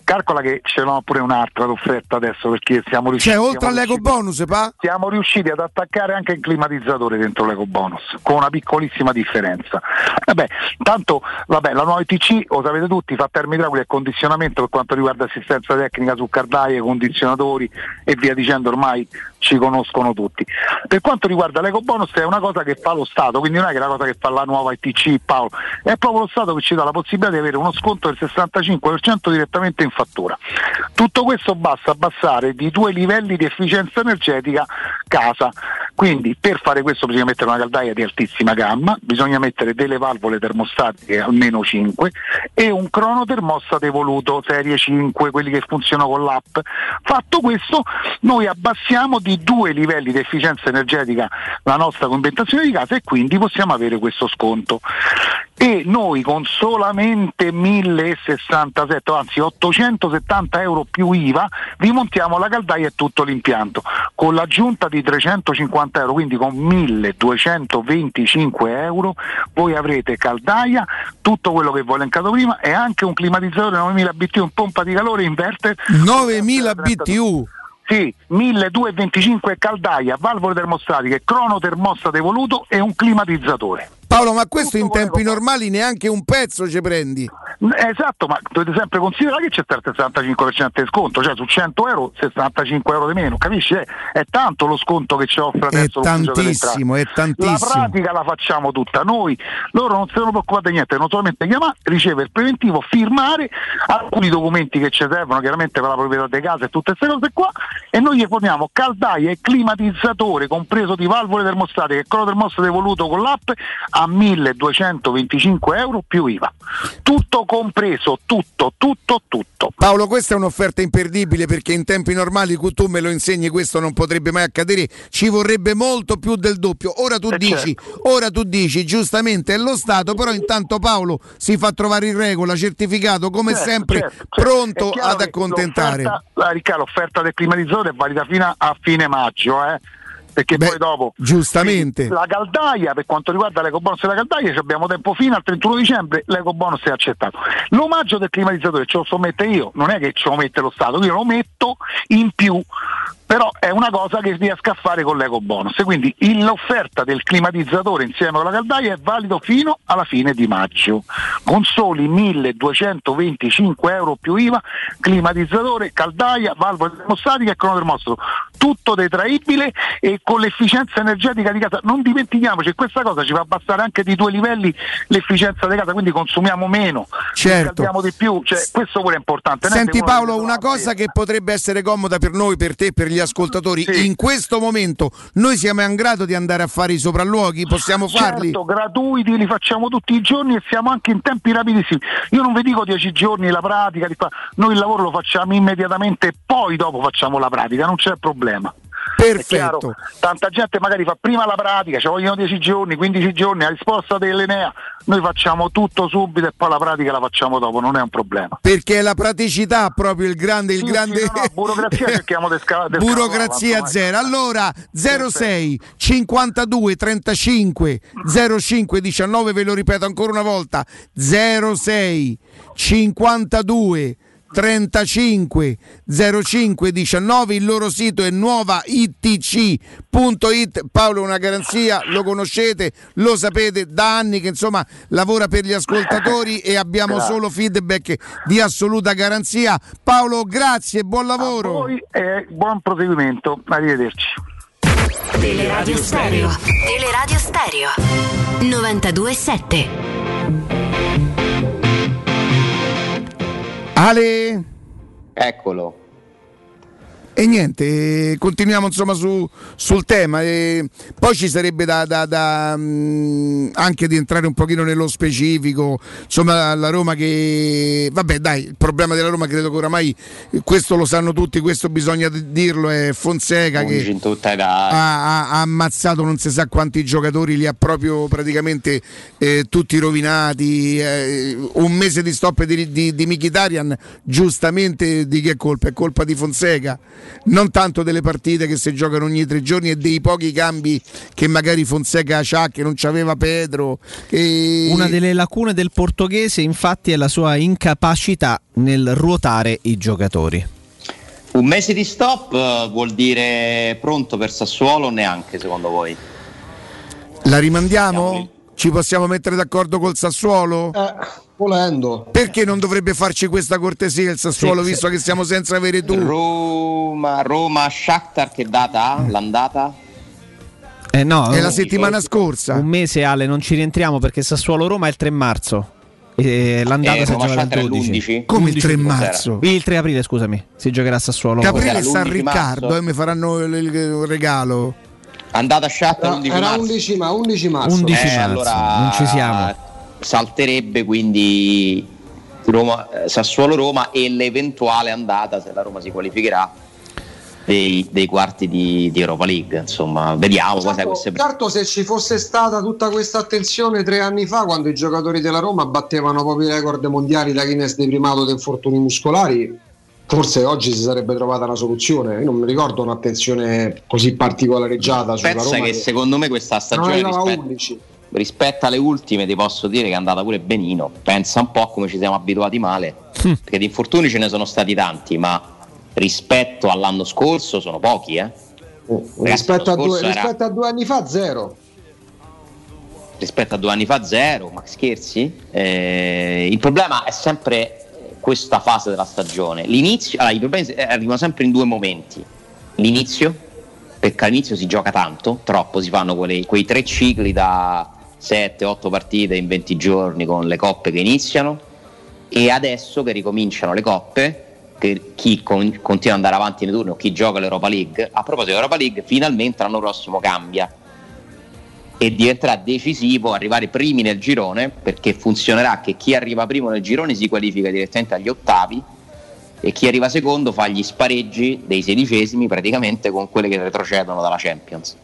Calcola che ce n'ho pure un'altra d'offerta adesso perché siamo riusciti. Cioè, oltre all'eco riusciti- bonus, pa? Siamo riusciti ad attaccare anche il climatizzatore dentro l'eco bonus con una piccolissima differenza. Vabbè, tanto vabbè, la nuova ITC, lo sapete tutti, fa termoidraulica e condizionamento per quanto riguarda assistenza tecnica su caldaie, condizionatori e via dicendo ormai ci conoscono tutti. Per quanto riguarda l'eco bonus è una cosa che fa lo Stato, quindi non è che è una cosa che fa la nuova ITC Paolo, è proprio lo Stato che ci dà la possibilità di avere uno sconto del 65% direttamente in fattura. Tutto questo basta abbassare di due livelli di efficienza energetica casa. Quindi per fare questo bisogna mettere una caldaia di altissima gamma, bisogna mettere delle valvole termostatiche almeno 5 e un cronotermostato evoluto serie 5, quelli che funzionano con l'app. Fatto questo noi abbassiamo di due livelli di efficienza energetica la nostra conventazione di casa e quindi possiamo avere questo sconto. E noi con solamente 1067, anzi 870 euro più IVA, vi montiamo la caldaia e tutto l'impianto. Con l'aggiunta di 350 euro, quindi con 1225 euro, voi avrete caldaia, tutto quello che vi ho elencato prima e anche un climatizzatore 9000 BTU, un pompa di calore inverter 9000 BTU. Sì, 1225 caldaia, valvole termostatiche, cronotermostato evoluto e un climatizzatore. Paolo, ma questo in tempi normali neanche un pezzo ci prendi. Esatto, ma dovete sempre considerare che c'è il 65% di sconto, cioè su 100 euro 65 euro di meno, capisci? È, è tanto lo sconto che ci offre È adesso delle tantissimo, è tantissimo. La pratica la facciamo tutta noi, loro non si devono preoccupare di niente, non solamente chiamare, ricevere il preventivo, firmare alcuni documenti che ci servono chiaramente per la proprietà delle case e tutte queste cose qua e noi gli forniamo caldaia e climatizzatore compreso di valvole termostatiche e cronotermostato evoluto con l'app a 1225 euro più IVA. Tutto compreso, tutto, tutto, tutto. Paolo, questa è un'offerta imperdibile perché in tempi normali tu me lo insegni, questo non potrebbe mai accadere, ci vorrebbe molto più del doppio. Ora tu Eh, dici, certo. ora tu dici, giustamente è lo Stato, però intanto Paolo si fa trovare in regola, certificato come Certo, sempre, certo, certo. pronto ad accontentare. l'offerta- Ricca, l'offerta del climatizzatore è valida fino a, a fine maggio, eh? Perché poi dopo Giustamente. la caldaia per quanto riguarda l'eco bonus e la caldaia ci abbiamo tempo fino al 31 dicembre l'eco bonus è accettato l'omaggio del climatizzatore ce lo so mettere io non è che ce lo mette lo Stato io lo metto in più però è una cosa che riesco a fare con l'eco bonus. Quindi l'offerta del climatizzatore insieme con la caldaia è valido fino alla fine di maggio. Con soli 1225 euro più IVA climatizzatore, caldaia, valvola termostatica e cronotermostato. Tutto detraibile e con l'efficienza energetica di casa. Non dimentichiamoci che questa cosa ci fa abbassare anche di due livelli l'efficienza di casa quindi consumiamo meno Certo. di più. Cioè, questo pure è importante Senti Paolo, una "Ah, cosa che potrebbe essere comoda per noi, per te, per gli ascoltatori, in questo momento noi siamo in grado di andare a fare i sopralluoghi, possiamo farli? Certo, gratuiti, li facciamo tutti i giorni e siamo anche in tempi rapidissimi. Io non vi dico dieci giorni la pratica, noi il lavoro lo facciamo immediatamente e poi dopo facciamo la pratica, non c'è problema. Perfetto. Chiaro? Tanta gente magari fa prima la pratica, ci vogliono 10 giorni, 15 giorni, a risposta dell'Enea, noi facciamo tutto subito e poi la pratica la facciamo dopo, non è un problema. Perché è la praticità proprio il grande, il Sì, grande sì, no, no, burocrazia cerchiamo di sca- di burocrazia scavarla, zero. Allora 06 52 35 05 19 ve lo ripeto ancora una volta 06 52 35 05 19 il loro sito è nuovaitc.it Paolo è una garanzia lo conoscete lo sapete da anni che insomma lavora per gli ascoltatori e abbiamo Grazie. solo feedback di assoluta garanzia Paolo grazie buon lavoro Poi eh, buon proseguimento, arrivederci. Teleradio Stereo. Teleradio Stereo. 92.7. Ale Eccolo. E niente, continuiamo insomma su- sul tema. eh, poi ci sarebbe da, da- da, mm, anche di entrare un pochino nello specifico. Insomma, la Roma che. Vabbè, dai, il problema della Roma credo che oramai questo lo sanno tutti, questo bisogna dirlo, è Fonseca che tutta età. ha, ha- ammazzato non si sa quanti giocatori, li ha proprio praticamente eh, tutti rovinati. eh, un mese di stop di, di, di Mkhitaryan, giustamente di che colpa? È colpa di Fonseca, non tanto delle partite che si giocano ogni tre giorni e dei pochi cambi che magari Fonseca ha, che non c'aveva Pedro. che- Una delle lacune del portoghese infatti è la sua incapacità nel ruotare i giocatori. Un mese di stop eh, vuol dire pronto per Sassuolo o neanche secondo voi? La rimandiamo? Ci possiamo mettere d'accordo col Sassuolo? Volendo. Perché non dovrebbe farci questa cortesia il Sassuolo, Sì, visto che siamo senza avere tu? Roma, Roma Shakhtar che data? L'andata? Eh no, È la un- settimana scorsa. Un mese Ale, non ci rientriamo perché Sassuolo Roma è il 3 marzo. E l'andata Eh, si Shakhtar è 12. l'11? Come il 11 3 cos'era? marzo? Il 3 aprile, scusami, si giocherà a Sassuolo. Caprile Cos'era, San l'11 Riccardo marzo? e mi faranno il, il- il regalo. Andata Shakhtar Era, 11 era marzo. 11, ma 11 marzo. 11 Eh, marzo, allora non ci siamo. Salterebbe quindi Roma, eh, Sassuolo-Roma e l'eventuale andata, se la Roma si qualificherà, dei, dei quarti di, di Europa League. Insomma, vediamo. Certo, queste... certo, se ci fosse stata tutta questa attenzione tre anni fa, quando i giocatori della Roma battevano proprio i record mondiali da Guinness di primato di infortuni muscolari, forse oggi si sarebbe trovata una soluzione. Io non mi ricordo un'attenzione così particolareggiata sulla Pensa Roma. che secondo me questa stagione rispetto, 11. Rispetto alle ultime ti posso dire che è andata pure benino. Pensa un po' come ci siamo abituati male, perché di infortuni ce ne sono stati tanti, ma rispetto all'anno scorso sono pochi, eh. Ragazzi, Rispetto a, due, era- rispetto a due anni fa, zero. rispetto a due anni fa zero, ma scherzi? Eh, il problema è sempre questa fase della stagione. L'inizio, allora, i problemi eh, arrivano sempre in due momenti. L'inizio, perché all'inizio si gioca tanto, troppo, si fanno quelle- quei tre cicli da 7-8 partite in 20 giorni con le coppe che iniziano e adesso che ricominciano le coppe, che chi con- continua ad andare avanti nei turni o chi gioca l'Europa League, a proposito dell'Europa League, finalmente l'anno prossimo cambia e diventerà decisivo arrivare primi nel girone perché funzionerà che chi arriva primo nel girone si qualifica direttamente agli ottavi e chi arriva secondo fa gli spareggi dei sedicesimi praticamente con quelle che retrocedono dalla Champions.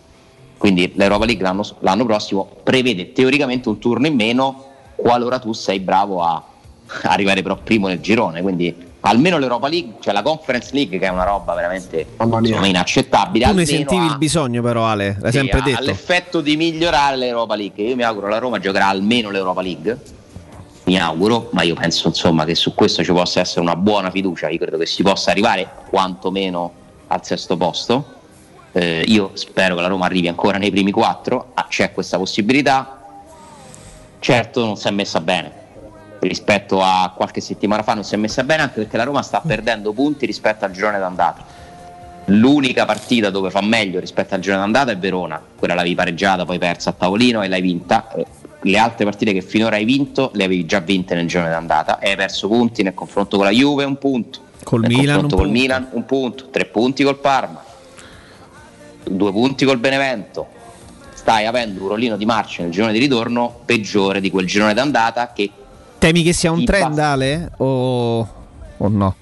Quindi l'Europa League l'anno, l'anno prossimo prevede teoricamente un turno in meno qualora tu sei bravo a arrivare però primo nel girone. Quindi almeno l'Europa League, cioè la Conference League che è una roba veramente insomma, inaccettabile. Tu ne sentivi ha- il bisogno però Ale, l'hai sì, sempre detto. ha l'effetto di migliorare l'Europa League. Io mi auguro la Roma giocherà almeno l'Europa League. Mi auguro, ma io penso insomma che su questo ci possa essere una buona fiducia. Io credo che si possa arrivare quantomeno al sesto posto. Eh, io spero che la Roma arrivi ancora nei primi quattro. Ah, c'è questa possibilità. Certo, non si è messa bene rispetto a qualche settimana fa, non si è messa bene anche perché la Roma sta perdendo punti rispetto al girone d'andata. L'unica partita dove fa meglio rispetto al girone d'andata è Verona, quella l'avevi pareggiata, poi persa a tavolino e l'hai vinta. Eh, Le altre partite che finora hai vinto le avevi già vinte nel girone d'andata e hai perso punti nel confronto con la Juve, un punto. Col nel Milan, confronto col punto. Milan, un punto. Tre punti col Parma, due punti col Benevento. Stai avendo un rollino di marcia nel girone di ritorno peggiore di quel girone d'andata che Temi che sia un trend Ale o, o no?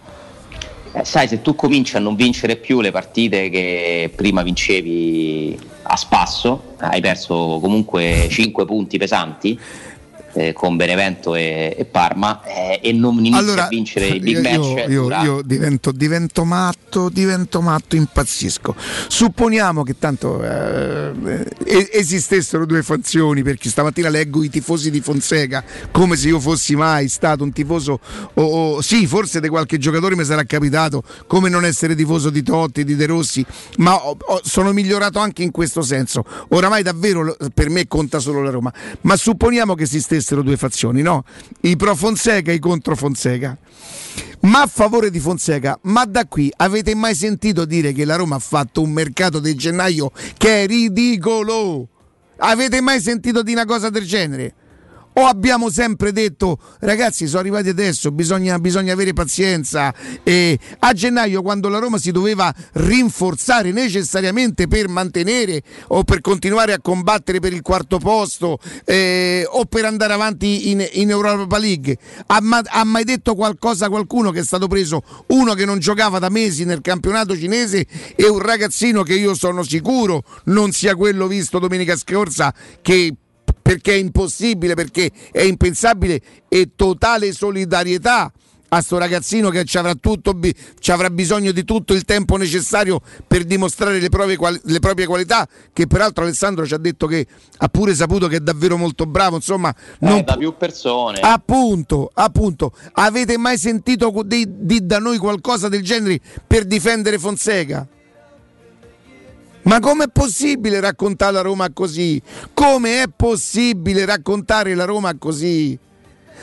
Eh, sai, se tu cominci a non vincere più le partite che prima vincevi a spasso, hai perso comunque 5 punti pesanti eh, con Benevento e, e Parma eh, e non inizi Allora, a vincere i big io, match. io- dura- io divento, divento matto, divento matto, impazzisco. Supponiamo che tanto eh, eh, esistessero due fazioni, perché stamattina leggo i tifosi di Fonseca come se io fossi mai stato un tifoso, o o- sì, forse di qualche giocatore mi sarà capitato, come non essere tifoso di Totti, di De Rossi, ma ho- ho- sono migliorato anche in questo senso. Oramai davvero per me conta solo la Roma, ma supponiamo che esistessero due fazioni, no? I pro Fonseca e i contro Fonseca. Ma a favore di Fonseca, ma da qui avete mai sentito dire che la Roma ha fatto un mercato di gennaio che è ridicolo? Avete mai sentito di una cosa del genere? O abbiamo sempre detto, ragazzi, sono arrivati adesso, bisogna, bisogna avere pazienza. E a gennaio, quando la Roma si doveva rinforzare necessariamente per mantenere o per continuare a combattere per il quarto posto eh, o per andare avanti in, in Europa League, ha, ha mai detto qualcosa qualcuno che è stato preso uno che non giocava da mesi nel campionato cinese e un ragazzino che io sono sicuro non sia quello visto domenica scorsa che perché è impossibile, perché è impensabile e totale solidarietà a sto ragazzino che ci avrà, tutto, ci avrà bisogno di tutto il tempo necessario per dimostrare le, proprie le proprie qualità, che peraltro Alessandro ci ha detto che ha pure saputo che è davvero molto bravo, insomma, non eh, da più persone. Appunto, appunto, avete mai sentito di, di da noi qualcosa del genere per difendere Fonseca? Ma com'è possibile raccontare la Roma così? Come è possibile raccontare la Roma così?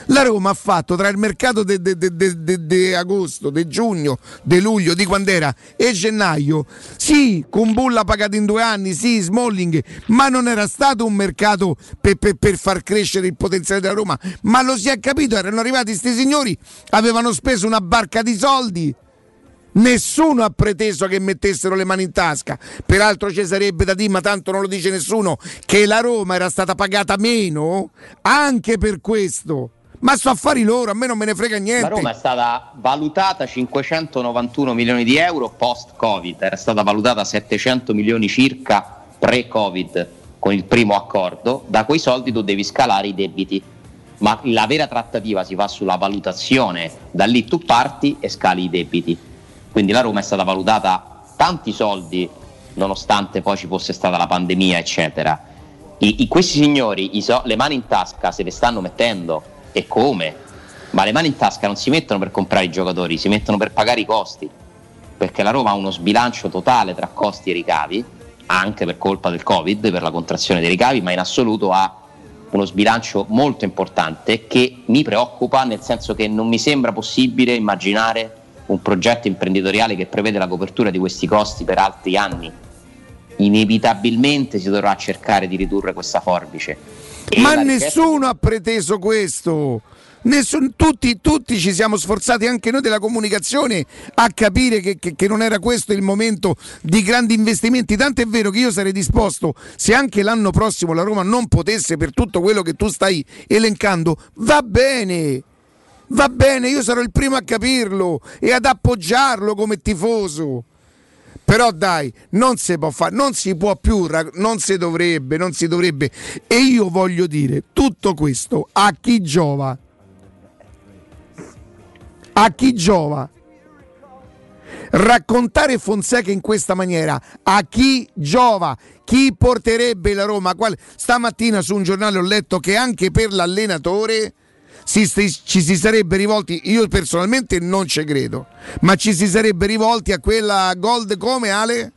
La Roma ha fatto tra il mercato di agosto, di giugno, di luglio, di quando e gennaio, sì, con Bulla pagato in due anni, sì, Smalling, ma non era stato un mercato per, per, per far crescere il potenziale della Roma. Ma lo si è capito, erano arrivati questi signori, avevano speso una barca di soldi. Nessuno ha preteso che mettessero le mani in tasca. Peraltro ci sarebbe da dire, ma tanto non lo dice nessuno, che la Roma era stata pagata meno anche per questo. Ma so affari loro, a me non me ne frega niente. La Roma è stata valutata 591 milioni di euro post-Covid, era stata valutata 700 milioni circa pre-Covid con il primo accordo. Da quei soldi tu devi scalare i debiti. Ma la vera trattativa si fa sulla valutazione, da lì tu parti e scali i debiti. Quindi la Roma è stata valutata tanti soldi, nonostante poi ci fosse stata la pandemia, eccetera. I, i, questi signori so, le mani in tasca se le stanno mettendo e come? Ma le mani in tasca non si mettono per comprare i giocatori, si mettono per pagare i costi, perché la Roma ha uno sbilancio totale tra costi e ricavi, anche per colpa del Covid, per la contrazione dei ricavi, ma in assoluto ha uno sbilancio molto importante che mi preoccupa nel senso che non mi sembra possibile immaginare un progetto imprenditoriale che prevede la copertura di questi costi per altri anni. Inevitabilmente si dovrà cercare di ridurre questa forbice ma nessuno ha preteso questo. Nessun, tutti, tutti, ci siamo sforzati, anche noi della comunicazione, a capire che, che, che, non era questo il momento di grandi investimenti. Tanto è vero che io sarei disposto, se anche l'anno prossimo la Roma non potesse, per tutto quello che tu stai elencando, va bene. Va bene, io sarò il primo a capirlo e ad appoggiarlo come tifoso. Però dai, non si può fare, non si può più, non si dovrebbe, non si dovrebbe. E io voglio dire, tutto questo a chi giova? A chi giova? Raccontare Fonseca in questa maniera a chi giova? Chi porterebbe la Roma? Qual... Stamattina su un giornale ho letto che anche per l'allenatore si, ci si sarebbe rivolti, io personalmente non ci credo, ma ci si sarebbe rivolti a quella Gold come Ale?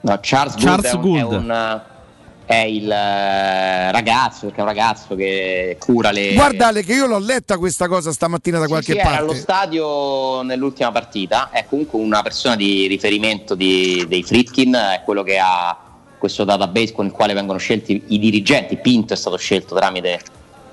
No, Charles, Charles Gould, Gould. È, un, è, un, è, il eh, ragazzo, perché è un ragazzo che cura le... Guardale che io l'ho letta questa cosa stamattina da sì, qualche sì, parte. Era allo stadio nell'ultima partita, è comunque una persona di riferimento di, dei Fritkin, è quello che ha questo database con il quale vengono scelti i dirigenti, Pinto è stato scelto tramite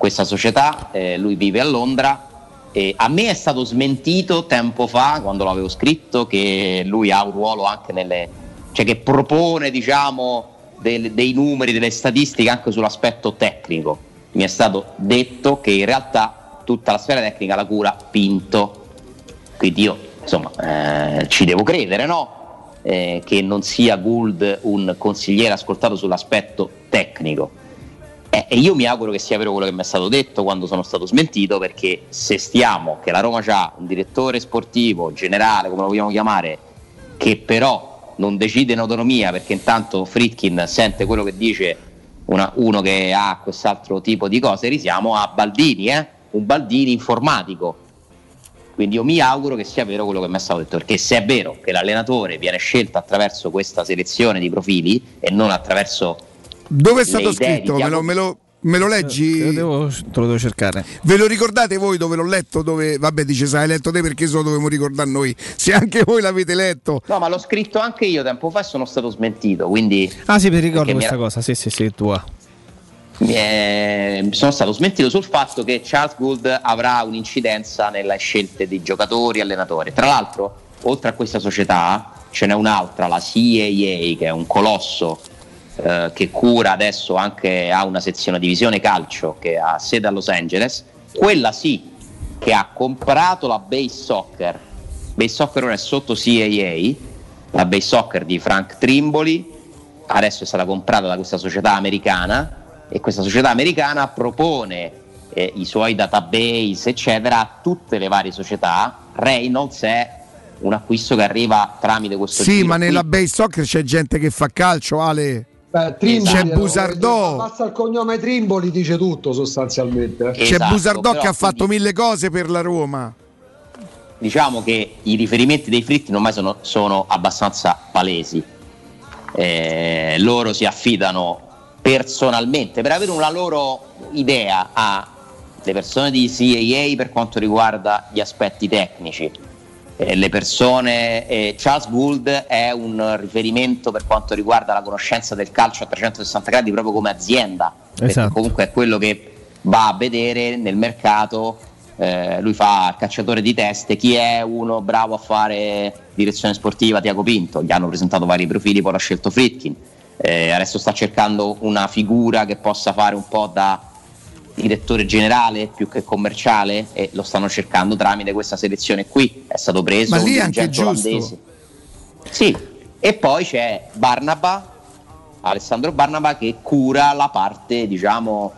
questa società, eh, lui vive a Londra. E a me è stato smentito tempo fa, quando l'avevo scritto, che lui ha un ruolo anche nelle. cioè che propone, diciamo, dei, dei numeri, delle statistiche anche sull'aspetto tecnico. Mi è stato detto che in realtà tutta la sfera tecnica la cura Pinto. Quindi io, insomma, eh, ci devo credere, no? Eh, che non sia Gould un consigliere ascoltato sull'aspetto tecnico eh, e io mi auguro che sia vero quello che mi è stato detto quando sono stato smentito, perché se stiamo, che la Roma ha un direttore sportivo, generale, come lo vogliamo chiamare, che però non decide in autonomia, perché intanto Fritkin sente quello che dice una, uno che ha quest'altro tipo di cose, risiamo a Baldini, eh? un Baldini informatico. Quindi io mi auguro che sia vero quello che mi è stato detto, perché se è vero che l'allenatore viene scelto attraverso questa selezione di profili e non attraverso dove è stato scritto? Me lo, me, lo, me lo, leggi? Eh, devo, te lo devo cercare. Ve lo ricordate voi dove l'ho letto? Dove, vabbè, dice, sai, hai letto te perché solo dovevamo ricordare noi. Se anche voi l'avete letto. No, ma l'ho scritto anche io tempo fa e sono stato smentito. Quindi. Ah, sì, mi ricordo questa mi cosa. Sì, sì, sì, tua. È... sono stato smentito sul fatto che Charles Gould avrà un'incidenza nelle scelte di giocatori e allenatori. Tra l'altro, oltre a questa società, ce n'è un'altra, la CAA, che è un colosso eh, che cura adesso anche ha una sezione divisione calcio che ha sede a Los Angeles, quella sì che ha comprato la Base Soccer. Base Soccer ora è sotto CAA, la Base Soccer di Frank Trimboli, adesso è stata comprata da questa società americana e questa società americana propone eh, i suoi database eccetera a tutte le varie società. Reynolds è un acquisto che arriva tramite questo Sì, ma nella Base Soccer c'è gente che fa calcio, Ale. Beh, Trimboli, c'è Busardò. Basta il cognome Trimboli, dice tutto sostanzialmente. Esatto, c'è Busardò che ha fatto mille cose per la Roma. Diciamo che i riferimenti dei fritti ormai sono, sono abbastanza palesi. Eh, loro si affidano personalmente per avere una loro idea a le persone di CAA per quanto riguarda gli aspetti tecnici, eh, le persone, eh, Charles Gould è un riferimento per quanto riguarda la conoscenza del calcio a 360 gradi proprio come azienda, perché Esatto. comunque è quello che va a vedere nel mercato, eh, lui fa il cacciatore di teste, chi è uno bravo a fare direzione sportiva, Tiago Pinto, gli hanno presentato vari profili, poi l'ha scelto Fritkin, Eh, adesso sta cercando una figura che possa fare un po' da direttore generale più che commerciale e lo stanno cercando tramite questa selezione qui. È stato preso Ma lì un anche olandese. Sì, e poi c'è Barnaba, Alessandro Barnaba che cura la parte, diciamo,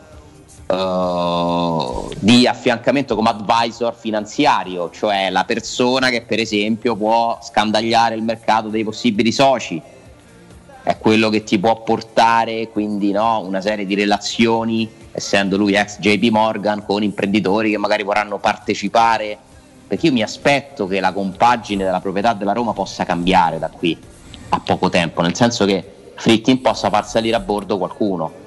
eh, di affiancamento come advisor finanziario, cioè la persona che per esempio può scandagliare il mercato dei possibili soci, è quello che ti può portare quindi no, una serie di relazioni, essendo lui ex JP Morgan, con imprenditori che magari vorranno partecipare, perché io mi aspetto che la compagine della proprietà della Roma possa cambiare da qui a poco tempo, nel senso che Fritkin possa far salire a bordo qualcuno.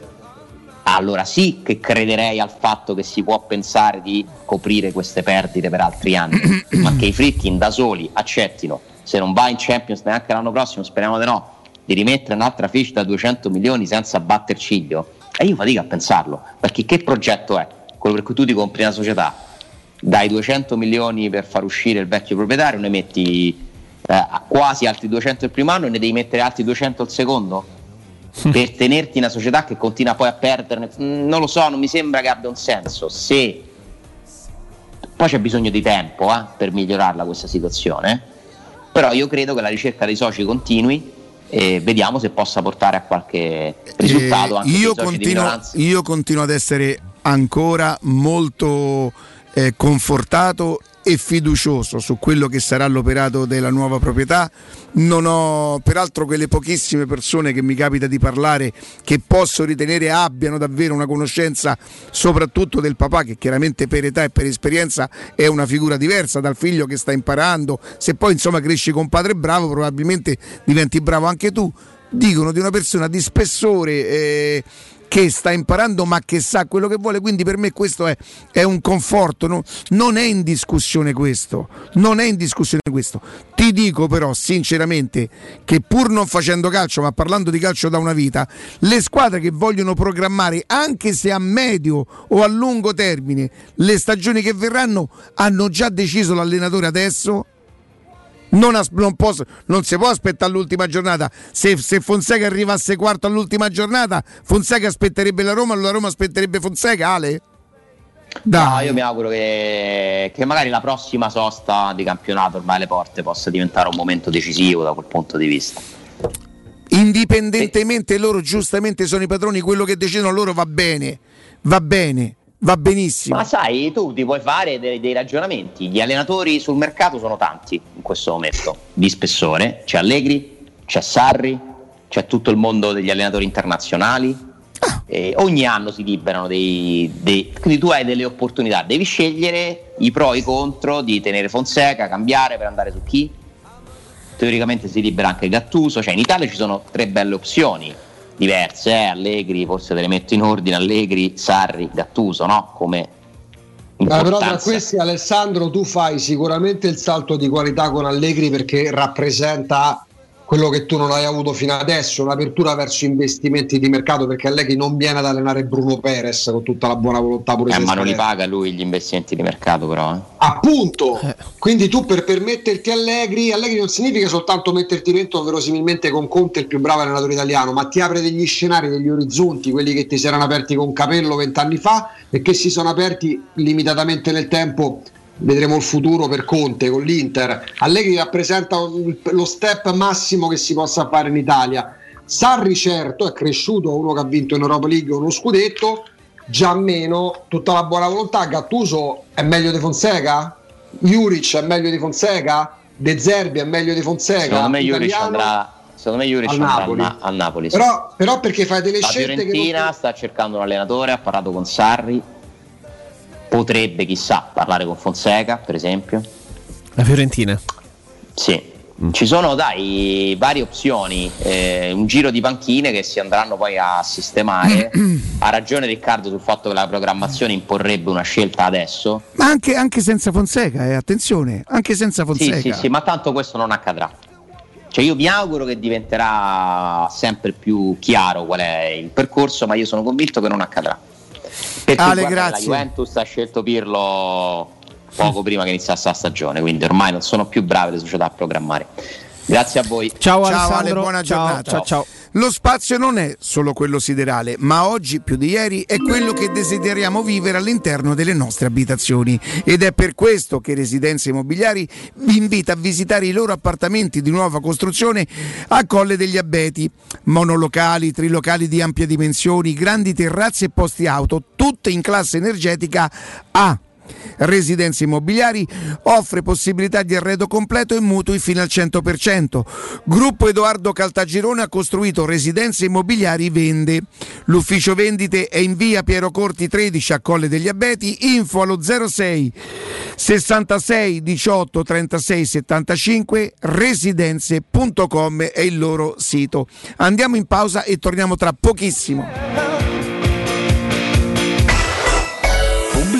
Allora sì che crederei al fatto che si può pensare di coprire queste perdite per altri anni, ma che i Fritkin da soli accettino, se non va in Champions neanche l'anno prossimo, speriamo di no, di rimettere un'altra fish da 200 milioni senza batter ciglio. E io fatico a pensarlo, perché che progetto è? Quello per cui tu ti compri una società, dai 200 milioni per far uscire il vecchio proprietario, ne metti eh, quasi altri 200 il primo anno e ne devi mettere altri 200 il secondo? per tenerti una società che continua poi a perderne, Mm, non lo so, non mi sembra che abbia un senso. Se poi c'è bisogno di tempo eh, per migliorarla questa situazione, però io credo che la ricerca dei soci continui e vediamo se possa portare a qualche risultato Eh, anche io, continuo, io continuo ad essere ancora molto eh, confortato e fiducioso su quello che sarà l'operato della nuova proprietà. Non ho, peraltro, quelle pochissime persone che mi capita di parlare che posso ritenere abbiano davvero una conoscenza, soprattutto del papà, che chiaramente per età e per esperienza è una figura diversa dal figlio che sta imparando. Se poi insomma cresci con padre bravo, probabilmente diventi bravo anche tu. Dicono di una persona di spessore. eh, che sta imparando ma che sa quello che vuole, quindi per me questo è, è un conforto, no? non è in discussione questo, non è in discussione questo. Ti dico però sinceramente che pur non facendo calcio, ma parlando di calcio da una vita, le squadre che vogliono programmare, anche se a medio o a lungo termine, le stagioni che verranno, hanno già deciso l'allenatore adesso non, as- non posso- non si può aspettare l'ultima giornata. Se, se Fonseca arrivasse quarto all'ultima giornata, Fonseca aspetterebbe la Roma, la Roma aspetterebbe Fonseca, Ale? No, io mi auguro che, che magari la prossima sosta di campionato ormai alle porte possa diventare un momento decisivo da quel punto di vista. Indipendentemente loro giustamente sono i padroni, quello che decidono loro va bene, va bene, va benissimo. Ma sai, tu ti puoi fare dei, dei ragionamenti. Gli allenatori sul mercato sono tanti in questo momento, di spessore. C'è Allegri, c'è Sarri, c'è tutto il mondo degli allenatori internazionali. E ogni anno si liberano dei, dei- Quindi tu hai delle opportunità, devi scegliere i pro e i contro di tenere Fonseca, cambiare per andare su chi. Teoricamente si libera anche Gattuso, cioè in Italia ci sono tre belle opzioni diverse, eh? Allegri, forse te le metto in ordine, Allegri, Sarri, Gattuso, no? Come Eh, però tra questi Alessandro tu fai sicuramente il salto di qualità con Allegri perché rappresenta quello che tu non hai avuto fino adesso, un'apertura verso investimenti di mercato perché Allegri non viene ad allenare Bruno Perez con tutta la buona volontà pure Eh, ma non li paga lui gli investimenti di mercato, però. eh. Appunto, quindi tu per permetterti Allegri, Allegri non significa soltanto metterti dentro verosimilmente con Conte il più bravo allenatore italiano, ma ti apre degli scenari, degli orizzonti, quelli che ti si erano aperti con Capello vent'anni fa e che si sono aperti limitatamente nel tempo. Vedremo il futuro per Conte con l'Inter. Allegri rappresenta lo step massimo che si possa fare in Italia. Sarri certo è cresciuto, uno che ha vinto in Europa League uno scudetto, già meno, tutta la buona volontà. Gattuso è meglio di Fonseca? Juric è meglio di Fonseca? De Zerbi è meglio di Fonseca? Secondo me Juric andrà, secondo me Juric andrà Napoli. a, a Napoli. sì. Però, però perché fai delle La scelte che non Fiorentina sta cercando un allenatore, ha parlato con Sarri, potrebbe chissà parlare con Fonseca, per esempio. La Fiorentina. Sì, Ci sono dai varie opzioni, eh, un giro di panchine che si andranno poi a sistemare. ha ragione Riccardo sul fatto che la programmazione imporrebbe una scelta adesso. Ma anche, anche senza Fonseca, eh, attenzione, anche senza Fonseca. Sì, sì, sì, ma tanto questo non accadrà. Cioè io mi auguro che diventerà sempre più chiaro qual è il percorso, ma io sono convinto che non accadrà. Perché Ale, guarda, la. Juventus ha scelto Pirlo poco prima che iniziasse la stagione, quindi ormai non sono più brave le società a programmare. Grazie a voi. Ciao Ale, buona giornata. Lo spazio non è solo quello siderale, ma oggi più di ieri è quello che desideriamo vivere all'interno delle nostre abitazioni. Ed è per questo che Residenze Immobiliari vi invita a visitare i loro appartamenti di nuova costruzione a Colle degli Abeti. Monolocali, trilocali di ampie dimensioni, grandi terrazze e posti auto, tutte in classe energetica A. Residenze Immobiliari offre possibilità di arredo completo e mutui fino al 100%. Gruppo Edoardo Caltagirone ha costruito Residenze Immobiliari Vende. L'ufficio vendite è in via Piero Corti 13 a Colle degli Abeti. Info allo 06 66 18 36 75 residenze.com è il loro sito. Andiamo in pausa e torniamo tra pochissimo.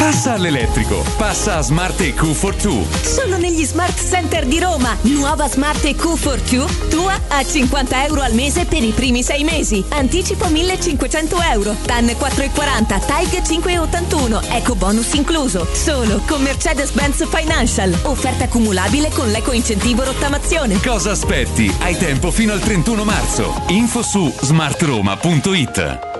Passa all'elettrico, passa a Smart EQ for2. Solo negli Smart Center di Roma. Nuova Smart EQ for 2 tua a 50 euro al mese per i primi sei mesi. Anticipo 1500 euro. TAN 4,40, TAIG 5,81. Eco bonus incluso. Solo con Mercedes-Benz Financial. Offerta cumulabile con l'eco incentivo rottamazione. Cosa aspetti? Hai tempo fino al 31 marzo. Info su smartroma.it.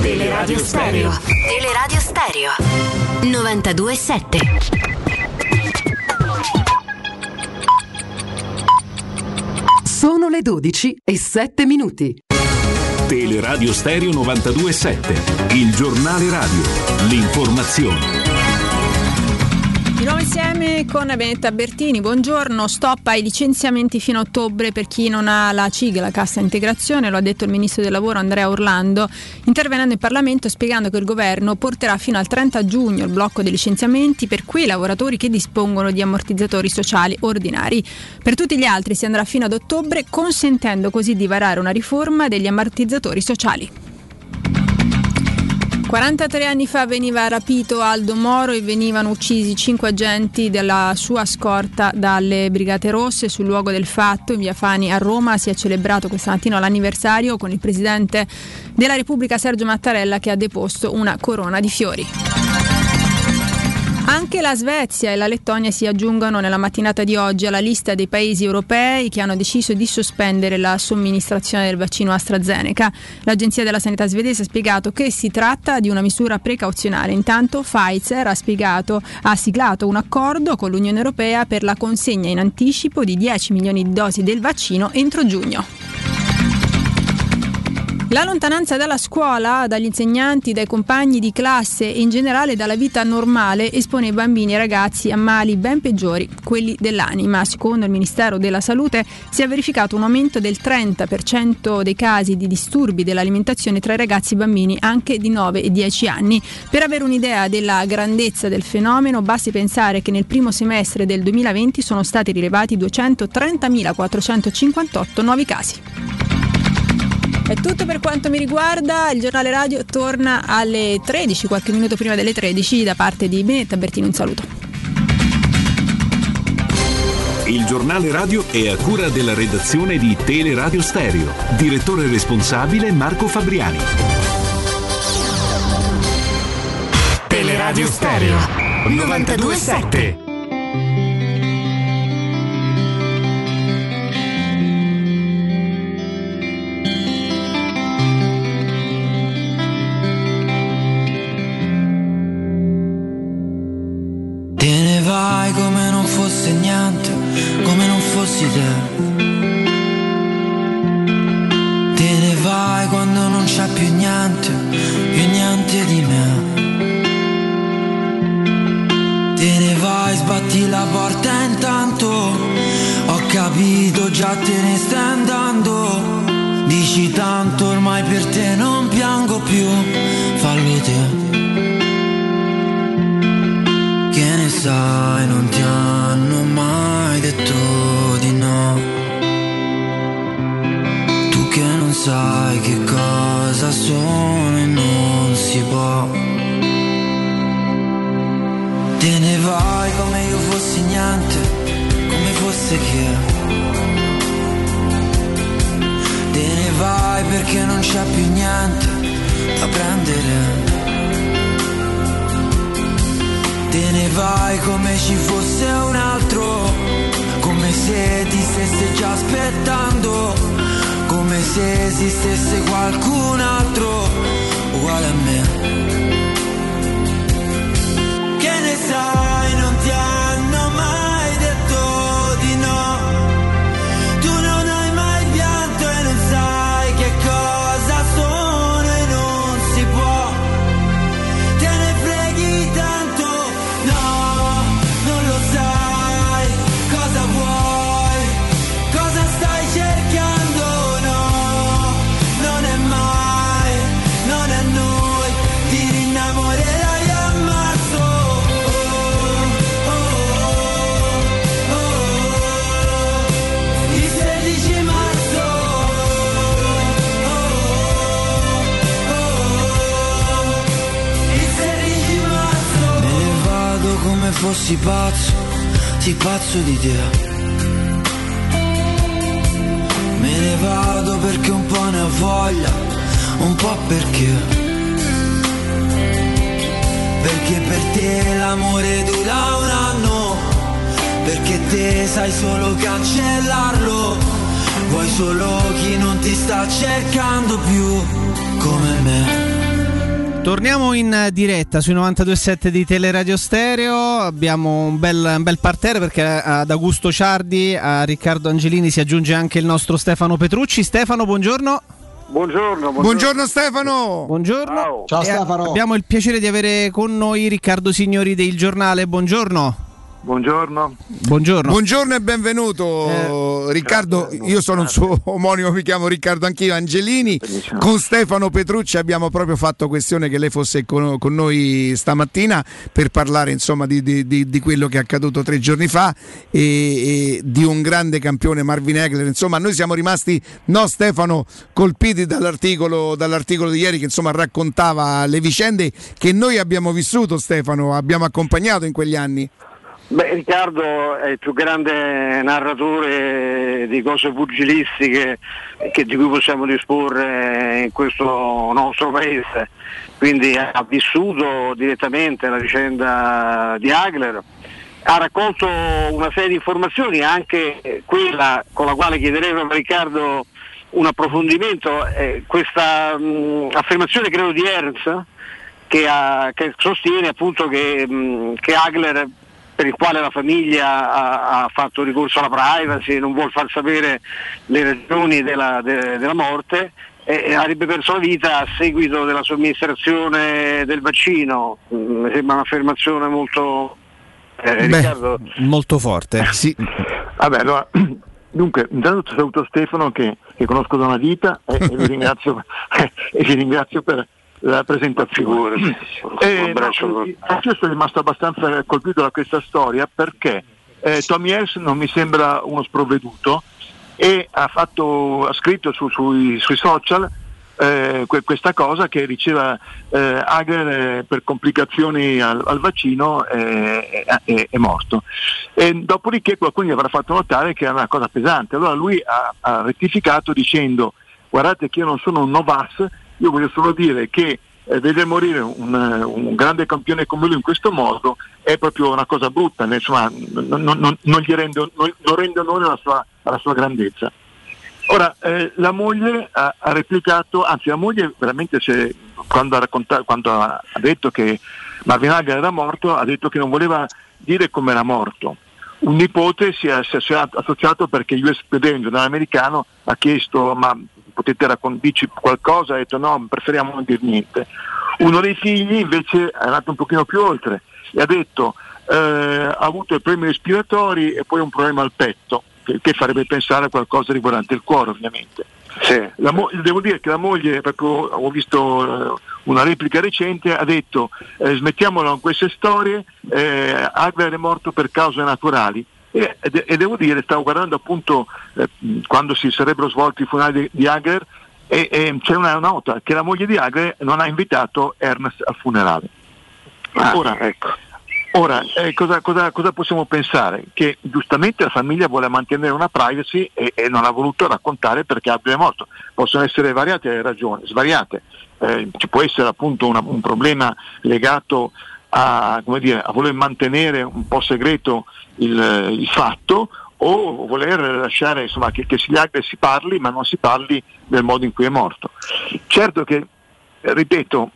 Teleradio Stereo. Teleradio Stereo. 92.7. Sono le 12 e 7 minuti. Teleradio Stereo 92.7, il giornale radio, l'informazione. Di nuovo insieme con Benetta Bertini, buongiorno. Stop ai licenziamenti fino a ottobre per chi non ha la CIG, la cassa integrazione, lo ha detto il ministro del lavoro Andrea Orlando, intervenendo in Parlamento spiegando che il governo porterà fino al 30 giugno il blocco dei licenziamenti per quei lavoratori che dispongono di ammortizzatori sociali ordinari. Per tutti gli altri si andrà fino ad ottobre, consentendo così di varare una riforma degli ammortizzatori sociali. 43 anni fa veniva rapito Aldo Moro e venivano uccisi cinque agenti della sua scorta dalle Brigate Rosse sul luogo del fatto in via Fani a Roma. Si è celebrato questa mattina l'anniversario con il presidente della Repubblica Sergio Mattarella che ha deposto una corona di fiori. Anche la Svezia e la Lettonia si aggiungono nella mattinata di oggi alla lista dei paesi europei che hanno deciso di sospendere la somministrazione del vaccino AstraZeneca. L'Agenzia della Sanità svedese ha spiegato che si tratta di una misura precauzionale. Intanto Pfizer ha, spiegato, ha siglato un accordo con l'Unione Europea per la consegna in anticipo di 10 milioni di dosi del vaccino entro giugno. La lontananza dalla scuola, dagli insegnanti, dai compagni di classe e in generale dalla vita normale espone bambini e ragazzi a mali ben peggiori, quelli dell'anima. Secondo il Ministero della Salute si è verificato un aumento del 30% dei casi di disturbi dell'alimentazione tra i ragazzi e i bambini anche di 9 e 10 anni. Per avere un'idea della grandezza del fenomeno basti pensare che nel primo semestre del 2020 sono stati rilevati 230.458 nuovi casi. È tutto per quanto mi riguarda, il giornale radio torna alle 13, qualche minuto prima delle 13 da parte di Benetta Bertini, un saluto. Il giornale radio è a cura della redazione di Teleradio Stereo. Direttore responsabile Marco Fabriani. Teleradio Stereo 927. Vai come non fosse niente, come non fossi te. Te ne vai quando non c'è più niente, più niente di me. Te ne vai, sbatti la porta intanto, ho capito già te ne stai andando. Dici tanto ormai per te non piango più, fallo te. Sai, non ti hanno mai detto di no. Tu che non sai che cosa sono e non si può. Te ne vai come io fossi niente, come fosse che. Te ne vai perché non c'è più niente da prendere. Te ne vai come ci fosse un altro, come se ti stesse già aspettando, come se esistesse qualcun altro uguale a me. Che ne sai, non ti hanno fossi pazzo, sì pazzo di te. Me ne vado perché un po' ne ho voglia, un po' perché. Perché per te l'amore dura un anno, perché te sai solo cancellarlo, vuoi solo chi non ti sta cercando più come me. Torniamo in diretta sui 92.7 di Teleradio Stereo. Abbiamo un bel, un bel parterre perché ad Augusto Ciardi, a Riccardo Angelini si aggiunge anche il nostro Stefano Petrucci. Stefano, buongiorno. Buongiorno, buongiorno. Buongiorno Stefano. Buongiorno. Ciao E Stefano. Abbiamo il piacere di avere con noi Riccardo Signori del giornale. Buongiorno. Buongiorno. Buongiorno. Buongiorno e benvenuto Riccardo, io sono un suo omonimo, mi chiamo Riccardo anch'io Angelini, con Stefano Petrucci abbiamo proprio fatto questione che lei fosse con, con noi stamattina per parlare insomma di, di- di- di quello che è accaduto tre giorni fa e, e di un grande campione Marvin Egler, insomma noi siamo rimasti, no Stefano, colpiti dall'articolo, dall'articolo di ieri che insomma raccontava le vicende che noi abbiamo vissuto Stefano, abbiamo accompagnato in quegli anni. Beh, Riccardo è il più grande narratore di cose pugilistiche che- di cui possiamo disporre in questo nostro paese. Quindi ha vissuto direttamente la vicenda di Hagler, ha raccolto una serie di informazioni, anche quella con la quale chiederemo a Riccardo un approfondimento, eh, questa mh, affermazione credo di Ernst che, ha- che sostiene appunto che, mh, che Hagler per il quale la famiglia ha, ha fatto ricorso alla privacy e non vuol far sapere le ragioni della, de- della morte e, e avrebbe perso la vita a seguito della somministrazione del vaccino. Mm, Mi sembra un'affermazione molto... eh, Riccardo, Molto forte. Sì. Vabbè, allora, Dunque, intanto saluto Stefano che, che conosco da una vita e, e vi, ringrazio, e vi ringrazio per la presentazione. Eh, no, anch'io sono rimasto abbastanza colpito da questa storia perché eh, Tommy Hess non mi sembra uno sprovveduto e ha, fatto, ha scritto su- sui, sui social eh, que- questa cosa che diceva eh, Hagler eh, per complicazioni al, al vaccino eh, è, morto. E dopodiché qualcuno gli avrà fatto notare che è una cosa pesante. Allora lui ha, ha rettificato dicendo guardate che io non sono un Novas, io voglio solo dire che eh, vedere morire un, eh, un grande campione come lui in questo modo è proprio una cosa brutta, insomma, non, non- non- gli rende, non- rende onore alla sua, alla sua grandezza. Ora, eh, la moglie ha, ha replicato, anzi la moglie veramente quando, ha raccontato, quando ha detto che Marvin Hagler era morto, ha detto che non voleva dire come era morto. Un nipote si è, è associato perché USPD, un giornale americano, ha chiesto ma potete raccontarci qualcosa? Ha detto no, preferiamo non dire niente. Uno dei figli invece è andato un pochino più oltre e ha detto eh, ha avuto i problemi respiratori e poi un problema al petto, che, che farebbe pensare a qualcosa riguardante il cuore ovviamente. La mo- devo dire che la moglie, ho visto eh, una replica recente, ha detto eh, smettiamola con queste storie, eh, Hagler è morto per cause naturali. E, e- devo dire, stavo guardando appunto eh, quando si sarebbero svolti i funerali di, Hagler e, e c'è una nota che la moglie di Hagler non ha invitato Ernest al funerale. ora, ora, eh, cosa, cosa- cosa possiamo pensare? Che giustamente la famiglia vuole mantenere una privacy e, e non ha voluto raccontare perché Hagler è morto. Possono essere variate le ragioni, svariate. Eh, ci può essere appunto una- un problema legato a, dire, a voler mantenere un po' segreto il, il fatto o voler lasciare insomma, che, che si, Hagler si parli ma non si parli del modo in cui è morto. Certo che, ripeto,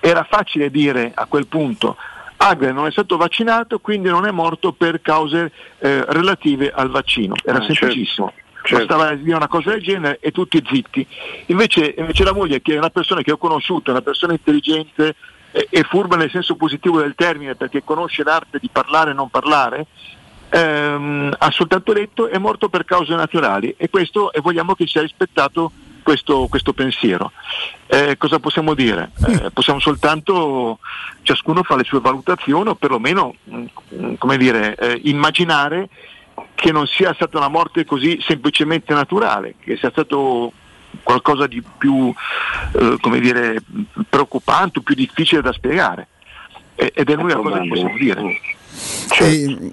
era facile dire a quel punto Hagler non è stato vaccinato quindi non è morto per cause eh, relative al vaccino, era Ah, semplicissimo. certo. Bastava dire una cosa del genere e tutti zitti. Invece, invece la moglie, che è una persona che ho conosciuto, è una persona intelligente e, furba nel senso positivo del termine, perché conosce l'arte di parlare e non parlare, ehm, ha soltanto detto è morto per cause naturali e questo e vogliamo che sia rispettato questo, questo pensiero. Eh, cosa possiamo dire? Eh, possiamo soltanto, ciascuno fa le sue valutazioni o perlomeno mm, mm, come dire, eh, immaginare che non sia stata una morte così semplicemente naturale, che sia stato qualcosa di più eh, come dire, preoccupante, più difficile da spiegare. Ed è l'unica cosa che possiamo dire. E,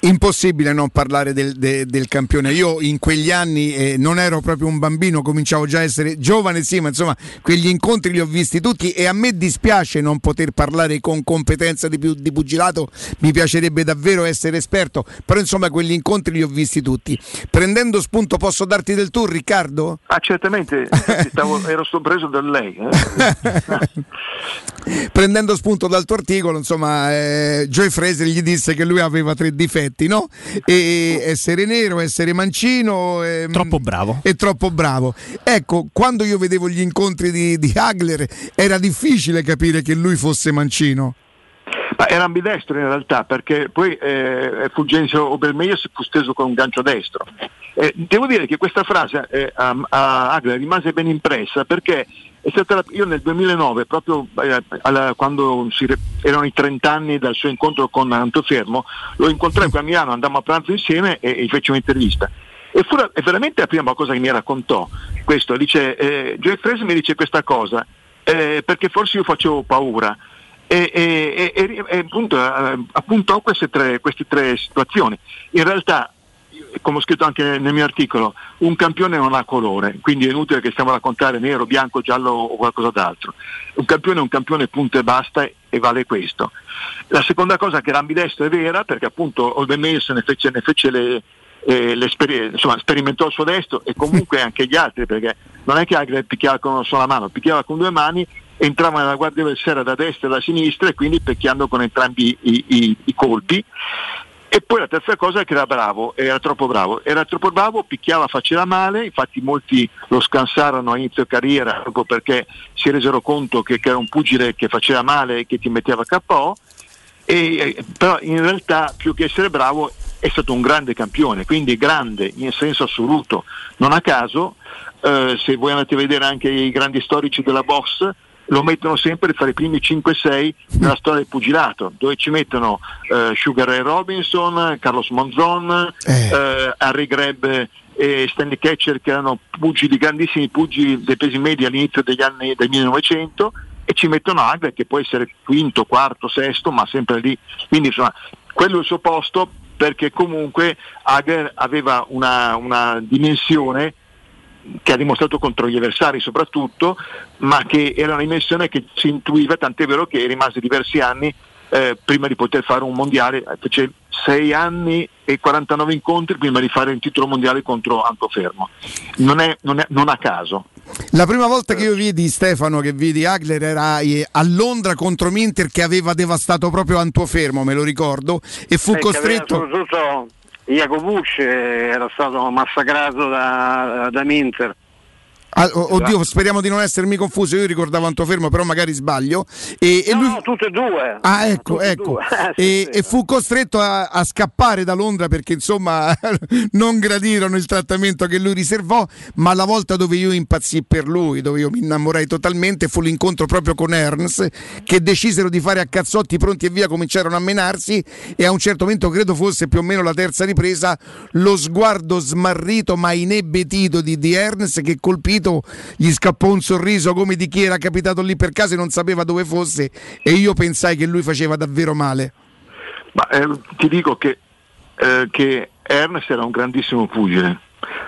impossibile non parlare del, de, del, campione. Io in quegli anni eh, non ero proprio un bambino, cominciavo già a essere giovane, sì, ma insomma quegli incontri li ho visti tutti e a me dispiace non poter parlare con competenza di, di pugilato, mi piacerebbe davvero essere esperto, però insomma quegli incontri li ho visti tutti. Prendendo spunto posso darti del tu Riccardo? Ah certamente, stavo, ero sorpreso da lei. Eh? Prendendo spunto dal tuo articolo, insomma, eh, Joy Fraser gli disse che lui aveva tre difetti, no? E essere nero, essere mancino. E, troppo bravo. E troppo bravo. Ecco, quando io vedevo gli incontri di, di Hagler era difficile capire che lui fosse mancino. Ma era ambidestro in realtà perché poi eh, Fulgencio Obermeier fu steso con un gancio destro. Eh, devo dire che questa frase eh, a, a Hagler rimase ben impressa perché la, io nel 2009, proprio eh, alla, quando si, erano i 30 anni dal suo incontro con Antofermo, lo incontrai qui a Milano, andammo a pranzo insieme e, e gli feci un'intervista. E fu la, veramente la prima cosa che mi raccontò questo, dice, eh, Joe Frese mi dice questa cosa, eh, perché forse io facevo paura. E, e, e, e appunto, eh, appuntò queste tre, queste tre situazioni. In realtà come ho scritto anche nel mio articolo, un campione non ha colore, quindi è inutile che stiamo a raccontare nero, bianco, giallo o qualcosa d'altro. Un campione è un campione punto e basta e vale questo. La seconda cosa che era ambidestro è vera, perché appunto Olden Mails ne fece, ne fece le, eh, insomma, sperimentò il suo destro e comunque anche gli altri, perché non è che Agre picchiava con una sola mano, picchiava con due mani entrava nella guardia del Sera da destra e da sinistra e quindi picchiando con entrambi i, i, i colpi e poi la terza cosa è che era bravo, era troppo bravo, era troppo bravo, picchiava, faceva male, infatti molti lo scansarono a inizio carriera proprio perché si resero conto che, che era un pugile che faceva male e che ti metteva KO, e, però in realtà più che essere bravo è stato un grande campione, quindi grande in senso assoluto, non a caso, eh, se voi andate a vedere anche i grandi storici della box, lo mettono sempre fra i primi 5-6 nella storia del pugilato, dove ci mettono eh, Sugar Ray Robinson, Carlos Monzon, eh. Eh, Harry Greb e Stanley Catcher che erano pugili, grandissimi pugili dei pesi medi all'inizio degli anni del 1900 e ci mettono Agler che può essere quinto, quarto, sesto, ma sempre lì. Quindi insomma, quello è il suo posto perché comunque Agler aveva una, una dimensione che ha dimostrato contro gli avversari soprattutto, ma che era una dimensione che si intuiva, tant'è vero che rimase diversi anni eh, prima di poter fare un mondiale, fece 6 anni e 49 incontri prima di fare il titolo mondiale contro Antofermo. Non, è, non, è, non a caso. La prima volta che io vidi Stefano, che vidi Agler, era eh, a Londra contro Minter che aveva devastato proprio Antofermo, me lo ricordo, e fu eh, costretto... Soprattutto Jacobucci era stato massacrato da, da Minter Ah, oddio, speriamo di non essermi confuso. Io ricordavo Antofermo, però magari sbaglio. E, no, e lui... no, tutte e due. Ah, ecco, ecco. e, e, fu costretto a, a, scappare da Londra perché insomma non gradirono il trattamento che lui riservò. Ma la volta dove io impazzì per lui, dove io mi innamorai totalmente, fu l'incontro proprio con Ernst, che decisero di fare a cazzotti pronti e via, cominciarono a menarsi. E a un certo momento, credo fosse più o meno la terza ripresa, lo sguardo smarrito ma inebetito di, di Ernst che colpito partito gli scappò un sorriso come di chi era capitato lì per caso e non sapeva dove fosse e io pensai che lui faceva davvero male. Ma eh, ti dico che, eh, che Ernest era un grandissimo pugile,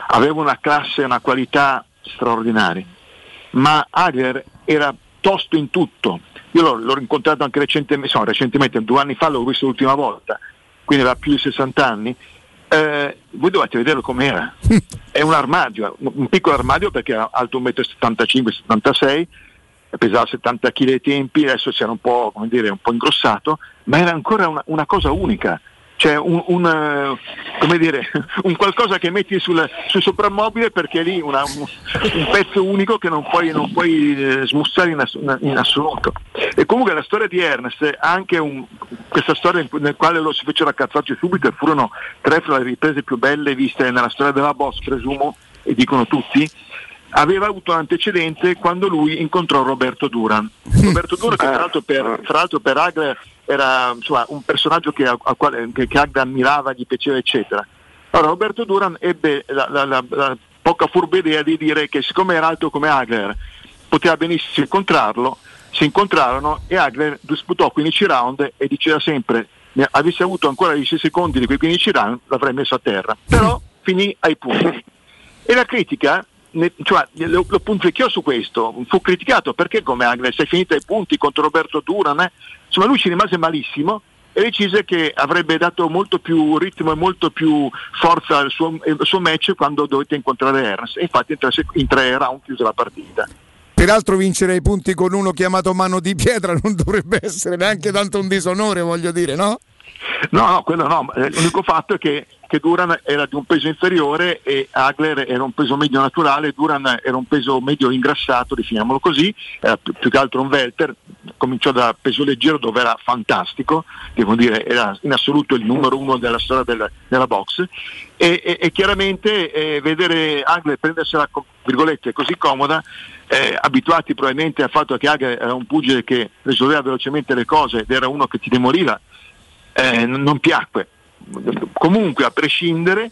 aveva una classe e una qualità straordinaria, ma Agler era tosto in tutto. Io l'ho, l'ho incontrato anche recentemente, insomma, recentemente, due anni fa l'ho visto l'ultima volta, quindi aveva più di 60 anni eh, voi dovete vederlo com'era. È un armadio, un piccolo armadio perché era alto 1,75-76 m, pesava 70 kg ai tempi, adesso si era un po', dire, un po' ingrossato, ma era ancora una, una cosa unica c'è un, un, eh, dire, un, qualcosa che metti sul, sul soprammobile perché è lì una, un, un, pezzo unico che non puoi, non puoi eh, smussare in, ass, in, assoluto. E comunque la storia di Ernest anche questa storia nel quale lo si fecero accazzarci subito e furono tre fra le riprese più belle viste nella storia della boss, presumo, e dicono tutti, aveva avuto antecedente quando lui incontrò Roberto Duran. Roberto Duran, che tra l'altro per, tra l'altro per Agler era insomma, un personaggio che, quale, che, che Agda ammirava, gli piaceva, eccetera. Allora Roberto Duran ebbe la, la, la, la poca furba idea di dire che siccome era alto come Agler, poteva benissimo incontrarlo, si incontrarono e Agler disputò 15 round e diceva sempre ne avesse avuto ancora i 6 secondi di quei 15 run l'avrei messo a terra, però finì ai punti. E la critica, ne- cioè, lo, lo punzecchiò su questo, fu criticato perché come Agnes sei finito ai punti contro Roberto Duran, eh? Insomma lui ci rimase malissimo e decise che avrebbe dato molto più ritmo e molto più forza al suo, al suo match quando dovette incontrare Ernst e infatti in tre, in tre round chiuse la partita. Peraltro vincere i punti con uno chiamato mano di pietra non dovrebbe essere neanche tanto un disonore, voglio dire, no? No, no, quello no, eh, l'unico fatto è che, che Duran era di un peso inferiore e Agler era un peso medio naturale, Duran era un peso medio ingrassato, definiamolo così, era più, più che altro un welter, cominciò da peso leggero dove era fantastico, devo dire era in assoluto il numero uno della storia del- della box e, e- e chiaramente eh, vedere Agler prendersela virgolette, così comoda, eh, abituati probabilmente al fatto che Agler era un pugile che risolveva velocemente le cose ed era uno che ti demoliva, eh, non piacque. Comunque, a prescindere,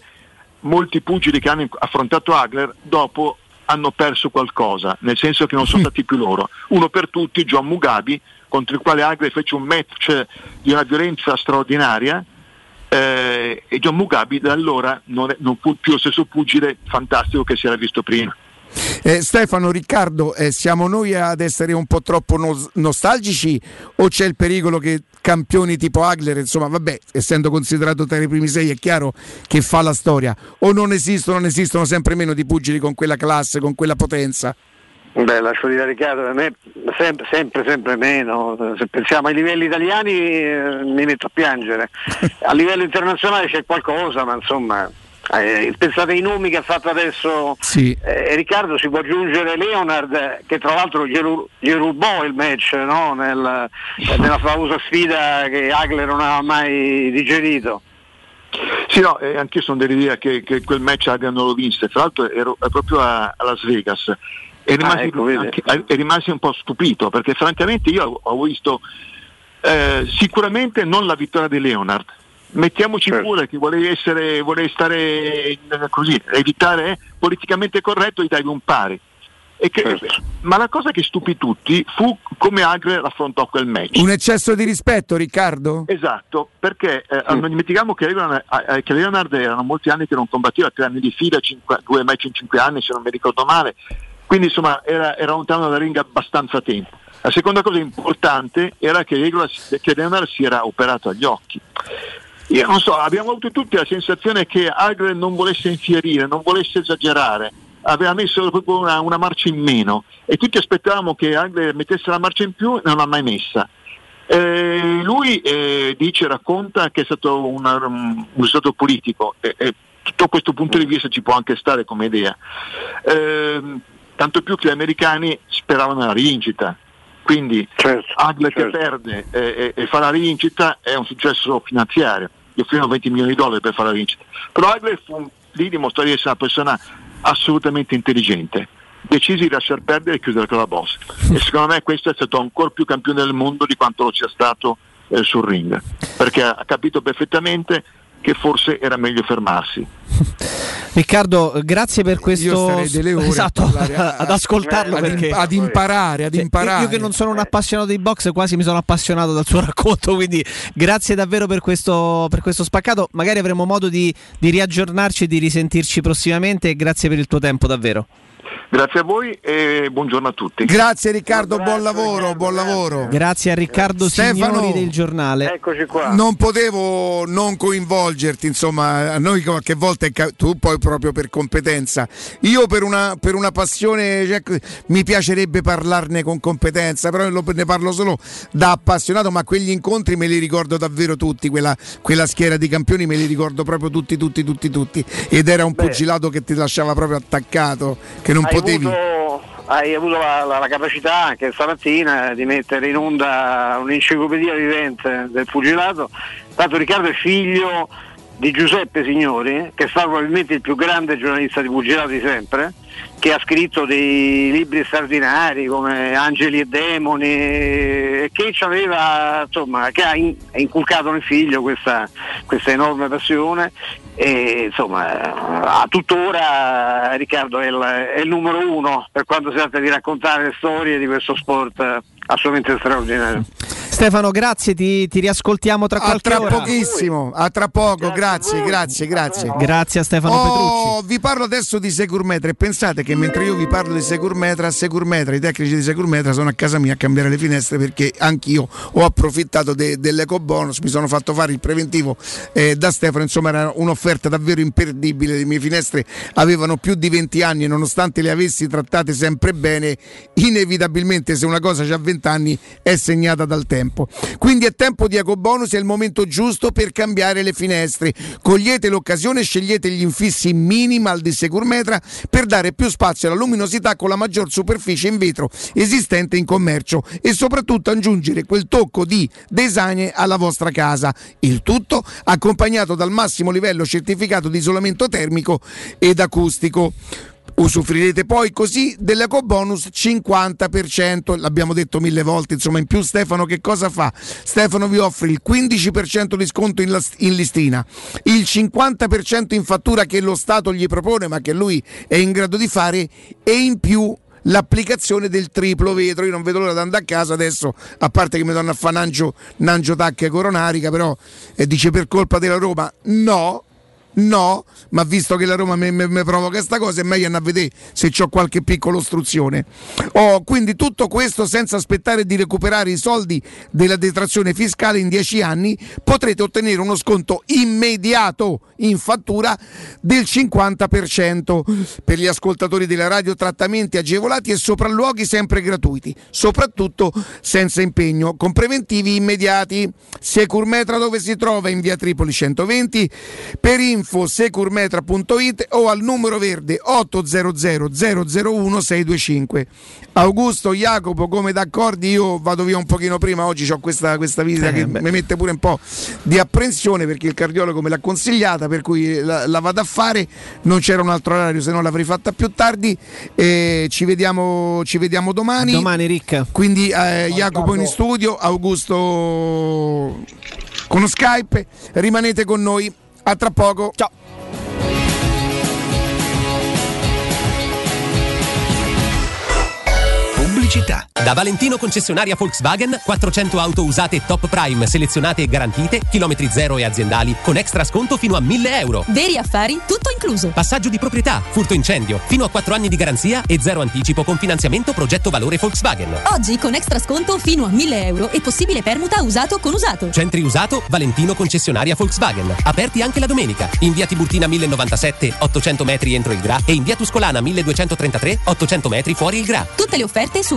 molti pugili che hanno affrontato Agler dopo hanno perso qualcosa, nel senso che non sono stati più loro. Uno per tutti, John Mugabe, contro il quale Agler fece un match di una violenza straordinaria eh, e John Mugabe da allora non, è- non fu più lo stesso pugile fantastico che si era visto prima. Eh, Stefano, Riccardo, eh, siamo noi ad essere un po' troppo nos- nostalgici o c'è il pericolo che campioni tipo Agler, insomma, vabbè, essendo considerato tra i primi sei è chiaro che fa la storia, o non esistono, non esistono sempre meno di pugili con quella classe, con quella potenza? Beh, lascio dire a Riccardo, per me sempre, sempre, sempre meno. Se pensiamo ai livelli italiani eh, mi metto a piangere. A livello internazionale c'è qualcosa, ma insomma, eh, pensate ai nomi che ha fatto adesso Sì. eh, Riccardo, si può aggiungere Leonard, che tra l'altro gli, ru- gli rubò il match no? Nel- eh, nella famosa sfida che Agler non aveva mai digerito. Sì, no, eh, anch'io sono dell'idea che, che quel match Agler non lo vinse, tra l'altro ero proprio a, a Las Vegas e rimasi, Ah, ecco, anche- eh, e rimasi un po' stupito perché francamente io ho, ho visto eh, sicuramente non la vittoria di Leonard. Mettiamoci Certo. pure che volevi essere, volevi stare così, evitare eh, politicamente corretto gli davi un pari. E che- Certo. Ma la cosa che stupì tutti fu come Agler affrontò quel match. Un eccesso di rispetto, Riccardo? Esatto, perché eh, non dimentichiamo che Leonard, eh, che Leonard erano molti anni che non combatteva, tre anni di fila, cinque- due match in cinque anni se non mi ricordo male, quindi insomma era, era lontano dalla ring abbastanza tempo. La seconda cosa importante era che, Legolas- che Leonard si era operato agli occhi. Io non so, abbiamo avuto tutti la sensazione che Agre non volesse infierire, non volesse esagerare, aveva messo proprio una, una marcia in meno e tutti aspettavamo che Agre mettesse la marcia in più e non l'ha mai messa. Eh, lui eh, dice, racconta che è stato una- un, un risultato politico e, e tutto questo punto di vista ci può anche stare come idea. Ehm, tanto più che gli americani speravano nella rivincita. Quindi Agler che perde e, e- e fa la rivincita è un successo finanziario. Gli offrirono 20 milioni di dollari per fare la rivincita. Però Agler fu lì dimostrò di essere una persona assolutamente intelligente. Decisi di lasciar perdere e chiudere con la boss. E secondo me questo è stato ancora più campione del mondo di quanto lo sia stato eh, sul ring. Perché ha capito perfettamente che forse era meglio fermarsi. Riccardo, grazie per questo. Io delle ore esatto, a- ad ascoltarlo ad perché ad imparare, ad imparare. Io che non sono un appassionato di box, quasi mi sono appassionato dal suo racconto. Quindi grazie davvero per questo, per questo spaccato. Magari avremo modo di, di riaggiornarci e di risentirci prossimamente. Grazie per il tuo tempo, davvero. Grazie a voi e buongiorno a tutti. Grazie Riccardo, buon lavoro, buon lavoro. Grazie a Riccardo Stefano, Signori del giornale. Eccoci qua. Non potevo non coinvolgerti, insomma, a noi qualche volta tu poi proprio per competenza. Io per una, per una passione cioè, mi piacerebbe parlarne con competenza, però ne parlo solo da appassionato, ma quegli incontri me li ricordo davvero tutti, quella, quella schiera di campioni me li ricordo proprio tutti, tutti, tutti, tutti. Ed era un pugilato che ti lasciava proprio attaccato, che non hai potevi... Avuto, hai avuto la, la- la capacità anche stamattina di mettere in onda un'enciclopedia vivente del pugilato. Tanto Riccardo è figlio di Giuseppe Signori, che è stato probabilmente il più grande giornalista di pugilato di sempre, che ha scritto dei libri straordinari come Angeli e Demoni e che ci aveva, insomma, che ha, in- ha inculcato nel figlio questa, questa enorme passione e insomma a tuttora Riccardo è il, è il numero uno per quanto si tratta di raccontare le storie di questo sport assolutamente straordinario. Stefano, grazie, ti, ti riascoltiamo tra A qualche tra ora. pochissimo, a tra poco, grazie, grazie, grazie. Grazie a Stefano Oh, vi parlo adesso di Securmetra e pensate che mentre io vi parlo di Securmetra, Securmetra, i tecnici di Securmetra sono a casa mia a cambiare le finestre perché anch'io ho approfittato de- dell'eco bonus, mi sono fatto fare il preventivo eh, da Stefano, insomma era un'offerta davvero imperdibile, le mie finestre avevano più di 20 anni e nonostante le avessi trattate sempre bene, inevitabilmente se una cosa ha 20 anni è segnata dal tempo. Quindi è tempo di eco bonus, è il momento giusto per cambiare le finestre. Cogliete l'occasione scegliete gli infissi minimal di Securmetra per dare più spazio alla luminosità con la maggior superficie in vetro esistente in commercio e soprattutto aggiungere quel tocco di design alla vostra casa. Il tutto accompagnato dal massimo livello certificato di isolamento termico ed acustico. Usufruirete poi così dell'eco bonus 50%, l'abbiamo detto mille volte, insomma in più Stefano che cosa fa? Stefano vi offre il 15% di sconto in, las- in listina, il 50% in fattura che lo Stato gli propone ma che lui è in grado di fare e in più l'applicazione del triplo vetro. Io non vedo l'ora di andare a casa adesso, a parte che mi danno a fare Nangio, Nangio Tacche Coronarica, però eh, dice per colpa della Roma. No, No, ma visto che la Roma mi, provoca questa cosa, è meglio andare a vedere se ho qualche piccola ostruzione. Oh, quindi tutto questo senza aspettare di recuperare i soldi della detrazione fiscale in 10 anni, potrete ottenere uno sconto immediato in fattura del 50% per gli ascoltatori della radio, trattamenti agevolati e sopralluoghi sempre gratuiti, soprattutto senza impegno, con preventivi immediati. Securmetra dove si trova in via Tripoli 120 per info securmetra.it o al numero verde 800 001 625. Augusto, Jacopo, come d'accordi io vado via un pochino prima, oggi ho questa, questa visita Eh, che beh. mi mette pure un po' di apprensione perché il cardiologo me l'ha consigliata, per cui la, la vado a fare, non c'era un altro orario se no l'avrei fatta più tardi, e ci, vediamo, ci vediamo domani. Domani Ricca. Quindi eh, Jacopo in studio, Augusto con Skype, rimanete con noi, a tra poco. Ciao. Pubblicità. Da Valentino concessionaria Volkswagen 400 auto usate top prime selezionate e garantite, chilometri zero e aziendali con extra sconto fino a 1000 euro. Veri affari, tutto incluso. Passaggio di proprietà, furto incendio, fino a 4 anni di garanzia e zero anticipo con finanziamento progetto valore Volkswagen. Oggi con extra sconto fino a 1000 euro e possibile permuta usato con usato. Centri usato Valentino concessionaria Volkswagen. Aperti anche la domenica. In via Tiburtina 1097, 800 metri entro il Gra e in via Tuscolana 1233, 800 metri fuori il Gra. Tutte le offerte su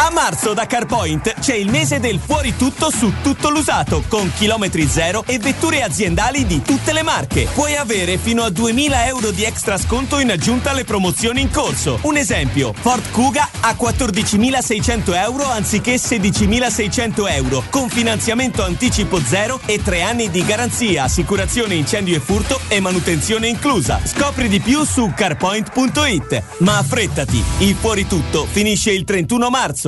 A marzo da CarPoint c'è il mese del fuori tutto su tutto l'usato, con chilometri zero e vetture aziendali di tutte le marche. Puoi avere fino a 2000 euro di extra sconto in aggiunta alle promozioni in corso. Un esempio, Ford Kuga a 14.600 euro anziché 16.600 euro, con finanziamento anticipo zero e tre anni di garanzia, assicurazione incendio e furto e manutenzione inclusa. Scopri di più su carpoint.it. Ma affrettati, il fuori tutto finisce il 31 marzo.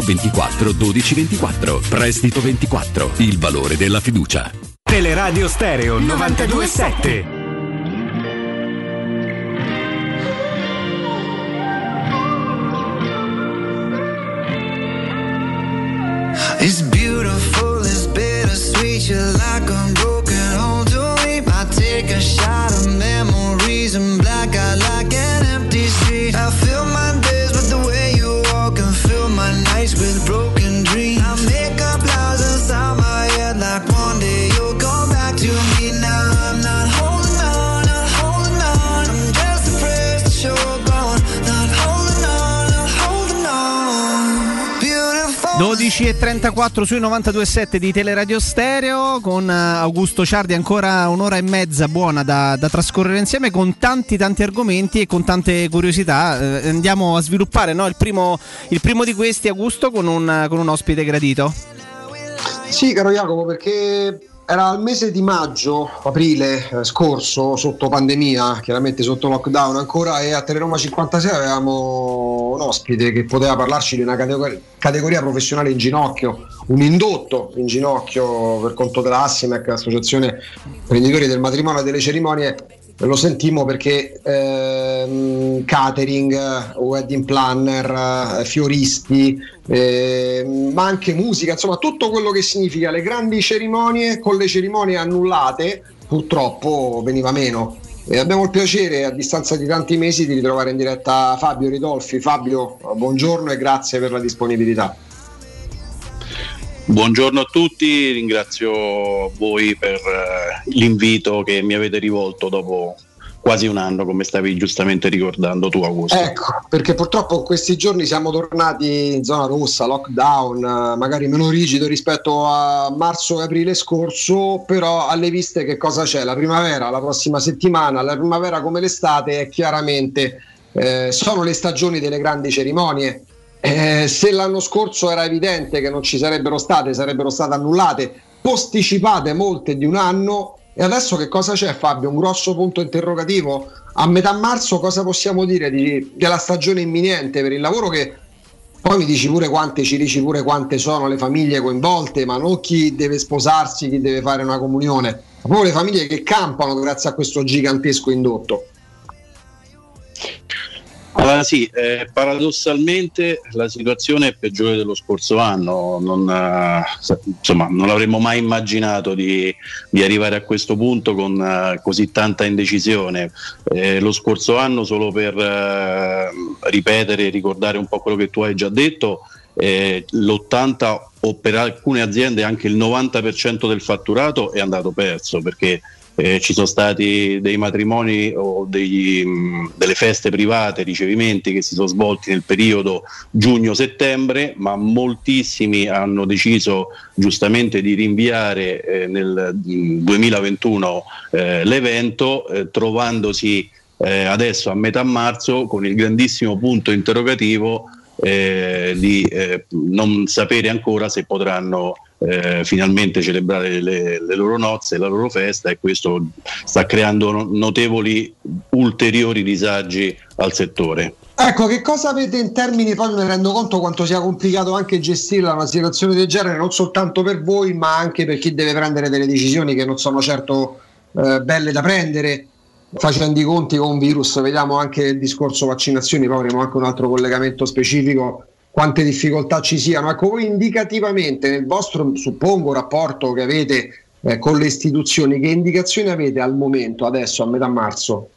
24 12 24. Prestito 24. Il valore della fiducia. Teleradio Stereo 927. It's beautiful, it's bittersweet. You're like a broken home to me. I take a shot of memories E 34 sui 92.7 di Teleradio Stereo con eh, Augusto Ciardi ancora un'ora e mezza buona da, da trascorrere insieme con tanti tanti argomenti e con tante curiosità eh, andiamo a sviluppare no? il, primo, il, primo, di questi Augusto con un, con un ospite gradito sì caro Jacopo perché era il mese di maggio, aprile eh, scorso, sotto pandemia, chiaramente sotto lockdown ancora, e a Teleroma 56 avevamo un ospite che poteva parlarci di una categoria, categoria professionale in ginocchio, un indotto in ginocchio per conto della Assimec, l'associazione imprenditori del matrimonio e delle cerimonie. Lo sentimmo perché ehm, catering, wedding planner, fioristi, eh, ma anche musica, insomma tutto quello che significa le grandi cerimonie con le cerimonie annullate purtroppo veniva meno. E abbiamo il piacere a distanza di tanti mesi di ritrovare in diretta Fabio Ridolfi. Fabio, buongiorno e grazie per la disponibilità. Buongiorno a tutti, ringrazio voi per eh, l'invito che mi avete rivolto dopo quasi un anno, come stavi giustamente ricordando tu Augusto. Ecco, perché purtroppo in questi giorni siamo tornati in zona rossa, lockdown, eh, magari meno rigido rispetto a marzo e aprile scorso, però alle viste che cosa c'è? La primavera, la prossima settimana, la primavera come l'estate è chiaramente eh, sono le stagioni delle grandi cerimonie. Eh, se l'anno scorso era evidente che non ci sarebbero state, sarebbero state annullate, posticipate molte di un anno, e adesso che cosa c'è Fabio? Un grosso punto interrogativo? A metà marzo cosa possiamo dire di- della stagione imminente per il lavoro che poi mi dici pure quante, ci dici pure quante sono le famiglie coinvolte, ma non chi deve sposarsi, chi deve fare una comunione, ma proprio le famiglie che campano grazie a questo gigantesco indotto. Allora sì, eh, paradossalmente la situazione è peggiore dello scorso anno, non, eh, insomma, non avremmo mai immaginato di, di arrivare a questo punto con eh, così tanta indecisione. Eh, lo scorso anno, solo per eh, ripetere e ricordare un po' quello che tu hai già detto, eh, l'80 o per alcune aziende anche il 90% del fatturato è andato perso perché eh, ci sono stati dei matrimoni o degli, mh, delle feste private, ricevimenti che si sono svolti nel periodo giugno-settembre, ma moltissimi hanno deciso giustamente di rinviare eh, nel mh, 2021 eh, l'evento, eh, trovandosi eh, adesso a metà marzo con il grandissimo punto interrogativo eh, di non sapere ancora se potranno eh, finalmente celebrare le, le, loro nozze, la loro festa e questo sta creando notevoli ulteriori disagi al settore. Ecco, che cosa avete in termini, poi mi rendo conto quanto sia complicato anche gestire una situazione del genere, non soltanto per voi, ma anche per chi deve prendere delle decisioni che non sono certo eh, belle da prendere, facendo i conti con un virus, vediamo anche il discorso vaccinazioni, poi avremo anche un altro collegamento specifico, quante difficoltà ci siano. Ecco, voi indicativamente nel vostro, suppongo, rapporto che avete eh, con le istituzioni, che indicazioni avete al momento, adesso, a metà marzo?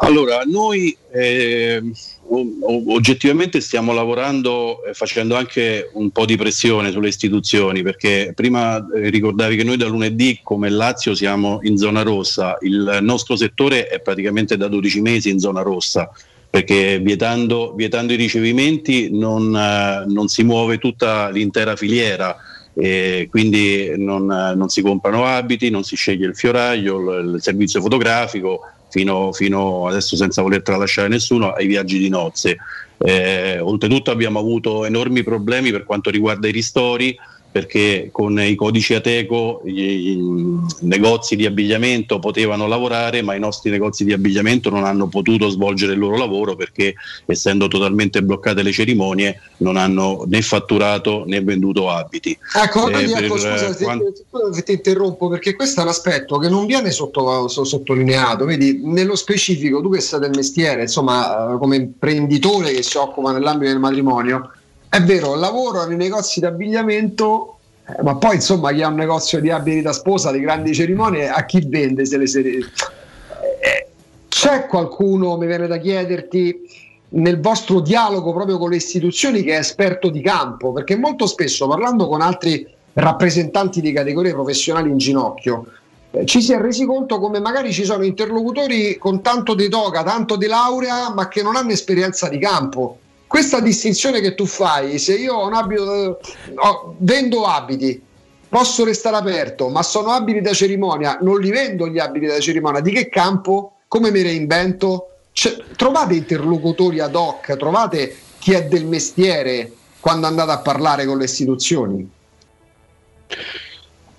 Allora, noi eh, oggettivamente stiamo lavorando e facendo anche un po' di pressione sulle istituzioni perché prima eh, ricordavi che noi da lunedì come Lazio siamo in zona rossa, il nostro settore è praticamente da 12 mesi in zona rossa perché vietando, vietando i ricevimenti non, eh, non, si muove tutta l'intera filiera. E quindi non, non si comprano abiti, non si sceglie il fioraio, il, il servizio fotografico, fino, fino adesso senza voler tralasciare nessuno, ai viaggi di nozze. Eh, oltretutto abbiamo avuto enormi problemi per quanto riguarda i ristori perché con i codici Ateco i, i negozi di abbigliamento potevano lavorare, ma i nostri negozi di abbigliamento non hanno potuto svolgere il loro lavoro perché essendo totalmente bloccate le cerimonie non hanno né fatturato né venduto abiti. Ecco, eh, ecco per, scusa, quando... ti, ti interrompo perché questo è un aspetto che non viene sotto, sottolineato, vedi, nello specifico tu che sei del mestiere, insomma, come imprenditore che si occupa nell'ambito del matrimonio, è vero, lavoro nei negozi di abbigliamento, eh, ma poi insomma chi ha un negozio di abiti da sposa, di grandi cerimonie, a chi vende se le serie... Eh, c'è qualcuno, mi viene da chiederti, nel vostro dialogo proprio con le istituzioni che è esperto di campo? Perché molto spesso parlando con altri rappresentanti di categorie professionali in ginocchio, eh, ci si è resi conto come magari ci sono interlocutori con tanto di toga, tanto di laurea, ma che non hanno esperienza di campo questa distinzione che tu fai, se io ho un abito, ho, vendo abiti, posso restare aperto, ma sono abiti da cerimonia, non li vendo gli abiti da cerimonia, di che campo? Come mi reinvento? Cioè, trovate interlocutori ad hoc, trovate chi è del mestiere quando andate a parlare con le istituzioni?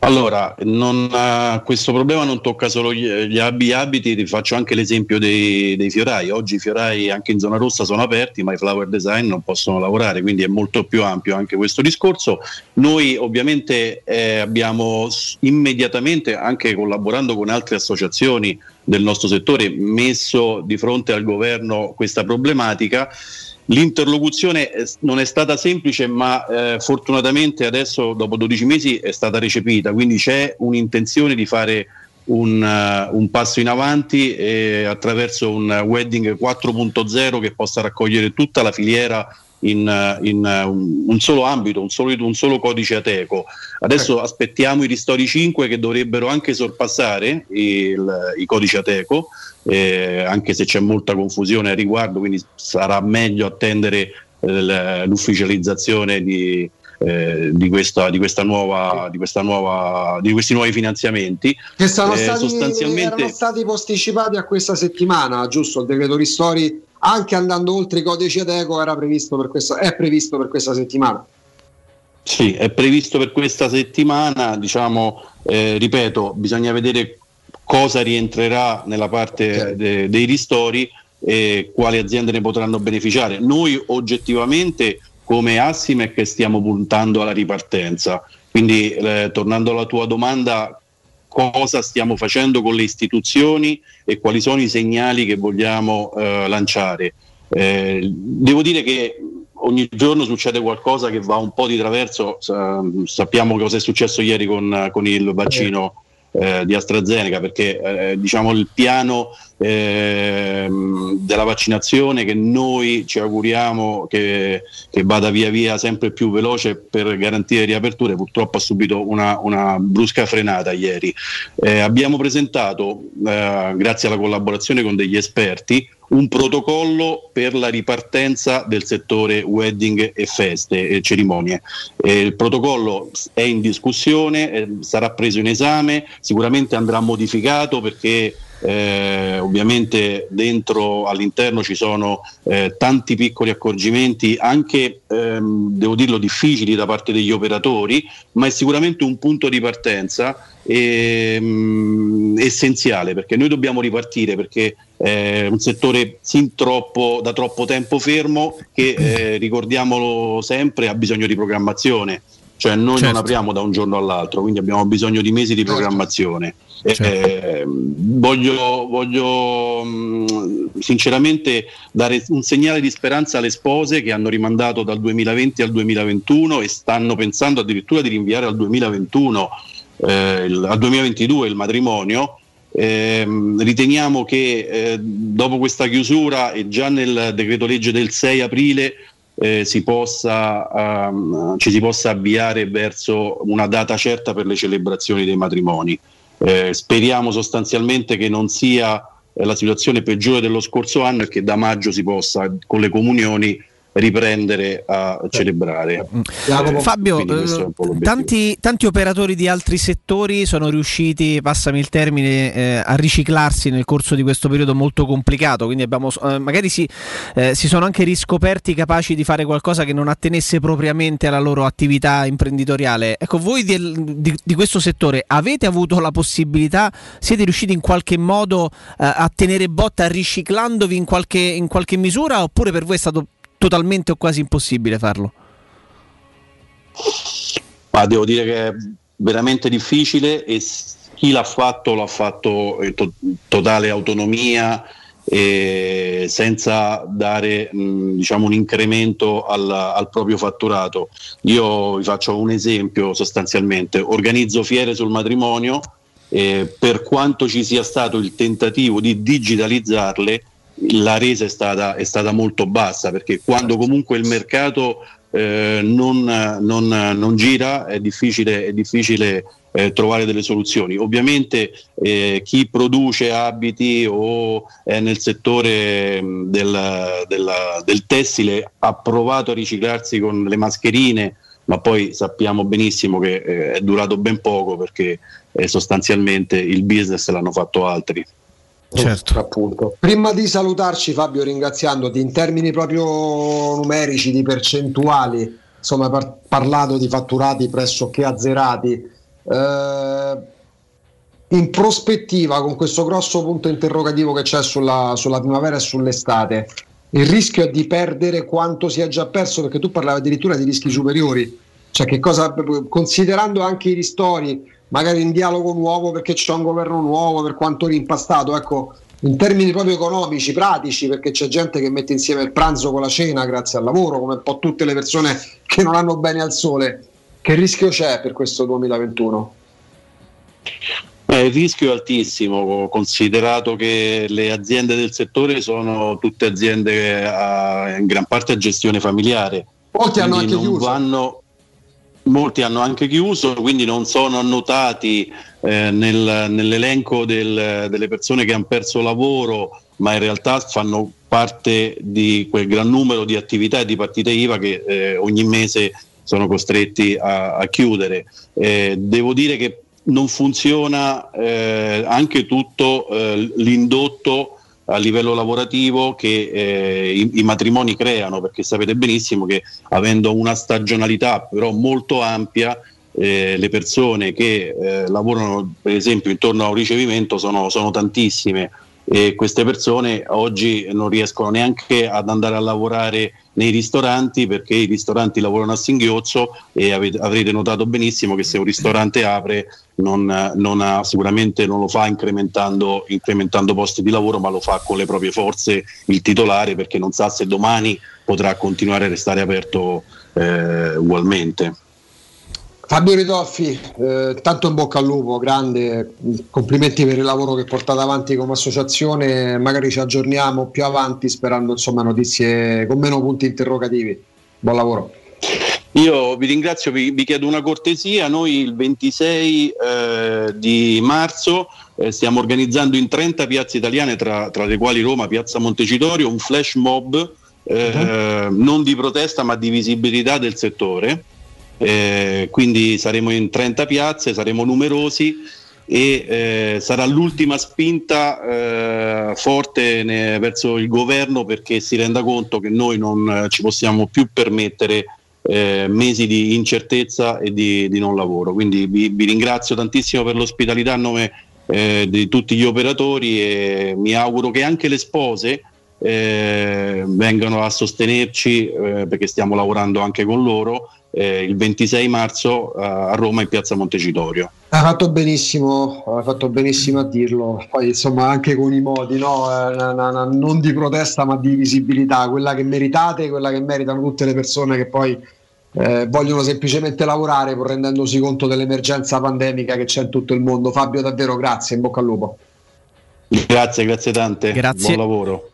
Allora, non, uh, questo problema non tocca solo gli, gli abiti, ti faccio anche l'esempio dei, dei, fiorai. Oggi i fiorai anche in zona rossa sono aperti, ma i flower design non possono lavorare, quindi è molto più ampio anche questo discorso. Noi ovviamente eh, abbiamo immediatamente, anche collaborando con altre associazioni del nostro settore, messo di fronte al governo questa problematica. L'interlocuzione non è stata semplice, ma eh, fortunatamente adesso, dopo 12 mesi, è stata recepita, quindi c'è un'intenzione di fare un, uh, un passo in avanti eh, attraverso un wedding 4.0 che possa raccogliere tutta la filiera in, in un solo ambito, un solo, un solo codice ateco. Adesso ecco. aspettiamo i ristori 5 che dovrebbero anche sorpassare il, i codici ateco eh, anche se c'è molta confusione a riguardo, quindi sarà meglio attendere eh, l'ufficializzazione di, eh, di, questa, di, questa nuova, di, questa nuova, di questi nuovi finanziamenti. Che sono, eh, stati, sostanzialmente... stati posticipati a questa settimana, giusto? Il decreto ristori, anche andando oltre i codici Adeco, era previsto per questa, è previsto per questa settimana. Sì, è previsto per questa settimana, diciamo, eh, ripeto, bisogna vedere cosa rientrerà nella parte okay. de- dei ristori e quali aziende ne potranno beneficiare. Noi oggettivamente come Assimec stiamo puntando alla ripartenza, quindi eh, tornando alla tua domanda, cosa stiamo facendo con le istituzioni e quali sono i segnali che vogliamo eh, lanciare. Eh, devo dire che ogni giorno succede qualcosa che va un po' di traverso, sappiamo cosa è successo ieri con, con il vaccino eh, di AstraZeneca perché eh, diciamo il piano eh, della vaccinazione che noi ci auguriamo che, che, vada via via sempre più veloce per garantire riaperture purtroppo ha subito una, una brusca frenata ieri. Eh, abbiamo presentato eh, grazie alla collaborazione con degli esperti un protocollo per la ripartenza del settore wedding e feste e cerimonie. Eh, il protocollo è in discussione, eh, sarà preso in esame, sicuramente andrà modificato perché eh, ovviamente dentro all'interno ci sono eh, tanti piccoli accorgimenti, anche ehm, devo dirlo difficili da parte degli operatori, ma è sicuramente un punto di partenza ehm, essenziale perché noi dobbiamo ripartire perché è un settore sin troppo, da troppo tempo fermo che eh, ricordiamolo sempre ha bisogno di programmazione cioè noi certo. non apriamo da un giorno all'altro, quindi abbiamo bisogno di mesi di certo. programmazione. Certo. Eh, voglio, voglio mh, sinceramente dare un segnale di speranza alle spose che hanno rimandato dal 2020 al 2021 e stanno pensando addirittura di rinviare al 2021, eh, il, al 2022 il matrimonio. Eh, riteniamo che eh, dopo questa chiusura e già nel decreto legge del 6 aprile eh, si possa, um, ci si possa avviare verso una data certa per le celebrazioni dei matrimoni. Eh, speriamo sostanzialmente che non sia la situazione peggiore dello scorso anno e che da maggio si possa con le comunioni riprendere a celebrare. Eh, Fabio, eh, tanti, tanti, operatori di altri settori sono riusciti, passami il termine, eh, a riciclarsi nel corso di questo periodo molto complicato, quindi abbiamo, eh, magari si, eh, si, sono anche riscoperti capaci di fare qualcosa che non attenesse propriamente alla loro attività imprenditoriale. Ecco, voi di, di, di questo settore avete avuto la possibilità, siete riusciti in qualche modo eh, a tenere botta riciclandovi in qualche, in qualche misura oppure per voi è stato totalmente o quasi impossibile farlo? Ma devo dire che è veramente difficile e chi l'ha fatto l'ha fatto in to- totale autonomia e senza dare mh, diciamo un incremento al, al, proprio fatturato. Io vi faccio un esempio sostanzialmente, organizzo fiere sul matrimonio e per quanto ci sia stato il tentativo di digitalizzarle, la resa è stata, è stata molto bassa perché quando comunque il mercato eh, non, non, non, gira è difficile, è difficile eh, trovare delle soluzioni. Ovviamente eh, chi produce abiti o è nel settore del, del, del, tessile ha provato a riciclarsi con le mascherine, ma poi sappiamo benissimo che eh, è durato ben poco perché eh, sostanzialmente il business l'hanno fatto altri. Certo. Appunto. Prima di salutarci Fabio ringraziandoti in termini proprio numerici di percentuali, insomma par- parlato di fatturati pressoché azzerati, eh, in prospettiva con questo grosso punto interrogativo che c'è sulla, sulla primavera e sull'estate, il rischio è di perdere quanto si è già perso perché tu parlavi addirittura di rischi superiori, cioè che cosa, considerando anche i ristori magari in dialogo nuovo perché c'è un governo nuovo, per quanto rimpastato, ecco, in termini proprio economici, pratici, perché c'è gente che mette insieme il pranzo con la cena grazie al lavoro, come un po' tutte le persone che non hanno bene al sole. Che rischio c'è per questo 2021? Eh, il rischio è altissimo, considerato che le aziende del settore sono tutte aziende a, in gran parte a gestione familiare. Molti hanno anche chiuso. Vanno, molti hanno anche chiuso, quindi non sono annotati eh, nel, nell'elenco del, delle persone che hanno perso lavoro, ma in realtà fanno parte di quel gran numero di attività e di partite IVA che eh, ogni mese sono costretti a, a chiudere. Eh, devo dire che non funziona eh, anche tutto eh, l'indotto a livello lavorativo che eh, i, i, matrimoni creano, perché sapete benissimo che avendo una stagionalità però molto ampia, eh, le persone che eh, lavorano per esempio intorno a un ricevimento sono, sono tantissime e queste persone oggi non riescono neanche ad andare a lavorare nei ristoranti perché i ristoranti lavorano a singhiozzo e avete, avrete notato benissimo che se un ristorante apre non, non ha, sicuramente non lo fa incrementando, incrementando, posti di lavoro ma lo fa con le proprie forze il titolare perché non sa se domani potrà continuare a restare aperto eh, ugualmente. Fabio Ridolfi, eh, tanto in bocca al lupo, grande, complimenti per il lavoro che portate avanti come associazione, magari ci aggiorniamo più avanti sperando insomma, notizie con meno punti interrogativi. Buon lavoro. Io vi ringrazio, vi, vi chiedo una cortesia, noi il 26 eh, di marzo eh, stiamo organizzando in 30 piazze italiane, tra, tra, le quali Roma, Piazza Montecitorio, un flash mob uh-huh. non di protesta ma di visibilità del settore eh, quindi saremo in 30 piazze, saremo numerosi e eh, sarà l'ultima spinta eh, forte ne- verso il governo perché si renda conto che noi non eh, ci possiamo più permettere eh, mesi di incertezza e di, di non lavoro. Quindi vi, vi ringrazio tantissimo per l'ospitalità a nome eh, di tutti gli operatori e mi auguro che anche le spose eh, vengano a sostenerci eh, perché stiamo lavorando anche con loro eh, il 26 marzo eh, a Roma in piazza Montecitorio. Hai fatto benissimo, hai fatto benissimo a dirlo. Poi insomma anche con i modi, no? Eh, na- na- na- non di protesta ma di visibilità, quella che meritate, quella che meritano tutte le persone che poi eh, vogliono semplicemente lavorare pur rendendosi conto dell'emergenza pandemica che c'è in tutto il mondo. Fabio, davvero grazie, in bocca al lupo. Grazie, grazie tante. Grazie. Buon lavoro.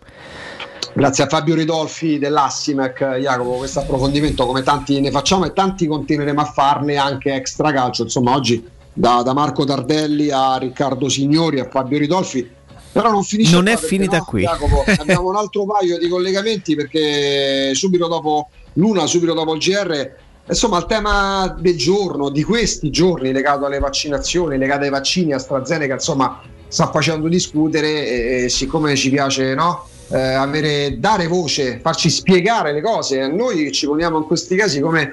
Grazie a Fabio Ridolfi dell'Assimec, Jacopo, questo approfondimento come tanti ne facciamo e tanti continueremo a farne anche extra calcio. Insomma, oggi da, da Marco Tardelli a Riccardo Signori a Fabio Ridolfi. Però non finisce Non qua è finita no, qui. Jacopo, abbiamo un altro paio di collegamenti perché subito dopo l'una, subito dopo il GR, insomma, il tema del giorno, di questi giorni legato alle vaccinazioni, legato ai vaccini AstraZeneca, insomma, sta facendo discutere e, e siccome ci piace, no? eh, avere, dare voce, farci spiegare le cose. Noi ci poniamo in questi casi come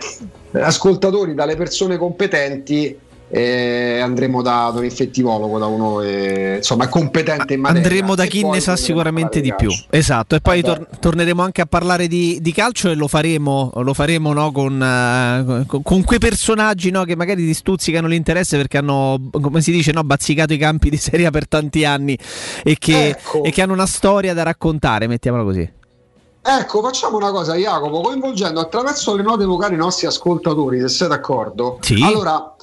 ascoltatori dalle persone competenti. Eh, andremo da, da un infettivologo, da uno eh, insomma competente in materia. Andremo da E chi ne sa sicuramente di più. Esatto, e poi tor- torneremo anche a parlare di, di calcio e lo faremo, lo faremo no, con, eh, con- con quei personaggi no, che magari ti stuzzicano l'interesse perché hanno, come si dice, no, bazzicato i campi di Serie A per tanti anni e che, Ecco. e che hanno una storia da raccontare, mettiamola così. Ecco, facciamo una cosa, Jacopo, coinvolgendo attraverso le note vocali i nostri ascoltatori, se sei d'accordo. Sì. Allora,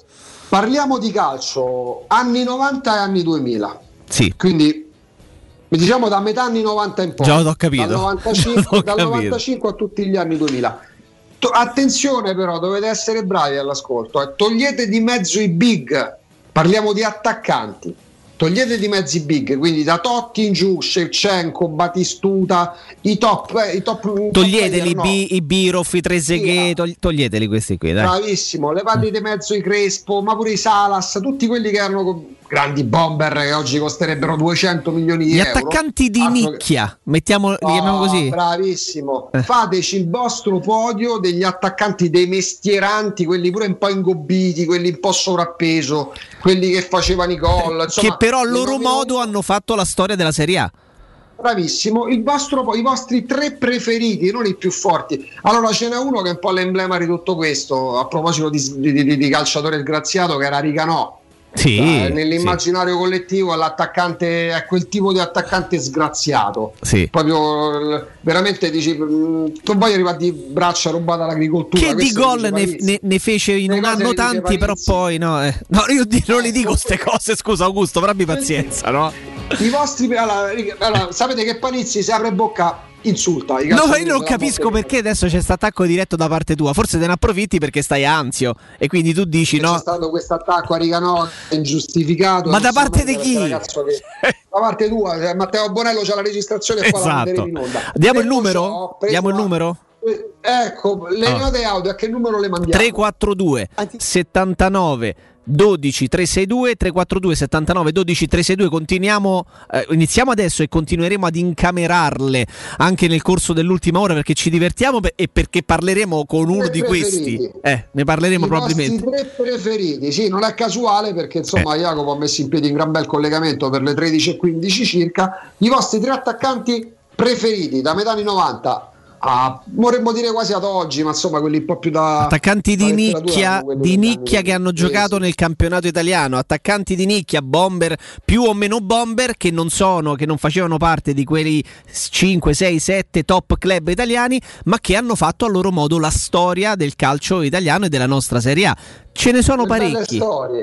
parliamo di calcio anni 90 e anni 2000. Sì. Quindi diciamo da metà anni 90 in poi. Già l'ho capito. Dal 95, L'ho dal capito. 95 a tutti gli anni 2000. To- attenzione però, dovete essere bravi all'ascolto. eh. Togliete di mezzo i big, parliamo di attaccanti. Togliete di mezzo i big, quindi da Totti in giù, Shevchenko, Batistuta, i top, eh, i top i top Toglieteli player, no. i, i Biroff, i togli- toglieteli questi qui, dai. Bravissimo, levati di mezzo i Crespo, ma pure i Salas, tutti quelli che erano grandi bomber che oggi costerebbero 200 milioni di Gli euro. attaccanti di Altro che- nicchia, mettiamo, li chiamiamo Oh, così. Bravissimo, Eh. fateci il vostro podio degli attaccanti dei mestieranti, quelli pure un po' ingobbiti, quelli un po' sovrappeso, quelli che facevano i gol. insomma, che però a loro nomino modo hanno fatto la storia della Serie A. Bravissimo, vostro, i vostri tre preferiti, non i più forti. Allora ce n'è uno che è un po' l'emblema di tutto questo, a proposito di, di- di- di calciatore sgraziato, che era Ricanò. Sì, Cioè, nell'immaginario collettivo è l'attaccante è quel tipo di attaccante sgraziato. Sì. Proprio veramente dici mh, non voglio arrivare di braccia rubate all'agricoltura. Che di gol ne, ne- ne fece in un anno tanti, però poi no. eh. No, io non le dico queste cose, scusa Augusto, però abbi pazienza, no? I vostri allora, allora, sapete che Panizzi si apre bocca insulta No, ma io non capisco perché adesso c'è questo attacco diretto da parte tua. Forse te ne approfitti perché stai anzio e quindi tu dici C'è no. stato questo attacco a Riganò ingiustificato. Ma da parte di chi? che- Da parte tua, cioè, Matteo Bonello c'ha la registrazione e la Esatto. in onda. Diamo il numero? Diamo il numero? Eh, Ecco, le Ah. note audio a che numero le mandiamo? 342 79 12 362 342 79 12 362 continuiamo eh, iniziamo adesso e continueremo ad incamerarle anche nel corso dell'ultima ora perché ci divertiamo e perché parleremo con uno di questi. Eh, ne parleremo I probabilmente. vostri tre preferiti, sì, non è casuale perché insomma Jacopo ha messo in piedi un gran bel collegamento per le 13.15 circa. I vostri tre attaccanti preferiti da metà anni 90 a vorremmo dire quasi ad oggi, ma insomma quelli un po' più da attaccanti di nicchia, di nicchia che hanno 20. giocato nel campionato italiano, attaccanti di nicchia, bomber più o meno bomber che non sono, che non facevano parte di quelli 5, 6, 7 top club italiani, ma che hanno fatto a loro modo la storia del calcio italiano e della nostra Serie A. Ce ne sono parecchi.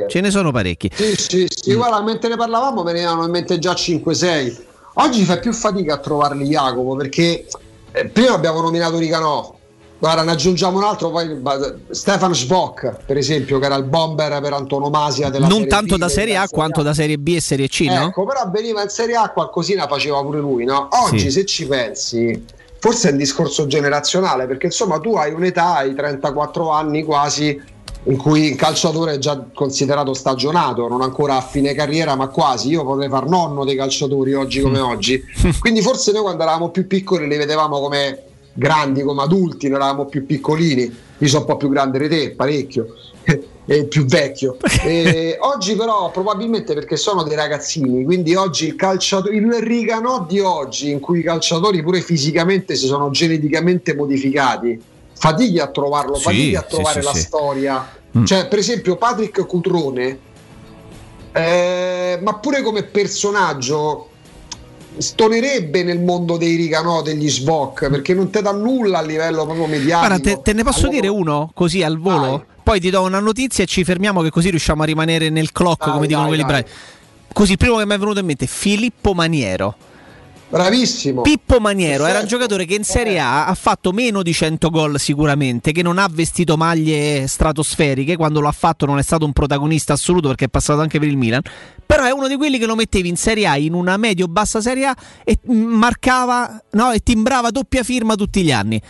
Ce ne sono parecchi. Sì, sì, sì, Mm. guarda, mentre ne parlavamo me ne erano in mente già 5-6. Oggi fai più fatica a trovarli Jacopo perché prima abbiamo nominato Ricanò. Guarda, ne aggiungiamo un altro, poi Stefan Schbock, per esempio, che era il bomber per antonomasia della Non Serie tanto B, da Serie A quanto da Serie B e Serie C, no? Ecco, però veniva in Serie A qualcosina faceva pure lui, no? Oggi Sì. se ci pensi, forse è un discorso generazionale, perché insomma tu hai un'età, hai 34 anni quasi, in cui il calciatore è già considerato stagionato, non ancora a fine carriera, ma quasi. Io potrei far nonno dei calciatori oggi come oggi. Quindi forse noi quando eravamo più piccoli li vedevamo come grandi, come adulti, noi eravamo più piccolini. Io sono un po' più grande di te, parecchio. E più vecchio E oggi però probabilmente perché sono dei ragazzini quindi oggi il calciatore il Riganò di oggi in cui i calciatori pure fisicamente si sono geneticamente modificati fatichi a trovarlo Sì, fatichi a trovare sì, la sì. storia Mm. cioè per esempio Patrick Cutrone eh, ma pure come personaggio stonerebbe nel mondo dei Riganò degli Svoc perché non te dà nulla a livello proprio mediatico Guarda, te, te ne posso Allora- dire uno così al volo? Poi ti do una notizia e ci fermiamo che così riusciamo a rimanere nel clock, Dai, come dicono dai, quelli dai. bravi. Così, il primo che mi è venuto in mente, Filippo Maniero. Bravissimo. Pippo Maniero era un giocatore che in Serie A ha fatto meno di 100 gol sicuramente, che non ha vestito maglie stratosferiche, quando lo ha fatto non è stato un protagonista assoluto perché è passato anche per il Milan, però è uno di quelli che lo mettevi in Serie A in una medio-bassa Serie A e marcava no, e timbrava doppia firma tutti gli anni.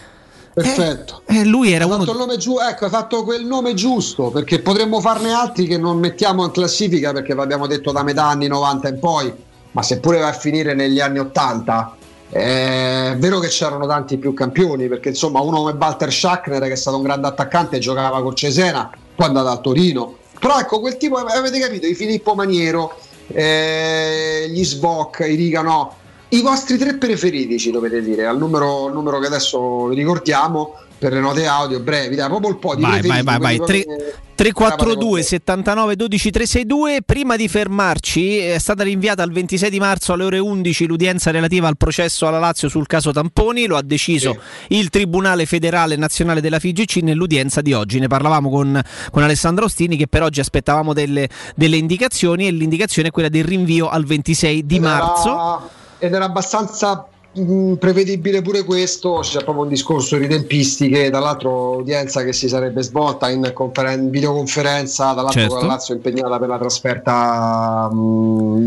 Perfetto. E lui era Hai uno fatto il nome giu- ecco, hai fatto quel nome giusto perché potremmo farne altri che non mettiamo in classifica perché vi abbiamo detto da metà anni 90 in poi, ma seppure va a finire negli anni 80. È vero che c'erano tanti più campioni perché insomma uno come Walter Schachner che è stato un grande attaccante giocava con Cesena poi è andato al Torino però ecco quel tipo avete capito i Filippo Maniero eh, gli Svoc i Riga no i vostri tre preferiti ci dovete dire al numero, numero che adesso ricordiamo per le note audio brevi dai proprio il po' di Vai, vai, vai, vai. quelli Tre- proprio- 342 79 12 362 prima di fermarci è stata rinviata al 26 di marzo alle ore 11 l'udienza relativa al processo alla Lazio sul caso Tamponi. Lo ha deciso il Tribunale Federale Nazionale della FIGC nell'udienza di oggi. Ne parlavamo con, con Alessandro Ostini che per oggi aspettavamo delle, delle indicazioni e l'indicazione è quella del rinvio al 26 di Ed era- marzo. ed era abbastanza mh, prevedibile pure questo c'è proprio un discorso di tempistiche dall'altro udienza che si sarebbe svolta in, conferen- videoconferenza dall'altro Certo. con la Lazio impegnata per la trasferta mh,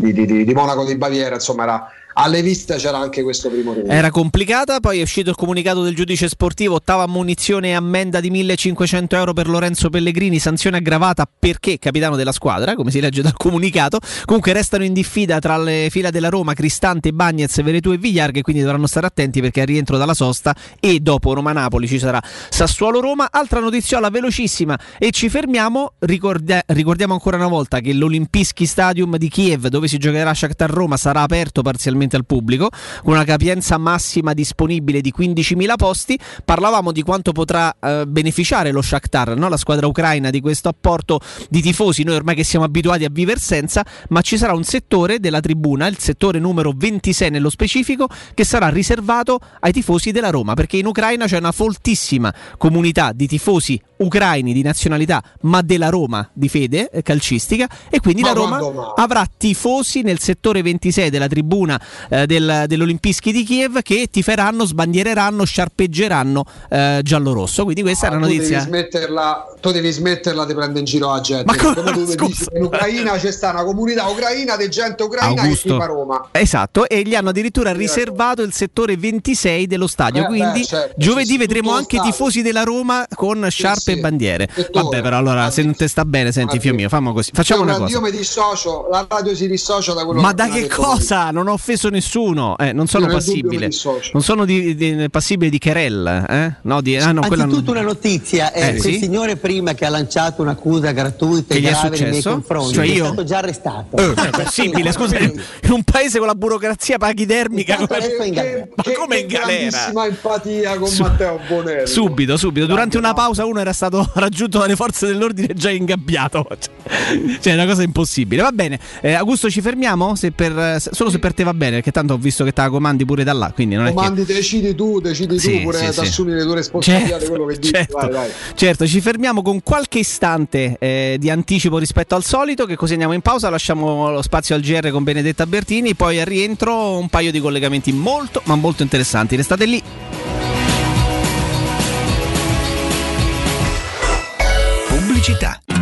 di, di- di- di Monaco di Baviera insomma era alle viste c'era anche questo primo rinvio Era complicata, poi è uscito il comunicato del giudice sportivo, ottava ammonizione e ammenda di 1500 euro per Lorenzo Pellegrini, sanzione aggravata perché capitano della squadra, come si legge dal comunicato. Comunque restano in diffida tra le fila della Roma Cristante, Bagnez, Veretù e Vigliar che quindi dovranno stare attenti perché al rientro dalla sosta e dopo Roma-Napoli ci sarà Sassuolo-Roma. Altra notiziola velocissima e ci fermiamo, Ricordia- ricordiamo ancora una volta che l'Olimpischi Stadium di Kiev dove si giocherà Shakhtar Roma sarà aperto parzialmente al pubblico con una capienza massima disponibile di 15.000 posti. Parlavamo di quanto potrà eh, beneficiare lo Shakhtar, no? la squadra ucraina, di questo apporto di tifosi. Noi ormai che siamo abituati a vivere senza, ma ci sarà un settore della tribuna, il settore numero 26 nello specifico, che sarà riservato ai tifosi della Roma, perché in Ucraina c'è una foltissima comunità di tifosi ucraini di nazionalità, ma della Roma di fede eh, calcistica, e quindi Ma la Roma avrà tifosi nel settore 26 della tribuna eh, del, dell'Olimpischi di Kiev che tiferanno, sbandiereranno, sciarpeggeranno eh, giallo-rosso. Quindi questa è Ah, una tu devi notizia. smetterla, tu devi smetterla di prendere in giro la gente. Ma come- Come tu scusa. dici, in Ucraina c'è sta una comunità ucraina di gente ucraina Augusto. che tifa Roma. Esatto, e gli hanno addirittura riservato il settore 26 dello stadio. Eh, quindi beh, certo, giovedì sì, vedremo anche i stadio. tifosi della Roma con sciarpe sì. e bandiere. Settore. Vabbè, però allora se non ti sta bene, senti, fio mio, fammo così. Facciamo Io- una cosa. Io mi dissocio, la radio si dissocia da quello Ma che da che cosa? Non ho offeso nessuno. Eh, non sono Io passibile. Non sono di- di- passibile di querel. Eh? No, di, ah, no, quella non- Anzitutto una notizia, Eh, quel sì? signore prima che ha lanciato un'accusa gratuita Che e gli è grave nei miei successo? confronti Cioè è io? stato già arrestato. Eh, è possibile, scusa, in un paese con la burocrazia pachidermica Intanto come... è in galera. Ma come in galera? empatia con Matteo Bonelli. Subito, subito. Durante una pausa uno era stato raggiunto dalle forze dell'ordine già ingabbiato. Cioè, è una cosa impossibile. Va bene. Eh, Augusto, ci fermiamo? Se per- se- solo se per te va bene, perché tanto ho visto che te la comandi pure da là. Quindi non è che... Comandi, decidi tu, decidi Sì, tu pure sì, ad sì. assumere le tue responsabilità Certo, di quello che dici. certo. Vai, vai. Certo, ci fermiamo con qualche istante eh, di anticipo rispetto al solito, che così andiamo in pausa, lasciamo lo spazio al GR con Benedetta Bertini, poi al rientro un paio di collegamenti molto, ma molto interessanti. Restate lì. Pubblicità.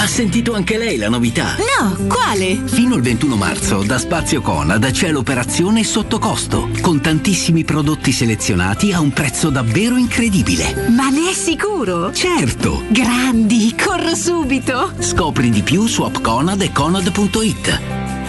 Ha sentito anche lei la novità? No, quale? Fino al 21 marzo da Spazio Conad c'è l'operazione sotto costo, con tantissimi prodotti selezionati a un prezzo davvero incredibile. Ma ne è sicuro? Certo! Grandi, corro subito! Scopri di più su appconad e conad.it.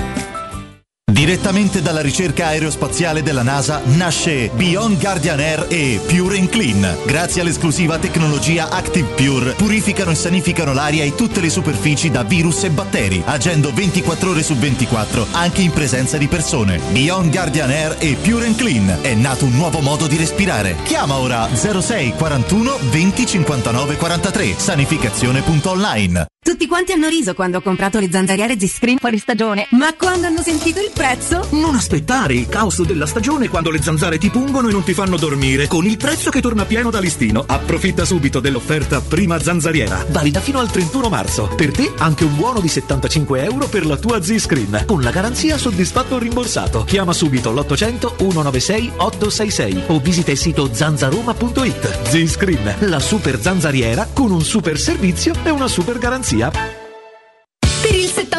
Direttamente dalla ricerca aerospaziale della NASA nasce Beyond Guardian Air e Pure and Clean. Grazie all'esclusiva tecnologia Active Pure purificano e sanificano l'aria e tutte le superfici da virus e batteri, agendo 24 ore su 24 anche in presenza di persone. Beyond Guardian Air e Pure and Clean è nato un nuovo modo di respirare. Chiama ora 06 41 20 59 43 sanificazione.online. Tutti quanti hanno riso quando ho comprato le zanzariere Z-Screen fuori stagione, ma quando hanno sentito il prezzo? Non aspettare il caos della stagione quando le zanzare ti pungono e non ti fanno dormire. Con il prezzo che torna pieno da listino, approfitta subito dell'offerta prima zanzariera, valida fino al 31 marzo. Per te anche un buono di 75 euro per la tua Z-Screen, con la garanzia soddisfatto o rimborsato. Chiama subito l'800 196 866 o visita il sito zanzaroma.it. Z-Screen, la super zanzariera con un super servizio e una super garanzia.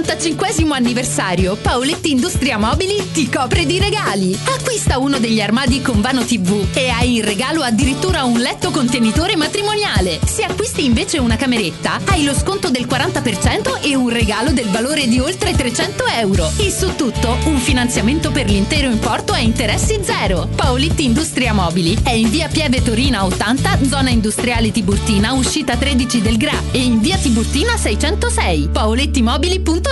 Per il 75 anniversario, Paoletti Industria Mobili ti copre di regali. Acquista uno degli armadi con vano TV e hai in regalo addirittura un letto contenitore matrimoniale. Se acquisti invece una cameretta, hai lo sconto del 40% e un regalo del valore di oltre 300 euro. E su tutto, un finanziamento per l'intero importo a interessi zero. Paoletti Industria Mobili è in via Pieve Torina 80, zona industriale Tiburtina, uscita 13 del Gra e in via Tiburtina 606. paolettimobili.it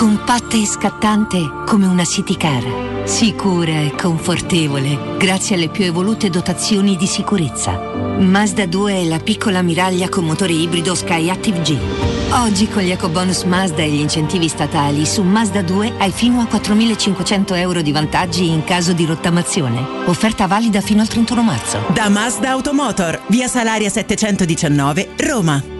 compatta e scattante come una city car, sicura e confortevole grazie alle più evolute dotazioni di sicurezza. Mazda 2 è la piccola ammiraglia con motore ibrido Skyactiv G. Oggi con gli ecobonus Mazda e gli incentivi statali su Mazda 2 hai fino a 4.500 euro di vantaggi in caso di rottamazione. Offerta valida fino al 31 marzo. Da Mazda Automotor, via Salaria 719, Roma.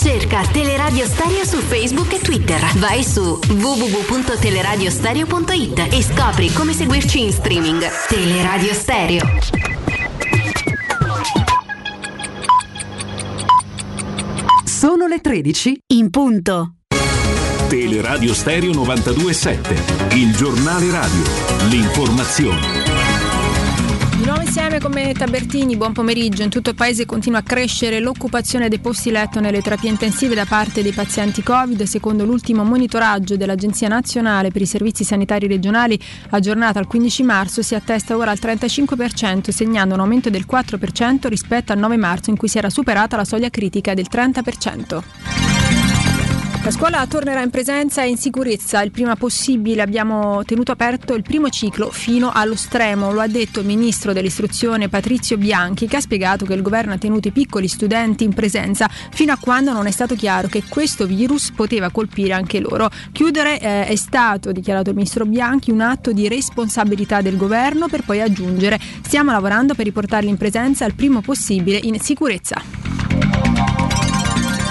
Cerca Teleradio Stereo su Facebook e Twitter. Vai su www.teleradiostereo.it e scopri come seguirci in streaming. Teleradio Stereo. Sono le 13 in punto. Teleradio Stereo 927, il giornale radio, l'informazione. Insieme con Benetta Bertini, buon pomeriggio. In tutto il paese continua a crescere l'occupazione dei posti letto nelle terapie intensive da parte dei pazienti Covid. Secondo l'ultimo monitoraggio dell'Agenzia Nazionale per i Servizi Sanitari Regionali, aggiornata al 15 marzo, si attesta ora al 35%, segnando un aumento del 4% rispetto al 9 marzo in cui si era superata la soglia critica del 30%. La scuola tornerà in presenza e in sicurezza il prima possibile. Abbiamo tenuto aperto il primo ciclo fino allo stremo. Lo ha detto il ministro dell'istruzione Patrizio Bianchi, che ha spiegato che il governo ha tenuto i piccoli studenti in presenza fino a quando non è stato chiaro che questo virus poteva colpire anche loro. Chiudere eh, è stato, dichiarato il ministro Bianchi, un atto di responsabilità del governo per poi aggiungere stiamo lavorando per riportarli in presenza il primo possibile in sicurezza.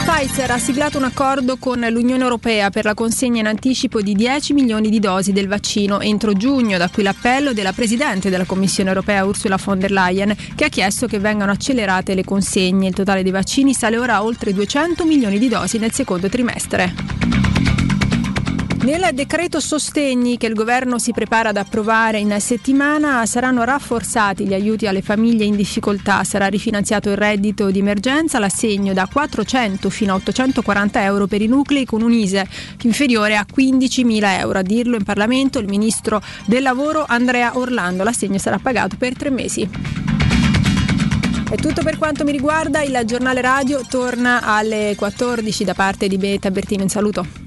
Pfizer ha siglato un accordo con l'Unione Europea per la consegna in anticipo di 10 milioni di dosi del vaccino entro giugno, da qui l'appello della Presidente della Commissione Europea Ursula von der Leyen, che ha chiesto che vengano accelerate le consegne. Il totale dei vaccini sale ora a oltre 200 milioni di dosi nel secondo trimestre. Nel decreto sostegni che il governo si prepara ad approvare in settimana saranno rafforzati gli aiuti alle famiglie in difficoltà, sarà rifinanziato il reddito di emergenza, l'assegno da 400 fino a 840 euro per i nuclei con un ISE inferiore a 15.000 euro. A dirlo in Parlamento il ministro del lavoro Andrea Orlando, l'assegno sarà pagato per tre mesi. È tutto per quanto mi riguarda, il giornale radio torna alle 14 da parte di Beta Bertino, un saluto.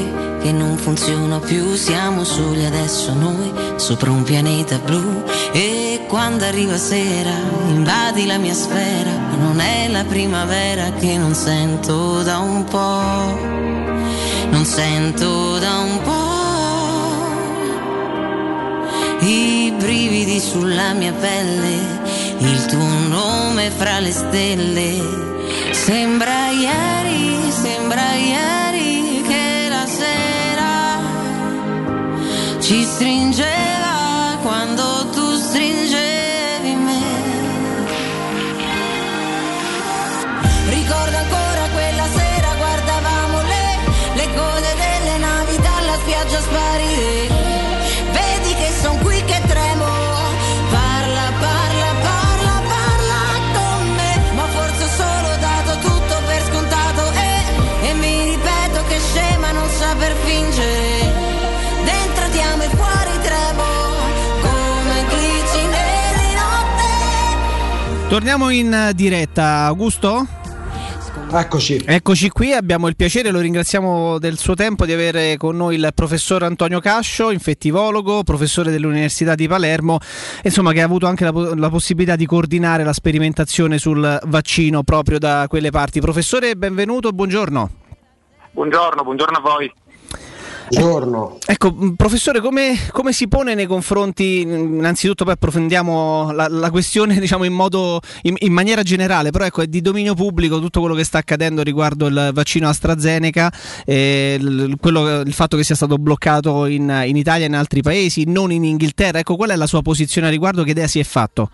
che non funziona più, siamo soli adesso noi sopra un pianeta blu. E quando arriva sera invadi la mia sfera, non è la primavera che non sento da un po', non sento da un po'. I brividi sulla mia pelle, il tuo nome fra le stelle, sembra ieri, sembra ieri ci stringeva quando Torniamo in diretta, Augusto? Eccoci. Eccoci qui, abbiamo il piacere, lo ringraziamo del suo tempo di avere con noi il professor Antonio Cascio, infettivologo, professore dell'Università di Palermo, insomma che ha avuto anche la, la possibilità di coordinare la sperimentazione sul vaccino proprio da quelle parti. Professore, benvenuto, buongiorno. Buongiorno, buongiorno a voi. Buongiorno. Ecco, mh, professore, come, come si pone nei confronti, mh, innanzitutto poi approfondiamo la, la questione diciamo in, modo, in, in maniera generale, però ecco, è di dominio pubblico tutto quello che sta accadendo riguardo il vaccino AstraZeneca, eh, il, quello- il fatto che sia stato bloccato in, in Italia e in altri paesi, non in Inghilterra, ecco qual è la sua posizione a riguardo, che idea si è fatto?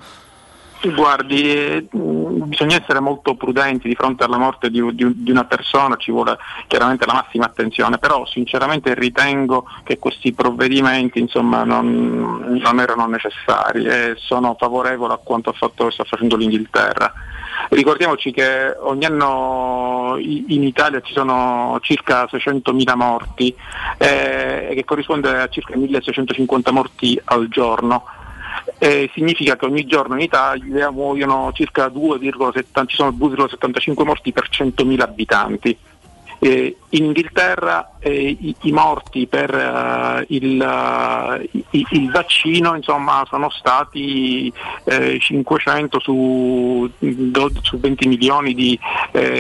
Guardi, eh, bisogna essere molto prudenti di fronte alla morte di, di- di una persona, ci vuole chiaramente la massima attenzione, però sinceramente ritengo che questi provvedimenti insomma, non, non erano necessari e sono favorevole a quanto fatto, sta facendo l'Inghilterra. Ricordiamoci che ogni anno in Italia ci sono circa 600.000 morti, eh, che corrisponde a circa 1.650 morti al giorno. Eh, significa che ogni giorno in Italia muoiono circa 2,70 ci sono 2,75 morti per 100.000 abitanti. Eh, in Inghilterra eh, i, i, morti per uh, il, il, il, vaccino insomma, sono stati 500 su, 12, su, 20 milioni di,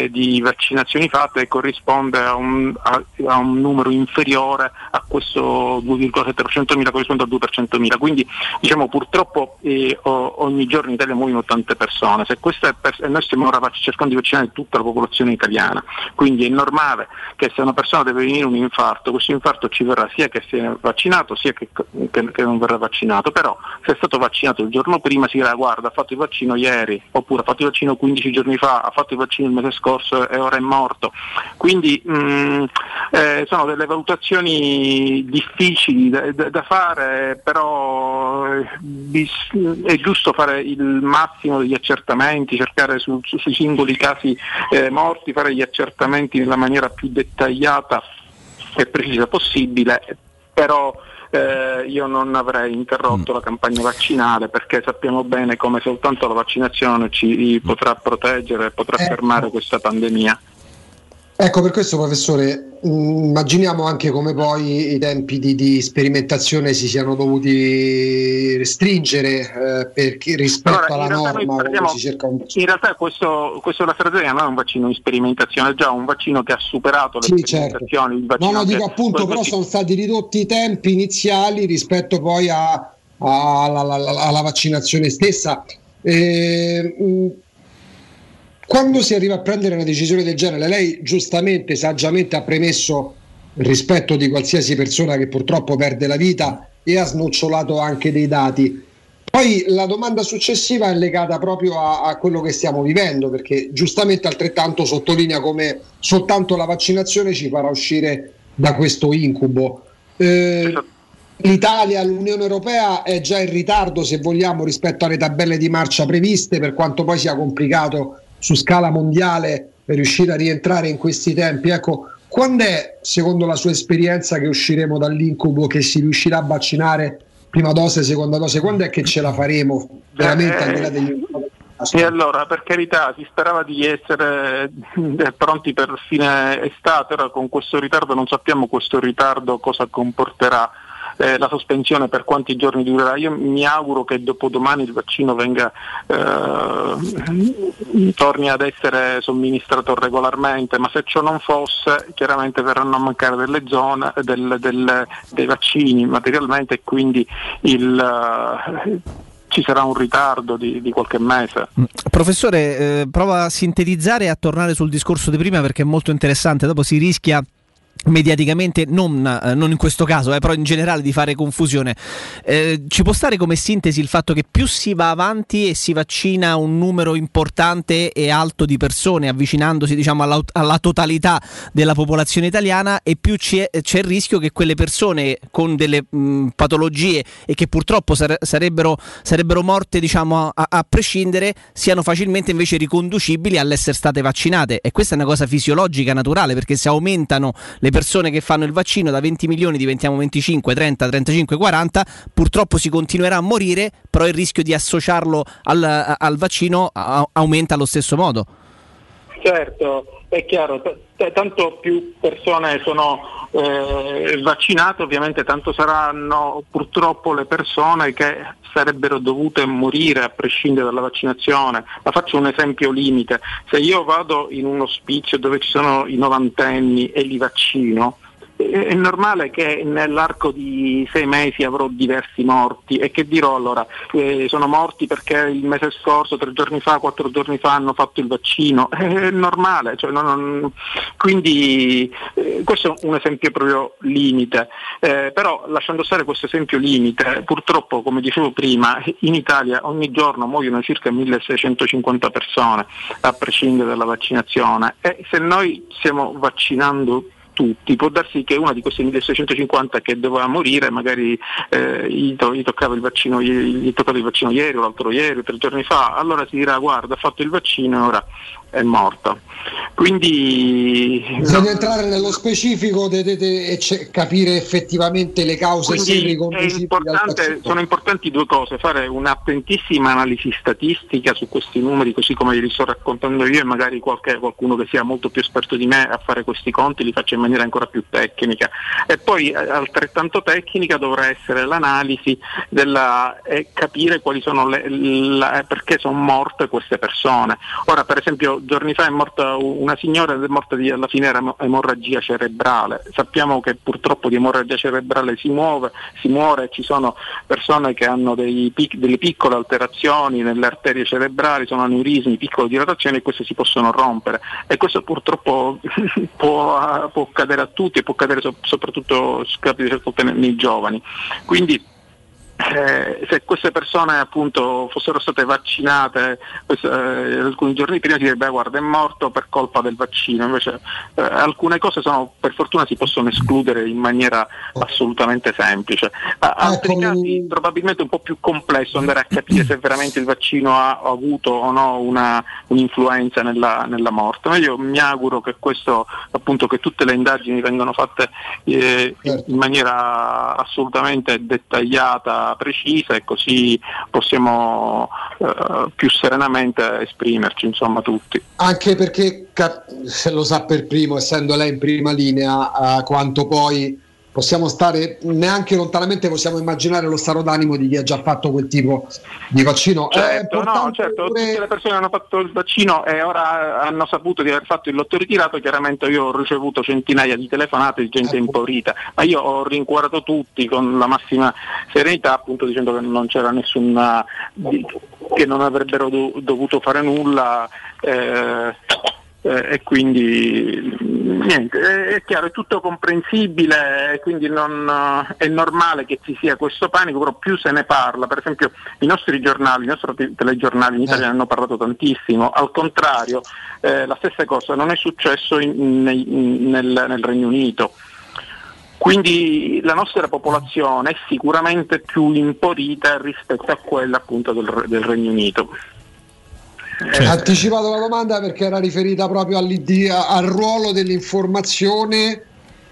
di, vaccinazioni fatte e corrisponde a un, a, a un numero inferiore a questo 2,7% mila corrisponde al 2 per 100.000. Quindi diciamo, purtroppo eh, ogni giorno in Italia muoiono tante persone. Se pers- e noi stiamo ora cercando di vaccinare tutta la popolazione italiana, quindi è normale che se una persona deve venire un infarto, questo infarto ci verrà sia che sia vaccinato sia che, che, che non verrà vaccinato. Però se è stato vaccinato il giorno prima si dirà guarda ha fatto il vaccino ieri, oppure ha fatto il vaccino 15 giorni fa, ha fatto il vaccino il mese scorso e ora è morto. Quindi mh, mm, eh, sono delle valutazioni difficili da, da fare, però eh, è giusto fare il massimo degli accertamenti, cercare su, su, sui singoli casi eh, morti, fare gli accertamenti nella maniera più dettagliata e precisa possibile, però eh, io non avrei interrotto mm. la campagna vaccinale perché sappiamo bene come soltanto la vaccinazione ci potrà proteggere, potrà eh. fermare questa pandemia. Ecco, per questo professore, mm, immaginiamo anche come poi i tempi di, di sperimentazione si siano dovuti restringere eh, perché rispetto allora, alla norma parliamo, un... In realtà questo, questo dell'AstraZeneca non è un vaccino in sperimentazione, è già un vaccino che ha superato le sì, sperimentazioni. Certo. No, no, dico appunto, però sono stati ridotti i tempi iniziali rispetto poi a, a, alla, alla, alla, vaccinazione stessa. Eh, mm, quando si arriva a prendere una decisione del genere, lei giustamente, saggiamente ha premesso il rispetto di qualsiasi persona che purtroppo perde la vita e ha snocciolato anche dei dati. Poi la domanda successiva è legata proprio a, a, quello che stiamo vivendo, perché giustamente altrettanto sottolinea come soltanto la vaccinazione ci farà uscire da questo incubo. Eh, L'Italia, l'Unione Europea è già in ritardo, se vogliamo, rispetto alle tabelle di marcia previste, per quanto poi sia complicato su scala mondiale riuscire a rientrare in questi tempi. Ecco, quando è, secondo la sua esperienza, che usciremo dall'incubo, che si riuscirà a vaccinare prima dose, seconda dose? Quando è che ce la faremo veramente al di là degli e allora, per carità, si sperava di essere eh, pronti per fine estate, ora con questo ritardo non sappiamo questo ritardo cosa comporterà eh, la sospensione per quanti giorni durerà. Io mi auguro che dopodomani il vaccino venga, eh, torni ad essere somministrato regolarmente, ma se ciò non fosse chiaramente verranno a mancare delle zone del, del, dei vaccini materialmente e quindi il, ci sarà un ritardo di, di qualche mese. Mm. Professore, eh, prova a sintetizzare e a tornare sul discorso di prima perché è molto interessante, dopo si rischia mediaticamente, non, eh, non, in questo caso, eh, però in generale di fare confusione. Eh, ci può stare come sintesi il fatto che più si va avanti e si vaccina un numero importante e alto di persone, avvicinandosi diciamo, alla, alla, totalità della popolazione italiana, e più c'è, c'è, il rischio che quelle persone con delle mh, patologie e che purtroppo sare, sarebbero, sarebbero, morte diciamo, a, a prescindere, siano facilmente invece riconducibili all'essere state vaccinate. E questa è una cosa fisiologica, naturale, perché se aumentano le persone che fanno il vaccino da 20 milioni diventiamo 25, 30, 35, 40, purtroppo si continuerà a morire, però il rischio di associarlo al, al vaccino aumenta allo stesso modo. Certo, è chiaro, t- tanto più persone sono eh, vaccinate, ovviamente tanto saranno purtroppo le persone che sarebbero dovute morire a prescindere dalla vaccinazione. Ma faccio un esempio limite, se io vado in un ospizio dove ci sono i novantenni e li vaccino, è normale che nell'arco di sei mesi avrò diversi morti. E che dirò allora? Eh, sono morti perché il mese scorso, tre giorni fa, quattro giorni fa hanno fatto il vaccino, è normale, cioè non, non, quindi eh, questo è un esempio proprio limite, eh, però lasciando stare questo esempio limite, purtroppo come dicevo prima, in Italia ogni giorno muoiono circa 1650 persone a prescindere dalla vaccinazione. E se noi stiamo vaccinando tutti, può darsi che una di queste 1650 che doveva morire magari eh, gli, to- gli toccava il vaccino, gli, gli toccava il vaccino ieri o l'altro ieri, tre giorni fa, allora si dirà guarda ha fatto il vaccino e ora è morto. Quindi Bisogna no. entrare nello specifico de- de- de- e ce- capire effettivamente le cause importante- sono importanti due cose, fare un'attentissima analisi statistica su questi numeri, così come li sto raccontando io, e magari qualche- qualcuno che sia molto più esperto di me a fare questi conti li faccia in maniera ancora più tecnica. E poi eh, altrettanto tecnica dovrà essere l'analisi della, e capire quali sono le, la- perché sono morte queste persone. Ora, per esempio, giorni fa è morta una signora ed è morta di, alla fine era emo- emorragia cerebrale. Sappiamo che purtroppo di emorragia cerebrale si muove, si muore, ci sono persone che hanno dei delle piccole alterazioni nelle arterie cerebrali, sono aneurismi, piccole dilatazioni e queste si possono rompere. E questo purtroppo può, può accadere a tutti e può accadere so- soprattutto nei giovani. Quindi eh, se queste persone appunto fossero state vaccinate eh, alcuni giorni prima si direbbe "Beh, guarda è morto per colpa del vaccino invece eh, alcune cose sono, per fortuna si possono escludere in maniera assolutamente semplice. A- altri casi probabilmente è un po' più complesso andare a capire se veramente il vaccino ha avuto o no una, un'influenza nella, nella morte. Ma io mi auguro che questo appunto che tutte le indagini vengano fatte eh, in maniera assolutamente dettagliata precisa e così possiamo eh, più serenamente esprimerci insomma tutti. Anche perché se lo sa per primo, essendo lei in prima linea, a quanto poi possiamo stare neanche lontanamente possiamo immaginare lo stato d'animo di chi ha già fatto quel tipo di vaccino. È Certo, no, certo, pure- tutte le persone hanno fatto il vaccino e ora hanno saputo di aver fatto il lotto ritirato, chiaramente io ho ricevuto centinaia di telefonate di gente impaurita, ma io ho rincuorato tutti con la massima serenità, appunto dicendo che non c'era nessuna che non avrebbero do- dovuto fare nulla. eh, eh, e quindi niente, è, è chiaro, è tutto comprensibile, quindi non, eh, è normale che ci sia questo panico, però più se ne parla, per esempio i nostri giornali, i nostri te- telegiornali in Italia ne hanno parlato tantissimo, al contrario eh, la stessa cosa non è successo in- nei- nel, nel Regno Unito. Quindi la nostra popolazione è sicuramente più imporita rispetto a quella appunto del, del Regno Unito. Ha anticipato la domanda perché era riferita proprio all'id- al ruolo dell'informazione,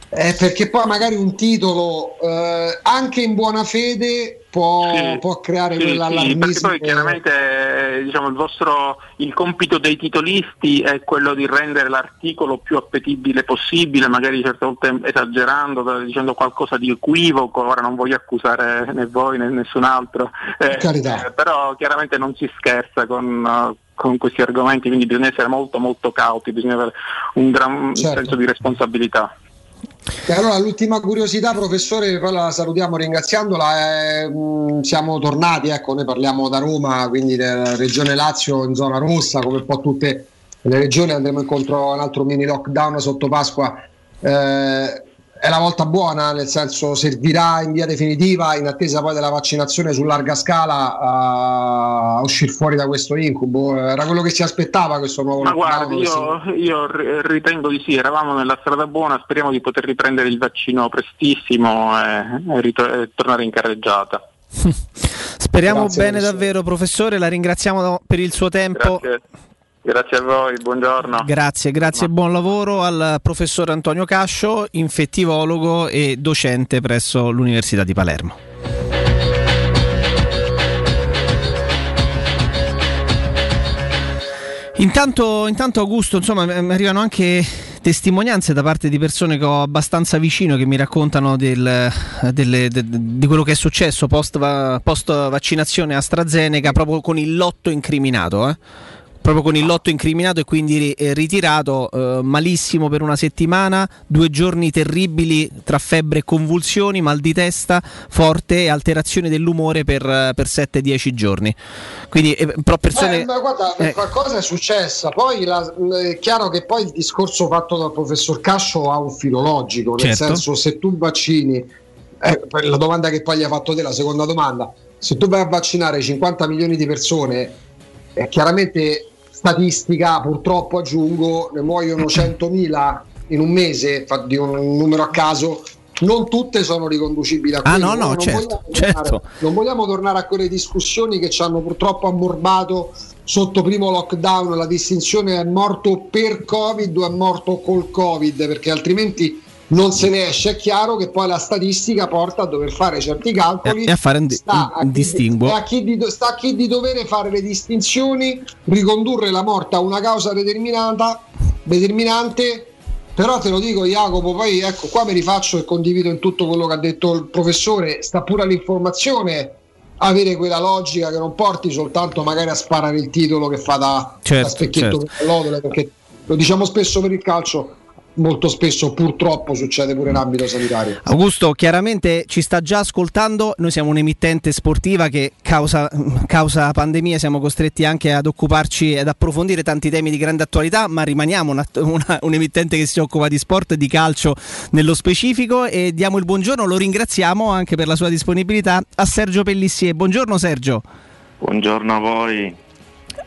eh, perché poi magari un titolo eh, anche in buona fede può, Sì, può creare Sì, sì, quell'allarmismo. poi chiaramente eh, diciamo, il vostro il compito dei titolisti è quello di rendere l'articolo più appetibile possibile, magari certe volte esagerando, da- dicendo qualcosa di equivoco, ora non voglio accusare né voi né nessun altro, eh, eh, però chiaramente non si scherza con, eh, con questi argomenti, quindi bisogna essere molto molto cauti, bisogna avere un gran Certo. senso di responsabilità. E allora l'ultima curiosità, professore, poi la salutiamo ringraziandola. è, mh, siamo tornati, ecco, noi parliamo da Roma, quindi della regione Lazio in zona rossa, come un po' tutte le regioni, andremo incontro a un altro mini lockdown sotto Pasqua. Eh, è la volta buona, nel senso servirà in via definitiva, in attesa poi della vaccinazione su larga scala, a uscire fuori da questo incubo. Era quello che si aspettava questo nuovo Ma lockdown. guardi, io, io ri- ritengo di sì, eravamo nella strada buona, speriamo di poter riprendere il vaccino prestissimo e, e rit- e tornare in carreggiata. Speriamo Grazie, bene davvero, professore. La ringraziamo per il suo tempo. Grazie, grazie a voi, buongiorno. Grazie, grazie e buon lavoro al professor Antonio Cascio, infettivologo e docente presso l'Università di Palermo. Intanto, intanto Augusto, insomma, mi arrivano anche testimonianze da parte di persone che ho abbastanza vicino che mi raccontano del- delle- de- di quello che è successo post, post vaccinazione AstraZeneca proprio con il lotto incriminato. eh. Proprio con il lotto incriminato e quindi eh, ritirato eh, malissimo per una settimana, due giorni terribili tra febbre e convulsioni, mal di testa forte e alterazioni dell'umore per, eh, per 7-10 giorni. Quindi eh, però persone... Eh, ma guarda, eh, qualcosa è successa. Poi la- è chiaro che poi il discorso fatto dal professor Cascio ha un filologico, nel Certo. senso se tu vaccini, eh, la domanda che poi gli ha fatto te, la seconda domanda, se tu vai a vaccinare 50 milioni di persone, eh, chiaramente statistica, purtroppo aggiungo, ne muoiono 100.000 in un mese, fa- di un numero a caso, non tutte sono riconducibili a Ah, quello. no, no, non certo, vogliamo certo. tornare- non vogliamo tornare a quelle discussioni che ci hanno purtroppo ammorbato sotto primo lockdown, la distinzione è morto per Covid o è morto col Covid, perché altrimenti non se ne esce. È chiaro che poi la statistica porta a dover fare certi calcoli E a fare un, di- sta un chi- distinguo. e a chi di, sta a chi di dovere fare le distinzioni, ricondurre la morte a una causa determinata, determinante. Però te lo dico Jacopo, poi ecco qua mi rifaccio e condivido in tutto quello che ha detto il professore, sta pure all'informazione avere quella logica che non porti soltanto magari a sparare il titolo che fa da, Certo, da specchietto certo. per l'odole, perché lo diciamo spesso per il calcio, molto spesso purtroppo succede pure in ambito sanitario. Augusto chiaramente ci sta già ascoltando, noi siamo un'emittente sportiva che causa, causa pandemia siamo costretti anche ad occuparci ed approfondire tanti temi di grande attualità, ma rimaniamo una- una- un'emittente che si occupa di sport e di calcio nello specifico e diamo il buongiorno, lo ringraziamo anche per la sua disponibilità a Sergio Pellissier. Buongiorno Sergio. Buongiorno a voi.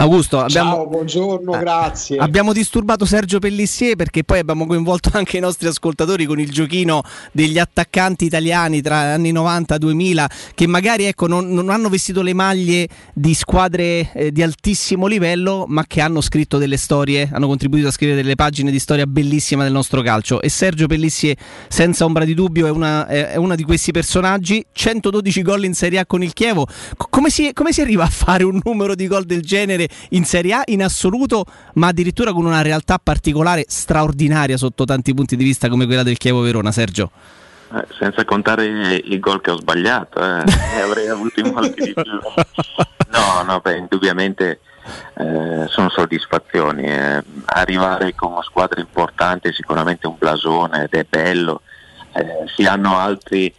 Augusto, abbiamo, Ciao, buongiorno, grazie. Abbiamo disturbato Sergio Pellissier perché poi abbiamo coinvolto anche i nostri ascoltatori con il giochino degli attaccanti italiani tra anni 90 e 2000 che magari ecco, non, non hanno vestito le maglie di squadre eh, di altissimo livello ma che hanno scritto delle storie, hanno contribuito a scrivere delle pagine di storia bellissima del nostro calcio. E Sergio Pellissier senza ombra di dubbio è una, è uno di questi personaggi, 112 gol in Serie A con il Chievo, come si, come si arriva a fare un numero di gol del genere in Serie A in assoluto, ma addirittura con una realtà particolare straordinaria sotto tanti punti di vista come quella del Chievo Verona, Sergio? Eh, senza contare i, gol che ho sbagliato, eh, avrei avuti molti di più. No, no, beh, indubbiamente eh, sono soddisfazioni. eh. Arrivare con una squadra importante è sicuramente un blasone ed è bello. Eh, si hanno altri,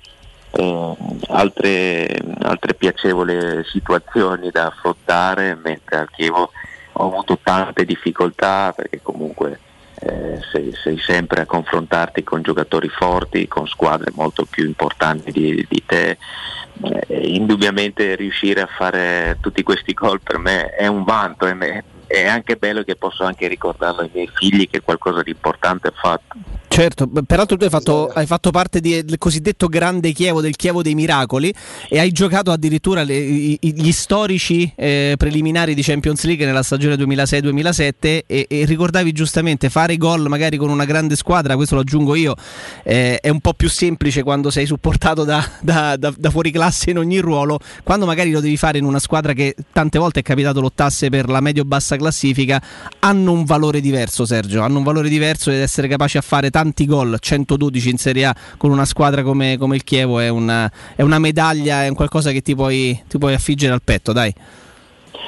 eh, altre, altre piacevoli situazioni da affrontare, mentre al Chievo ho avuto tante difficoltà perché comunque eh, sei, sei sempre a confrontarti con giocatori forti, con squadre molto più importanti di, di te. Eh, indubbiamente riuscire a fare tutti questi gol per me è un vanto me- è anche bello che posso anche ricordarlo ai miei figli che qualcosa di importante ho fatto. Certo, peraltro tu hai fatto, hai fatto parte di- del cosiddetto grande Chievo, del Chievo dei miracoli e hai giocato addirittura le- gli storici eh, preliminari di Champions League nella stagione 2006-2007 e, e ricordavi giustamente fare gol magari con una grande squadra, questo lo aggiungo io, eh, è un po' più semplice quando sei supportato da, da, da, da fuori classe in ogni ruolo, quando magari lo devi fare in una squadra che tante volte è capitato lottasse per la medio-bassa classifica, hanno un valore diverso Sergio, hanno un valore diverso ed essere capaci a fare tanti gol, 112 in Serie A con una squadra come, come il Chievo è una, è una medaglia, è qualcosa che ti puoi, ti puoi affiggere al petto, dai.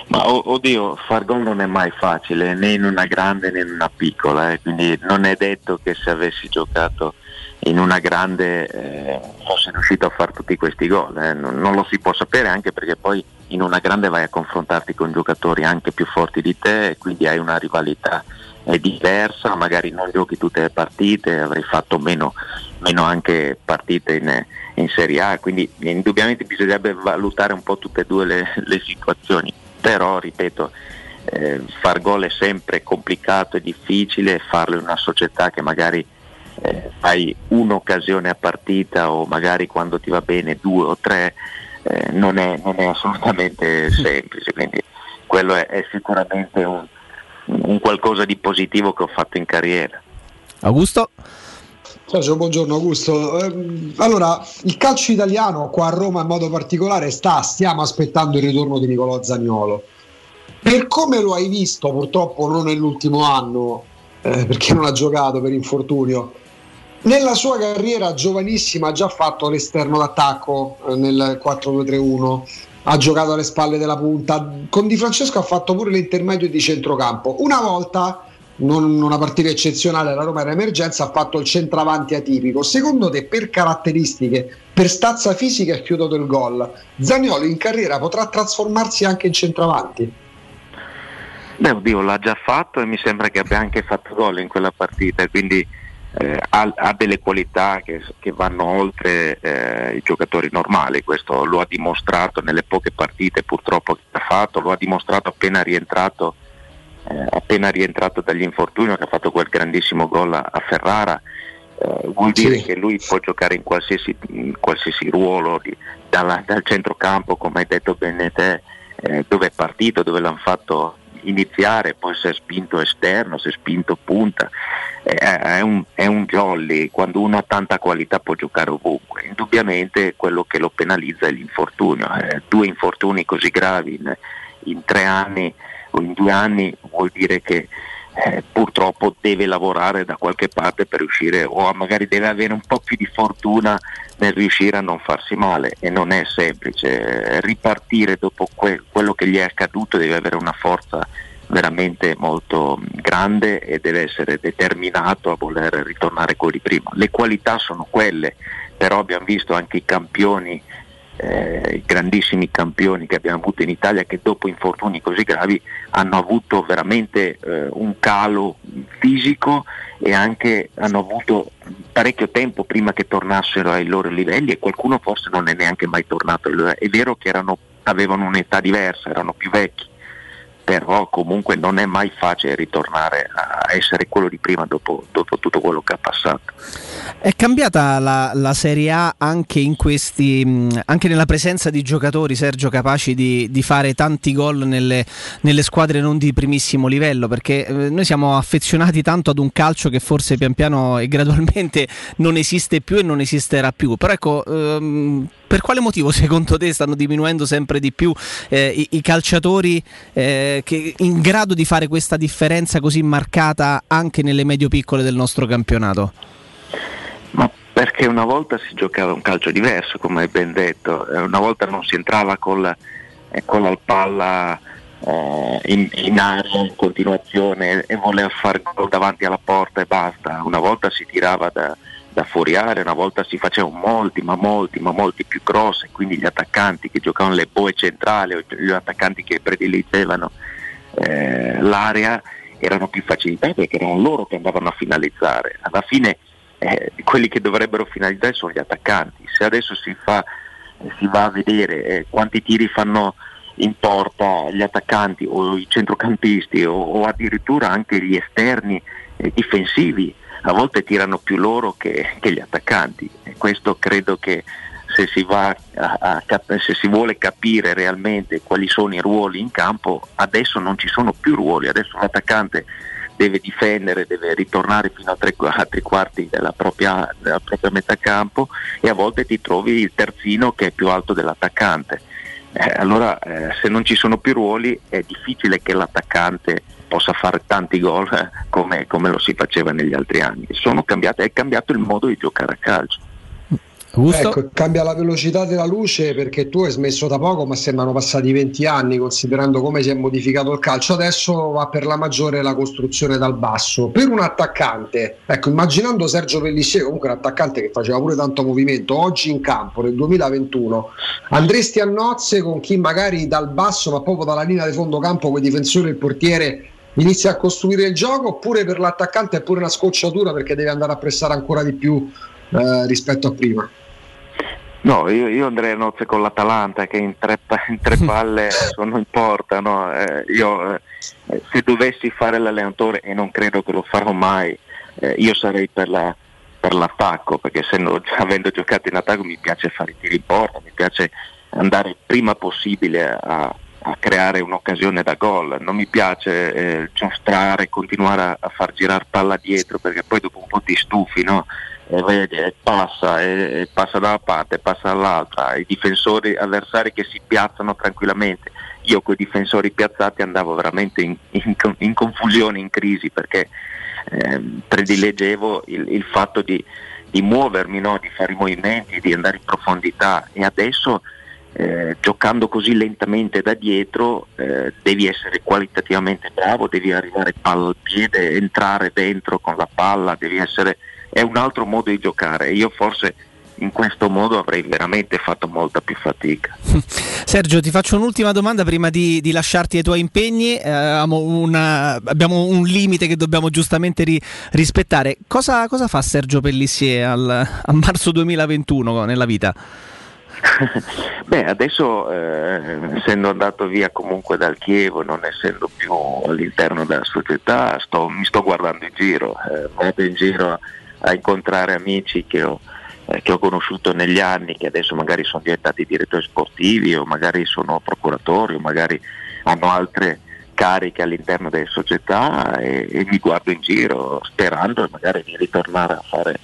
Ma oddio, far gol non è mai facile, né in una grande né in una piccola, eh, quindi non è detto che se avessi giocato in una grande eh, fossi riuscito a fare tutti questi gol, eh. non, non lo si può sapere anche perché poi in una grande vai a confrontarti con giocatori anche più forti di te e quindi hai una rivalità eh, diversa, magari non giochi tutte le partite, avrei fatto meno, meno anche partite in, in Serie A, quindi indubbiamente bisognerebbe valutare un po' tutte e due le, le situazioni, però ripeto, eh, far gol è sempre complicato e difficile, farlo in una società che magari eh, hai un'occasione a partita o magari quando ti va bene due o tre, eh, non, è, non è assolutamente semplice, quindi quello è, è sicuramente un, un qualcosa di positivo che ho fatto in carriera. Augusto? Sergio, buongiorno Augusto. Ehm, allora, il calcio italiano qua a Roma in modo particolare sta, stiamo aspettando il ritorno di Nicolò Zagnolo. Per come lo hai visto, purtroppo non nell'ultimo anno, eh, perché non ha giocato per infortunio, nella sua carriera giovanissima ha già fatto l'esterno d'attacco eh, nel 4-2-3-1, ha giocato alle spalle della punta, con Di Francesco ha fatto pure l'intermedio di centrocampo. Una volta non una partita eccezionale, la Roma era emergenza, ha fatto il centravanti atipico. Secondo te, per caratteristiche, per stazza fisica e chiudo del gol, Zagnolo in carriera potrà trasformarsi anche in centravanti? Beh, oddio, l'ha già fatto e mi sembra che abbia anche fatto gol in quella partita, quindi eh, ha, ha delle qualità che, che vanno oltre eh, i giocatori normali, questo lo ha dimostrato nelle poche partite purtroppo che ha fatto, lo ha dimostrato appena rientrato eh, appena rientrato dagli infortuni, che ha fatto quel grandissimo gol a, a Ferrara, eh, vuol dire Sì. che lui può giocare in qualsiasi, in qualsiasi ruolo, di- dalla- dal centrocampo, come hai detto bene te, eh, dove è partito, dove l'hanno fatto iniziare, poi si è spinto esterno, si è spinto punta. Eh, è, un, è un jolly, quando uno ha tanta qualità può giocare ovunque. Indubbiamente quello che lo penalizza è l'infortunio. Eh, due infortuni così gravi in, in tre anni o in due anni vuol dire che eh, purtroppo deve lavorare da qualche parte per riuscire o magari deve avere un po' più di fortuna nel riuscire a non farsi male e non è semplice. Ripartire dopo que- quello che gli è accaduto deve avere una forza veramente molto grande e deve essere determinato a voler ritornare quelli prima. Le qualità sono quelle, però abbiamo visto anche i campioni eh, grandissimi campioni che abbiamo avuto in Italia che dopo infortuni così gravi hanno avuto veramente eh, un calo fisico e anche hanno avuto parecchio tempo prima che tornassero ai loro livelli e qualcuno forse non è neanche mai tornato È vero che erano- avevano un'età diversa, erano più vecchi, però comunque non è mai facile ritornare a essere quello di prima dopo, dopo tutto quello che ha passato. È cambiata la, la Serie A anche, questi, mh, anche nella presenza di giocatori, Sergio, capaci di, di fare tanti gol nelle, nelle squadre non di primissimo livello, perché eh, noi siamo affezionati tanto ad un calcio che forse pian piano e gradualmente non esiste più e non esisterà più. Però ecco, ehm, per quale motivo secondo te stanno diminuendo sempre di più eh, i, i calciatori eh, che in grado di fare questa differenza così marcata anche nelle medio-piccole del nostro campionato? Perché una volta si giocava un calcio diverso, come hai ben detto, Eh, una volta non si entrava con la, eh, con la palla eh, in, in aria in continuazione e voleva fare gol davanti alla porta e basta, una volta si tirava da, da fuori area, una volta si facevano molti, ma molti, ma molti più cross, quindi gli attaccanti che giocavano le boe centrali o gli attaccanti che prediligevano eh, l'area erano più facilitati perché erano loro che andavano a finalizzare. Alla fine eh, quelli che dovrebbero finalizzare sono gli attaccanti. Se adesso si, fa, si va a vedere eh, quanti tiri fanno in porta gli attaccanti o i centrocampisti o, o addirittura anche gli esterni eh, difensivi, a volte tirano più loro che, che gli attaccanti. E questo credo che se si, a, a se si vuole capire realmente quali sono i ruoli in campo, adesso non ci sono più ruoli, adesso l'attaccante deve difendere, deve ritornare fino a tre, a tre quarti della propria, della propria metà campo e a volte ti trovi il terzino che è più alto dell'attaccante. Eh, allora eh, se non ci sono più ruoli è difficile che l'attaccante possa fare tanti gol eh, come, come lo si faceva negli altri anni. Sono cambiate, è cambiato il modo di giocare a calcio. Ecco, cambia la velocità della luce perché tu hai smesso da poco, ma sembrano passati 20 anni considerando come si è modificato il calcio. Adesso va per la maggiore la costruzione dal basso. Per un attaccante, ecco, immaginando Sergio Pellissier, comunque un attaccante che faceva pure tanto movimento, oggi in campo nel 2021, andresti a nozze con chi magari dal basso, ma proprio dalla linea di fondo campo, con i difensori e il portiere, inizia a costruire il gioco, oppure per l'attaccante è pure una scocciatura perché deve andare a pressare ancora di più eh, rispetto a prima? No, io, io andrei a nozze con l'Atalanta che in tre, in tre palle sono in porta. no? Eh, io, eh, se dovessi fare l'allenatore, e non credo che lo farò mai, eh, io sarei per, la- per l'attacco, perché essendo, avendo giocato in attacco mi piace fare i tiri in porta, mi piace andare prima possibile a, a creare un'occasione da gol. Non mi piace eh, giostrare, continuare a, a far girare palla dietro, perché poi dopo un po' ti stufi, no? e vedi, e passa, e, passa da una parte, passa dall'altra, i difensori avversari che si piazzano tranquillamente. Io con i difensori piazzati andavo veramente in, in- in confusione, in crisi, perché ehm, predileggevo il, il fatto di, di muovermi, no? di fare i movimenti, di andare in profondità e adesso eh, giocando così lentamente da dietro eh, devi essere qualitativamente bravo, devi arrivare palla al piede, entrare dentro con la palla, essere è un altro modo di giocare. Io forse in questo modo avrei veramente fatto molta più fatica. Sergio, ti faccio un'ultima domanda prima di, di lasciarti ai tuoi impegni. Eh, una- abbiamo un limite che dobbiamo giustamente ri- rispettare. Cosa, cosa fa Sergio Pellissier al- a marzo 2021 nella vita? Beh, adesso eh, essendo andato via comunque dal Chievo, non essendo più all'interno della società, sto, mi sto guardando in giro, eh, vado in giro a incontrare amici che ho, eh, che ho conosciuto negli anni, che adesso magari sono diventati direttori sportivi o magari sono procuratori o magari hanno altre cariche all'interno delle società e, e mi guardo in giro sperando magari di ritornare a fare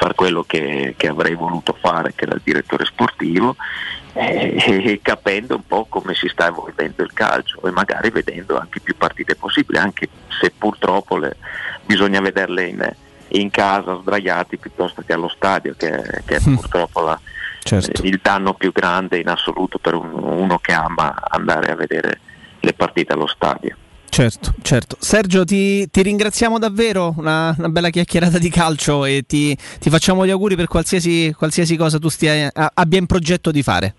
far quello che, che, avrei voluto fare, che era il direttore sportivo, e, e, capendo un po' come si sta evolvendo il calcio e magari vedendo anche più partite possibili, anche se purtroppo le, bisogna vederle in, in, casa sdraiati piuttosto che allo stadio, che, che è mm. purtroppo la, certo. il danno più grande in assoluto per un, uno che ama andare a vedere le partite allo stadio. Certo, certo. Sergio, ti, ti ringraziamo davvero, una, una, bella chiacchierata di calcio e ti, ti facciamo gli auguri per qualsiasi, qualsiasi cosa tu stia, abbia in progetto di fare.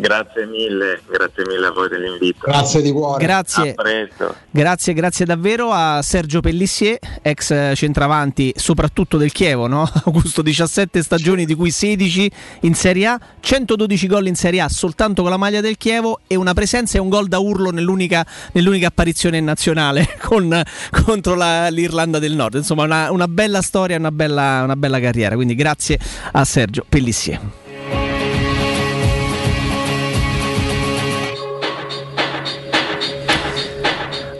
Grazie mille, grazie mille a voi dell'invito. Grazie di cuore. Grazie. Grazie, grazie davvero a Sergio Pellissier, ex centravanti soprattutto del Chievo, no? Augusto 17 stagioni di cui 16 in Serie A, 112 gol in Serie A soltanto con la maglia del Chievo e una presenza e un gol da urlo nell'unica, nell'unica apparizione nazionale con, contro la, l'Irlanda del Nord. Insomma, una, una bella storia, una bella, una bella carriera. Quindi grazie a Sergio Pellissier.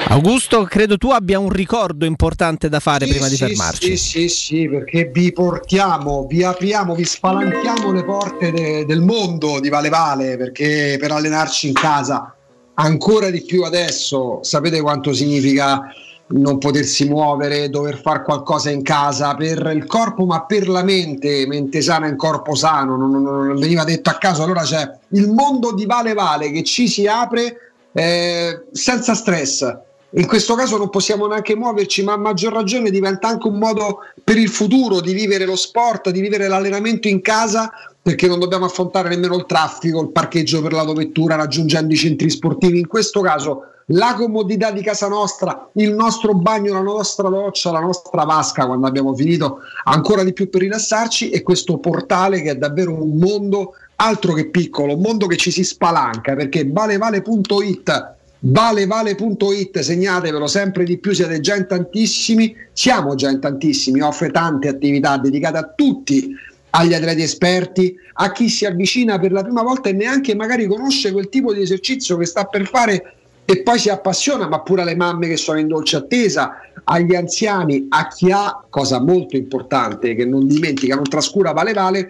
Augusto, credo tu abbia un ricordo importante da fare sì, prima di sì, fermarci. Sì, sì, sì, perché vi portiamo, vi apriamo, vi spalanchiamo le porte de- del mondo di Vale Vale, perché per allenarci in casa ancora di più adesso, sapete quanto significa non potersi muovere, dover fare qualcosa in casa per il corpo, ma per la mente, mente sana in corpo sano, non, non, non veniva detto a caso, allora c'è il mondo di Vale Vale che ci si apre eh, senza stress in questo caso non possiamo neanche muoverci, ma a maggior ragione diventa anche un modo per il futuro di vivere lo sport, di vivere l'allenamento in casa, perché non dobbiamo affrontare nemmeno il traffico, il parcheggio per l'autovettura raggiungendo i centri sportivi. In questo caso la comodità di casa nostra, il nostro bagno, la nostra doccia, la nostra vasca quando abbiamo finito, ancora di più per rilassarci e questo portale che è davvero un mondo altro che piccolo, un mondo che ci si spalanca perché valevale.it valevale.it, segnatevelo sempre di più, siete già in tantissimi, siamo già in tantissimi, offre tante attività dedicate a tutti, agli atleti esperti, a chi si avvicina per la prima volta e neanche magari conosce quel tipo di esercizio che sta per fare e poi si appassiona, ma pure alle mamme che sono in dolce attesa, agli anziani, a chi ha, cosa molto importante che non dimentica, non trascura Vale Vale,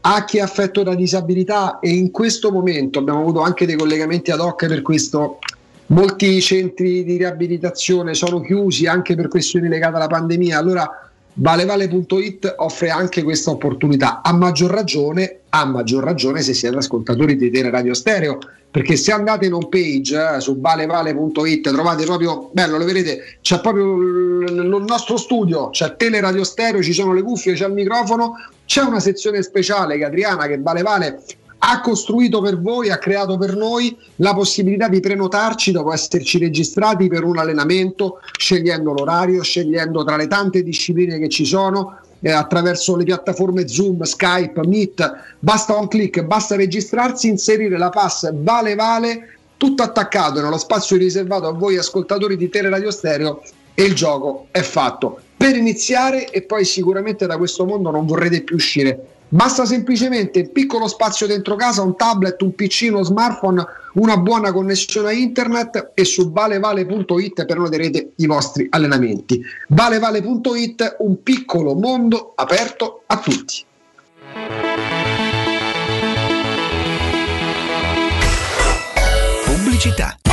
a chi è affetto da disabilità e in questo momento abbiamo avuto anche dei collegamenti ad hoc per questo molti centri di riabilitazione sono chiusi anche per questioni legate alla pandemia, allora valevale.it offre anche questa opportunità, a maggior ragione, a maggior ragione se siete ascoltatori di Tele Radio Stereo, perché se andate in home page eh, su valevale.it trovate proprio, bello, lo vedete, c'è proprio il nostro studio, c'è Tele Radio Stereo, ci sono le cuffie, c'è il microfono, c'è una sezione speciale che Adriana, che Vale Vale ha costruito per voi, ha creato per noi la possibilità di prenotarci dopo esserci registrati per un allenamento, scegliendo l'orario, scegliendo tra le tante discipline che ci sono, eh, attraverso le piattaforme Zoom, Skype, Meet, basta un clic, basta registrarsi, inserire la pass vale vale, tutto attaccato nello spazio riservato a voi ascoltatori di Teleradio Stereo e il gioco è fatto. Per iniziare e poi sicuramente da questo mondo non vorrete più uscire Basta semplicemente un piccolo spazio dentro casa, un tablet, un PC, uno smartphone, una buona connessione a internet e su valevale.it prenoterete i vostri allenamenti. Valevale.it, un piccolo mondo aperto a tutti. Pubblicità.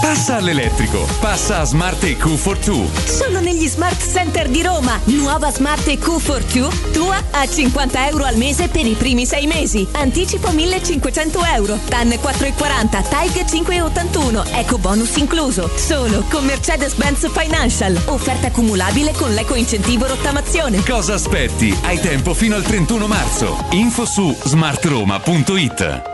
Passa all'elettrico. Passa a Smart EQ for 2. Solo negli Smart Center di Roma. Nuova Smart EQ for 2, tua a 50 euro al mese per i primi sei mesi. Anticipo 1500 euro. TAN 4,40, TAIG 5,81. Eco bonus incluso. Solo con Mercedes-Benz Financial. Offerta cumulabile con l'eco incentivo rottamazione. Cosa aspetti? Hai tempo fino al 31 marzo. Info su smartroma.it.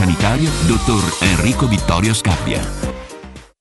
sanitario, dottor Enrico Vittorio Scappia.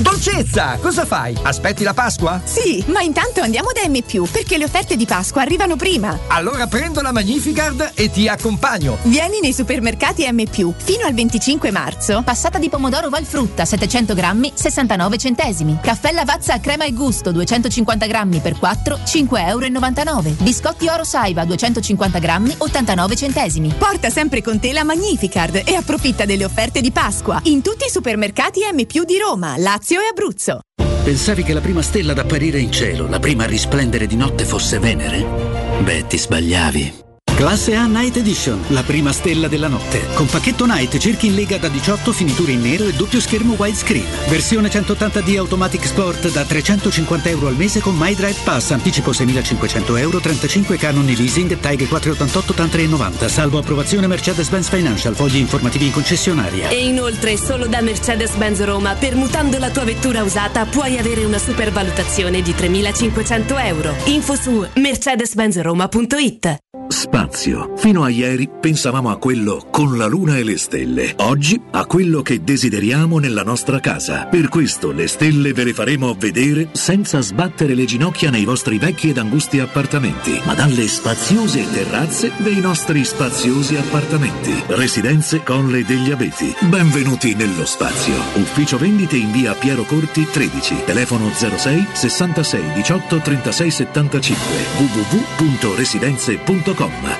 Dolcezza, cosa fai? Aspetti la Pasqua? Sì, ma intanto andiamo da M, perché le offerte di Pasqua arrivano prima. Allora prendo la Magnificard e ti accompagno. Vieni nei supermercati M, fino al 25 marzo. Passata di pomodoro Valfrutta 700 grammi, 69 centesimi. Caffè Lavazza a crema e gusto 250 grammi per 4, 5,99 euro. Biscotti Oro Saiva 250 grammi, 89 centesimi. Porta sempre con te la Magnificard e approfitta delle offerte di Pasqua in tutti i supermercati M, di Roma, Lazio e Abruzzo. Pensavi che la prima stella ad apparire in cielo, la prima a risplendere di notte fosse Venere? Beh, ti sbagliavi. Classe A Night Edition, la prima stella della notte. Con pacchetto Night cerchi in lega da 18 finiture in nero e doppio schermo widescreen. Versione 180D Automatic Sport da 350 euro al mese con My Drive Pass, anticipo 6.500 euro, 35 canoni leasing, TAG 488 TAN 390, salvo approvazione Mercedes-Benz Financial, fogli informativi in concessionaria. E inoltre solo da Mercedes-Benz Roma, permutando la tua vettura usata, puoi avere una supervalutazione di 3.500 euro. Info su mercedes-benzroma.it Spazio. Fino a ieri pensavamo a quello con la luna e le stelle. Oggi a quello che desideriamo nella nostra casa. Per questo le stelle ve le faremo vedere senza sbattere le ginocchia nei vostri vecchi ed angusti appartamenti, ma dalle spaziose terrazze dei nostri spaziosi appartamenti. Residenze Colle degli Abeti. Benvenuti nello spazio. Ufficio vendite in via Piero Corti 13. Telefono 06 66 18 36 75. www.residenze.com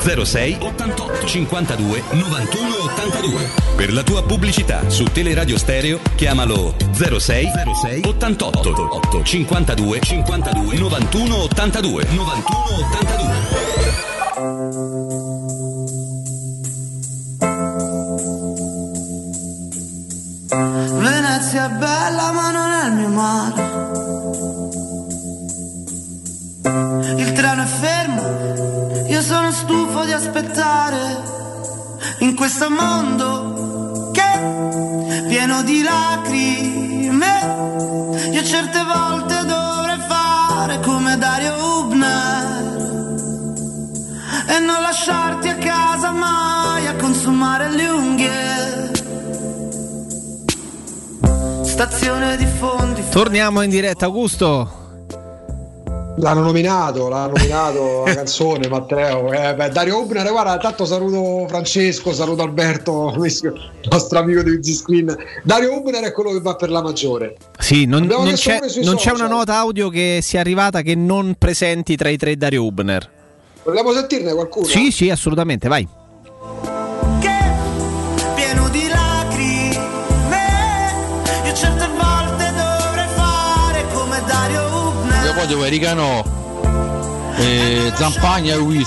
06 88 52 91 82. Per la tua pubblicità su Teleradio Stereo chiamalo 06 06 88 8 52 52 91 82 91 82. Venezia è bella ma non è il mio mare. Il treno è fermo, stufo di aspettare in questo mondo che pieno di lacrime. Io certe volte dovrei fare come Dario Hubner e non lasciarti a casa mai a consumare le unghie. Stazione di fondi. Torniamo in diretta, Augusto. L'hanno nominato, l'hanno nominato la canzone Matteo. Eh, beh, Dario Ubner, guarda, tanto saluto Francesco, saluto Alberto, il nostro amico di Easy Screen. Dario Ubner è quello che va per la maggiore. Sì, non, non c'è, non c'è una nota audio che sia arrivata che non presenti tra i tre Dario Hubner. Vogliamo sentirne qualcuno? Sì, sì, assolutamente, vai. Voglio Vericano, eh, Zampagna e unghie.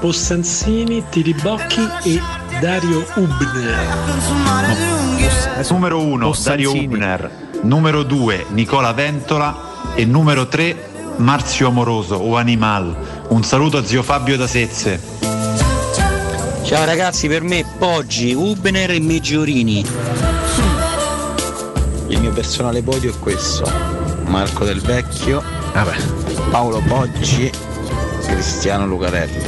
Possanzini, Tiribocchi e Dario Ubner. Consumare le unghie. Numero 1 Dario Ubner, numero 2 Nicola Ventola e numero 3 Marzio Amoroso o Animal. Un saluto a zio Fabio da Sezze. Ciao ragazzi, per me Poggi, Ubner e Meggiorini. Il mio personale podio è questo. Marco Del Vecchio, Paolo Poggi, Cristiano Lucarelli.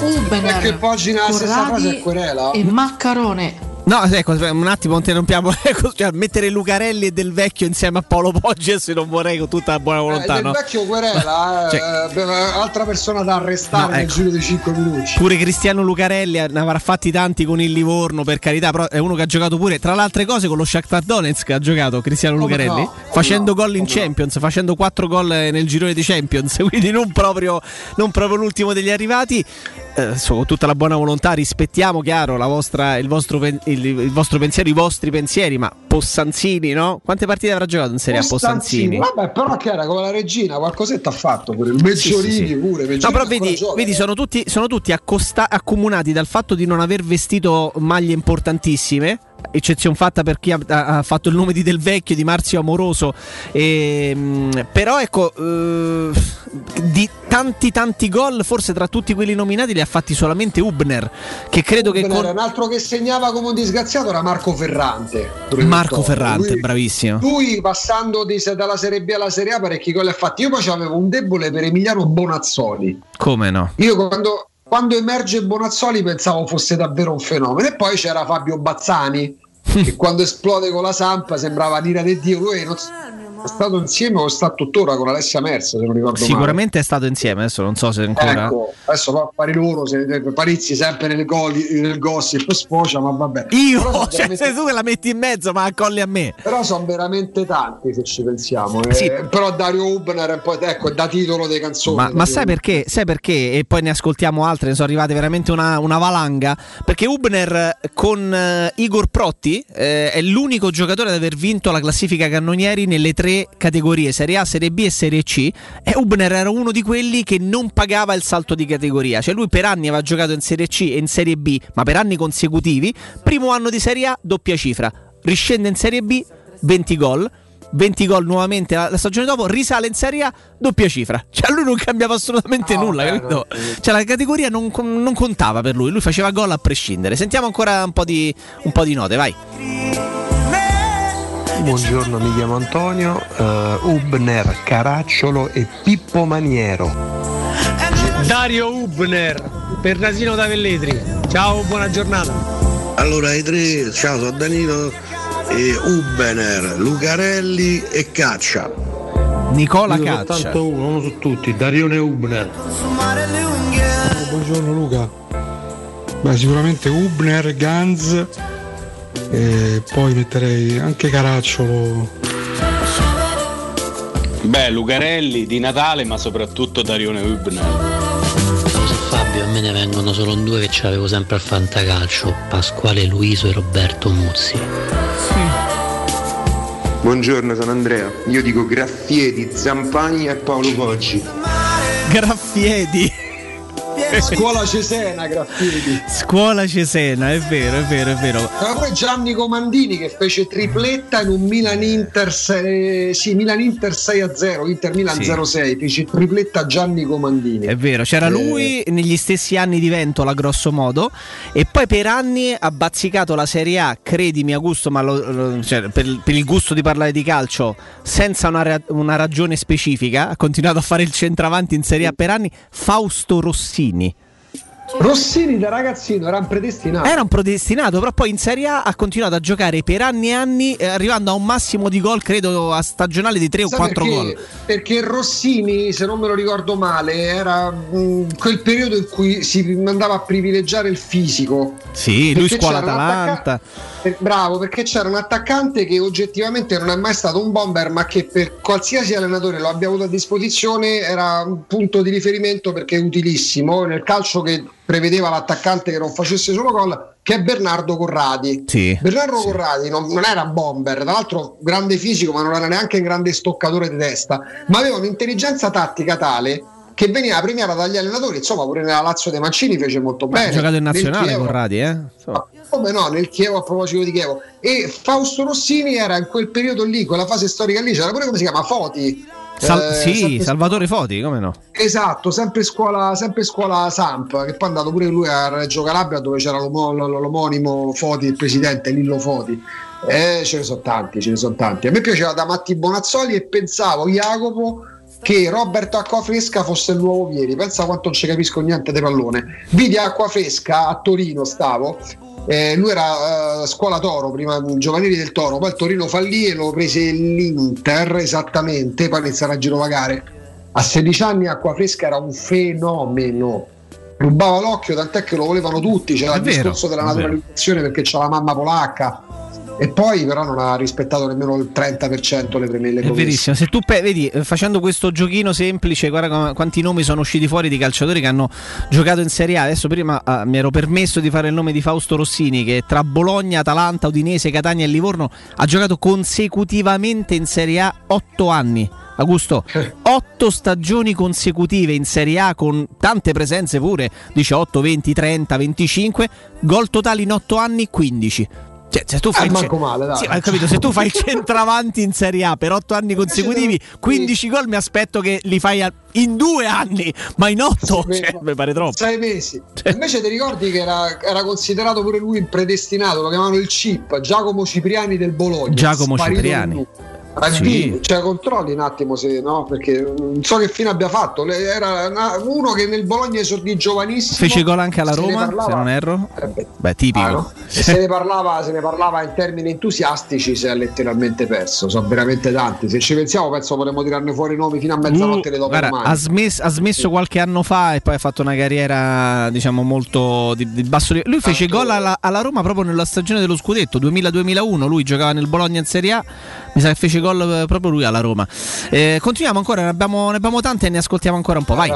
Ubener, Perché poi nella stessa frase è querela? e Maccarone. No, ecco, un attimo, interrompiamo. Ecco, cioè, mettere Lucarelli e Del Vecchio insieme a Paolo Poggi, se non vorrei con tutta la buona volontà. Eh, del no? vecchio querela, Cioè- eh, eh, altra persona da arrestare No, nel ecco. giro di 5 minuti. Pure Cristiano Lucarelli eh, ne avrà fatti tanti con il Livorno, per carità, però è uno che ha giocato pure, tra le altre cose, con lo Shakhtar Donetsk ha giocato Cristiano Come Lucarelli, no? Facendo no? gol in no? Champions, facendo 4 gol nel girone di Champions, quindi non proprio, non proprio l'ultimo degli arrivati. Eh, con tutta la buona volontà rispettiamo, chiaro, vostra, il, vostro, il, il vostro pensiero, i vostri pensieri, ma Possanzini, no? Quante partite avrà giocato in Serie A Possanzini? Vabbè, però che era come la regina, qualcosetta ha fatto pure. Il Meggiorini Sì, sì, sì. pure. No, Meggiorini però vedi, gioca, vedi, eh. sono tutti, sono tutti accosta- accomunati dal fatto di non aver vestito maglie importantissime. Eccezione fatta per chi ha, ha fatto il nome di Del Vecchio, di Marzio Amoroso. Ehm, però ecco, eh, di tanti tanti gol, forse tra tutti quelli nominati li ha fatti solamente Ubner. Che credo che Ubner, con Un altro che segnava come un disgraziato era Marco Ferrante. del Marco. Ferrante, Lui- bravissimo. Lui passando di- dalla Serie B alla Serie A parecchi gol ha fatti. Io poi avevo un debole per Emiliano Bonazzoli. Come no? Io quando, quando emerge Bonazzoli pensavo fosse davvero un fenomeno. E poi c'era Fabio Bazzani, che quando esplode con la Sampa sembrava l'ira di Dio. Lui non è stato insieme o sta tuttora con Alessia Mersa, se non ricordo male. Sicuramente è stato insieme, adesso non so se ancora. Ecco, adesso va a fare loro, se, Parizzi sempre nel, gol, nel gossip sfocia, ma vabbè. Io, cioè, veramente- sei tu che la metti in mezzo, ma accolli a me. però sono veramente tanti se ci pensiamo. eh. Sì. Però Dario Ubner è un po' ecco, da titolo delle canzoni. Ma, ma sai perché? Sai perché? E poi ne ascoltiamo altre, ne sono arrivate veramente una, una valanga. Perché Ubner eh, con eh, Igor Protti eh, è l'unico giocatore ad aver vinto la classifica cannonieri nelle tre categorie, Serie A, Serie B e Serie C. E Ubner era uno di quelli che non pagava il salto di categoria. Cioè lui per anni aveva giocato in Serie C e in Serie B, ma per anni consecutivi. Primo anno di Serie A, doppia cifra. Riscende in Serie B, 20 gol. 20 gol nuovamente la, stagione dopo, risale in Serie A, doppia cifra. Cioè lui non cambiava assolutamente No, nulla, no. Cioè la categoria non, non contava per lui, lui faceva gol a prescindere. Sentiamo ancora un po' di, un po' di note, vai. Buongiorno, mi chiamo Antonio, eh, Ubner, Caracciolo e Pippo Maniero. Dario Ubner per Nasino da Velletri. Ciao, buona giornata. Allora, i tre, ciao, sono Danilo, e Ubener, Lucarelli e Caccia. Nicola Io Caccia. soltanto uno, uno su tutti, Darione Ubner. Buongiorno Luca. Beh, sicuramente Ubner, Ganz e poi metterei anche Caracciolo. Beh, Lucarelli di Natale, ma soprattutto Darione Hübner. Scusa Fabio, a me ne vengono solo due che ce l'avevo sempre al fantacalcio, Pasquale Luiso e Roberto Muzzi. Buongiorno, sono Andrea. Io dico Graffieti, Zampagni e Paolo Poggi. Graffiedi. Scuola Cesena, Graffiti. Scuola Cesena, è vero, è vero, è vero. Ma poi Gianni Comandini che fece tripletta in un Milan Inter, se- sì, Milan Inter 6 a 0, Inter Milan Sì. 06, fece tripletta Gianni Comandini. È vero, c'era Eh, lui negli stessi anni di Ventola, grosso modo, e poi per anni ha bazzicato la Serie A, credimi Augusto, ma lo- lo- cioè, per, per il gusto di parlare di calcio, senza una, una ragione specifica, ha continuato a fare il centravanti in Serie A per anni, Fausto Rossini. Rossini da ragazzino era un predestinato. Era un predestinato, però poi in Serie A ha continuato a giocare per anni e anni, eh, arrivando a un massimo di gol, credo, a stagionale di 3 o Sai 4 perché? gol. Perché Rossini, se non me lo ricordo male, era mh, quel periodo in cui si andava a privilegiare il fisico. Sì, lui scuola Atalanta. attacca- eh, Bravo, perché c'era un attaccante che oggettivamente non è mai stato un bomber, ma che per qualsiasi allenatore lo abbia avuto a disposizione era un punto di riferimento perché è utilissimo nel calcio che prevedeva l'attaccante che non facesse solo gol, che è Bernardo Corradi. Sì. Bernardo Corradi non, non era bomber, tra l'altro grande fisico, ma non era neanche un grande stoccatore di testa, ma aveva un'intelligenza tattica tale che veniva premiata dagli allenatori. Insomma, pure nella Lazio De Mancini fece molto bene. ha giocato in nazionale Corradi, eh? Insomma. Come no, nel Chievo a proposito di Chievo. E Fausto Rossini era in quel periodo lì, quella fase storica lì, c'era pure come si chiama Foti. Sal- Eh, sì, Salvatore Foti, come no? Esatto, sempre scuola, sempre scuola Samp, che poi è andato pure lui a Reggio Calabria dove c'era l'omo- l'omonimo Foti, il presidente Lillo Foti. Eh, ce ne sono tanti, ce ne sono tanti. A me piaceva da Matti Bonazzoli e pensavo, Jacopo, che Roberto Acquafresca fosse il nuovo Vieri. Pensa quanto non ci capisco niente di pallone. Vidi Acquafresca a Torino, stavo. Eh, lui era eh, scuola Toro, prima giovanili del Toro, poi il Torino fallì e lo prese l'Inter esattamente, poi iniziarono a girovagare. A 16 anni Acquafresca era un fenomeno. Rubava l'occhio, tant'è che lo volevano tutti. C'era È il vero, discorso della naturalizzazione perché c'ha la mamma polacca. E poi però non ha rispettato nemmeno il 30% le premelle È verissimo, se tu pe- vedi eh, facendo questo giochino semplice, guarda quanti nomi sono usciti fuori di calciatori che hanno giocato in Serie A. Adesso prima ah, mi ero permesso di fare il nome di Fausto Rossini che tra Bologna, Atalanta, Udinese, Catania e Livorno ha giocato consecutivamente in Serie A 8 anni. Augusto, 8 stagioni consecutive in Serie A con tante presenze pure, 18, 20, 30, 25, gol totali in 8 anni 15. Cioè, se tu fai Eh, il manco male, dai. Sì, hai capito, se tu fai il centravanti in Serie A per 8 anni consecutivi, 15 gol mi aspetto che li fai a- in due anni, ma in 8 cioè, mi pare troppo. sei mesi. Cioè. Invece ti ricordi che era, era considerato pure lui il predestinato, lo chiamavano il chip, Giacomo Cipriani del Bologna. Giacomo Cipriani. Ah, Sì. Cioè, controlli un attimo se no, perché non so che fine abbia fatto. Era una- uno che nel Bologna esordì giovanissimo. Fece gol anche alla se Roma, parlava- se non erro. Eh beh, Beh, tipico. chiaro. E se ne, parlava, se ne parlava in termini entusiastici, si è letteralmente perso. Sono veramente tanti. Se ci pensiamo, penso potremmo tirarne fuori nomi fino a mezzanotte le dopo Guarda, ha, smesso, ha smesso qualche anno fa e poi ha fatto una carriera, diciamo, molto di, di basso livello. Lui fece gol alla, alla Roma proprio nella stagione dello scudetto 2000-2001. Lui giocava nel Bologna in Serie A. Mi sa che fece gol eh, proprio lui alla Roma. Eh, continuiamo ancora, ne abbiamo, ne abbiamo tante e ne ascoltiamo ancora un po'. Vai.